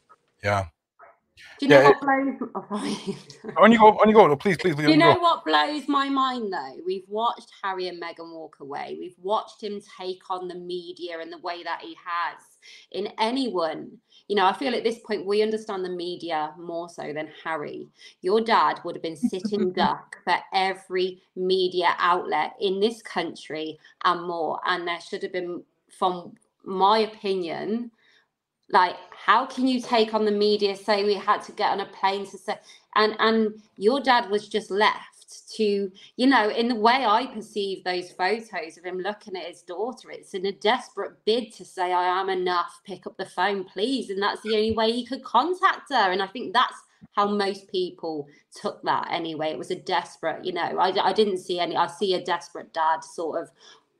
yeah. Do you know Yeah, what blows? Oh, oh. On you go, on you go. No, please, please, please. Do you know go. what blows my mind though? We've watched Harry and Meghan walk away. We've watched him take on the media in the way that he has in anyone. You know, I feel at this point we understand the media more so than Harry. Your dad would have been sitting duck for every media outlet in this country and more. And there should have been, from my opinion, like how can you take on the media say we had to get on a plane to say and and your dad was just left to you know in the way i perceive those photos of him looking at his daughter it's in a desperate bid to say i am enough pick up the phone please and that's the only way he could contact her and i think that's how most people took that anyway it was a desperate you know i, I didn't see any i see a desperate dad sort of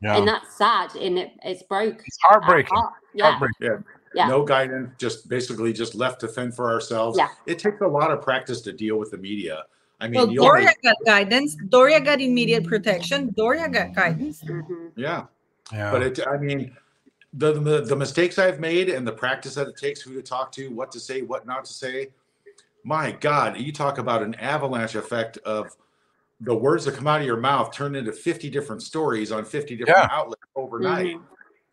Yeah, and that's sad and it, it's broke it's heartbreaking. yeah Heartbreaking. Yeah. No guidance, just basically just left to fend for ourselves. Yeah. It takes a lot of practice to deal with the media. I mean, Well, Doria only, got guidance. Doria got immediate protection. Doria got guidance. Mhm. yeah. Yeah. But it, I mean, the, the the mistakes I've made and the practice that it takes, who to talk to, what to say, what not to say. My God, you talk about an avalanche effect of the words that come out of your mouth turned into 50 different stories on 50 different Yeah. outlets overnight. Mhm.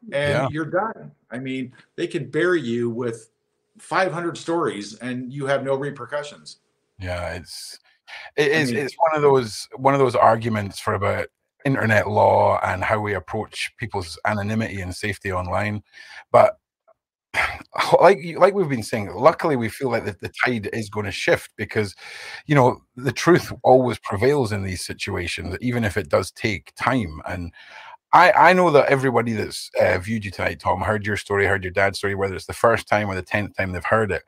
And Yeah. you're done. I mean, they can bury you with 500 stories and you have no repercussions. Yeah, it's it I is mean- it's one of those one of those arguments for about internet law and how we approach people's anonymity and safety online. But like like we've been saying, luckily we feel like the, the tide is going to shift because you know the truth always prevails in these situations, even if it does take time. And I, I know that everybody that's uh, viewed you tonight, Tom, heard your story, heard your dad's story, whether it's the first time or the tenth time they've heard it,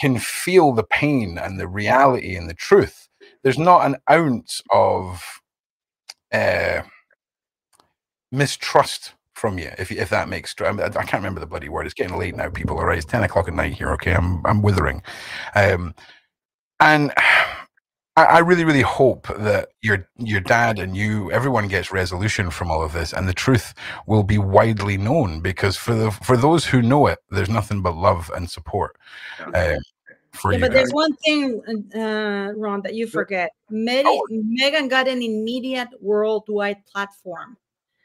can feel the pain and the reality and the truth. There's not an ounce of uh, mistrust from you, if if that makes. I, I can't remember the bloody word. It's getting late now. People, all right, it's ten o'clock at night here. Okay, I'm I'm withering, um, and. I I really, really hope that your your dad and you, everyone gets resolution from all of this, and the truth will be widely known. Because for the for those who know it, there's nothing but love and support uh, for Yeah, you. but guys. there's one thing, uh, Ron, that you forget. Medi- Oh. Meghan got an immediate worldwide platform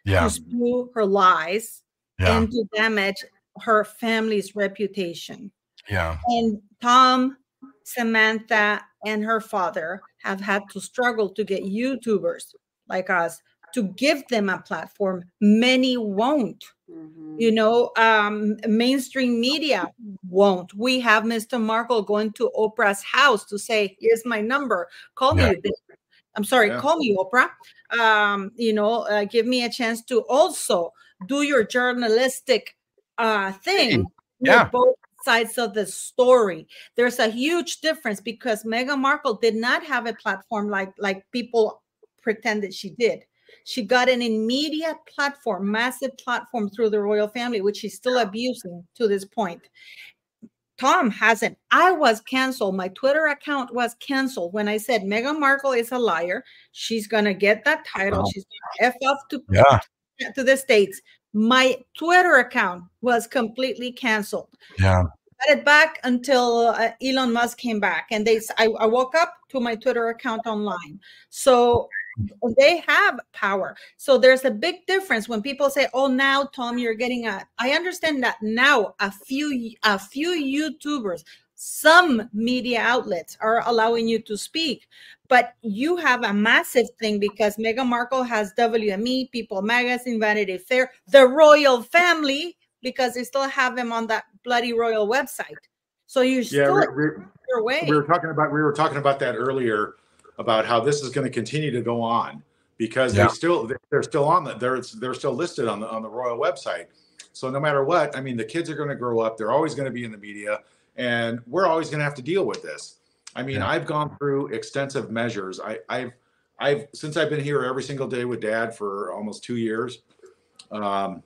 Yeah, to spew her lies yeah, and to damage her family's reputation. yeah, And Tom, Samantha, and her father have had to struggle to get YouTubers like us to give them a platform. Many won't. Mhm. You know, um, mainstream media won't. We have Mr. Markle going to Oprah's house to say, "Here's my number. Call Yeah. me." I'm sorry, Yeah. call me Oprah. Um, you know, uh, give me a chance to also do your journalistic uh, thing. with Yeah. both sides of the story. There's a huge difference because Meghan Markle did not have a platform like like people pretended she did. She got an immediate platform, massive platform through the royal family, which she's still abusing to this point. Tom hasn't. I was canceled. My Twitter account was canceled when I said Meghan Markle is a liar. She's gonna get that title. Wow. She's gonna f off to yeah, to the states. My Twitter account was completely canceled. yeah, Got it back until uh, Elon Musk came back, and they. I, I woke up to my Twitter account online. So Oh, they have power. So there's a big difference when people say, "Oh, now Tom, you're getting a." I understand that now a few a few YouTubers, some media outlets are allowing you to speak, but you have a massive thing because Meghan Markle has WME, People Magazine, Vanity Fair, the royal family, because they still have them on that bloody royal website. So you're Yeah, still we, we, your way. we were talking about we were talking about that earlier about how this is going to continue to go on because Yeah. they still they're still on the they're they're still listed on the on the royal website. So no matter what, I mean, the kids are going to grow up. They're always going to be in the media, and we're always going to have to deal with this. I mean, Yeah. I've gone through extensive measures. I, I've I've since I've been here every single day with Dad for almost two years, um,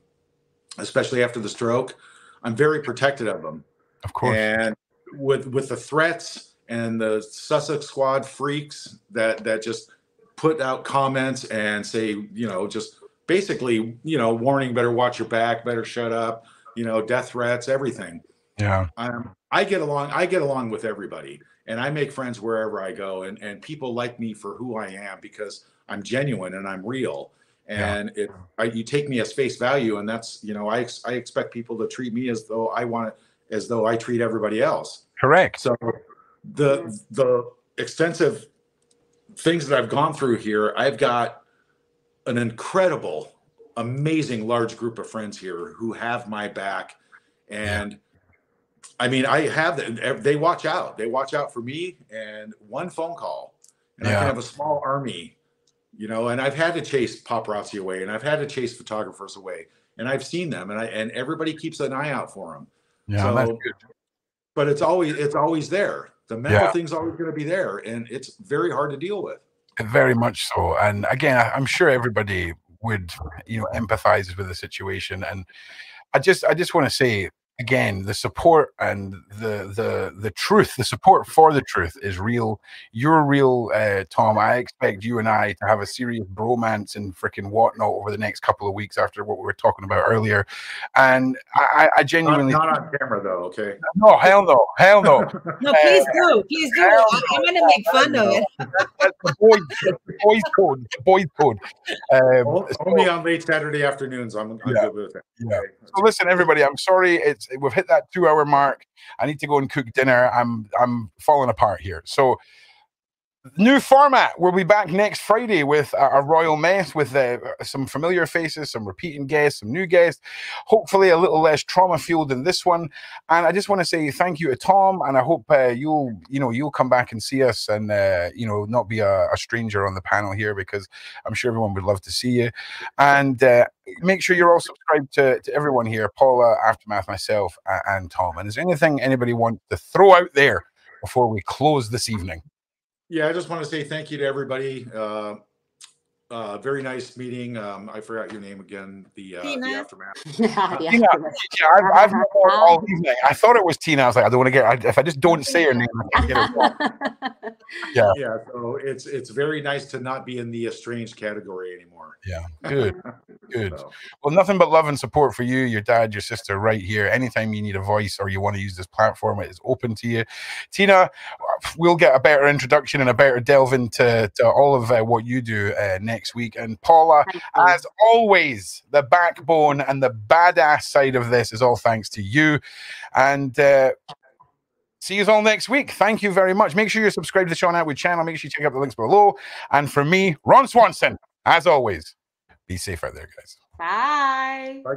especially after the stroke. I'm very protected of him. of course. And with with the threats and the Sussex Squad freaks that that just put out comments and say, you know, just basically, you know, warning, better watch your back, better shut up, you know, death threats, everything. yeah, I'm I get along. I get along with everybody, and I make friends wherever I go, and and people like me for who I am because I'm genuine and I'm real. And yeah. it, I, you take me as face value, and that's you know, I I expect people to treat me as though I want as though I treat everybody else. Correct. So the the extensive things that I've gone through here, I've got an incredible, amazing large group of friends here who have my back. And. I mean, I have they watch out. They watch out for me and one phone call. And yeah. I can have a small army, you know, and I've had to chase paparazzi away and I've had to chase photographers away. And I've seen them and I and everybody keeps an eye out for them. Yeah, so, but it's always it's always there. The mental yeah. thing's always going to be there, and it's very hard to deal with. Very much so. And again, I'm sure everybody would, you know, empathize with the situation. And I just, I just want to say, again the support and the the the truth the support for the truth is real. You're real uh, tom. I expect you and i to have a serious bromance and freaking whatnot over the next couple of weeks after what we were talking about earlier. And i i genuinely not, not on camera though okay? No hell no hell no. No please uh, do please do. i'm gonna make fun of it. That's the boys, the boys code the boys code. Um, only so, on late saturday afternoons i'm, I'm yeah, good with it. yeah. Okay. so listen everybody i'm sorry it's we've hit that two hour mark. I need to go and cook dinner. I'm I'm falling apart here. So new format. We'll be back next Friday with a, a royal mess with uh, some familiar faces, some repeating guests, some new guests. Hopefully, a little less trauma fueled than this one. And I just want to say thank you to Tom, and I hope uh, you'll you know you'll come back and see us, and uh, you know not be a, a, stranger on the panel here because I'm sure everyone would love to see you. And uh, make sure you're all subscribed to, to everyone here, Paula, Aftermath, myself, and Tom. And is there anything anybody wants to throw out there before we close this evening? Yeah, I just want to say thank you to everybody. Uh, uh, very nice meeting. Um, I forgot your name again. The, uh, the aftermath. yeah, Tina, yeah, I've, I've all evening. I thought it was Tina. I was like, I don't want to get. I, if I just don't say her name, I can't get it wrong. yeah, yeah. So it's it's very nice to not be in the estranged category anymore. Yeah, good, good. So. Well, nothing but love and support for you, your dad, your sister, right here. Anytime you need a voice or you want to use this platform, it is open to you. Tina, we'll get a better introduction and a better delve into to all of uh, what you do uh, next week. And Paula, as always, the backbone and the badass side of this is all thanks to you. And uh, see you all next week. Thank you very much. Make sure you're subscribed to the Shaun Attwood channel. Make sure you check out the links below. And for me, Ron Swanson, as always, be safe out there, guys. Bye. Bye, guys.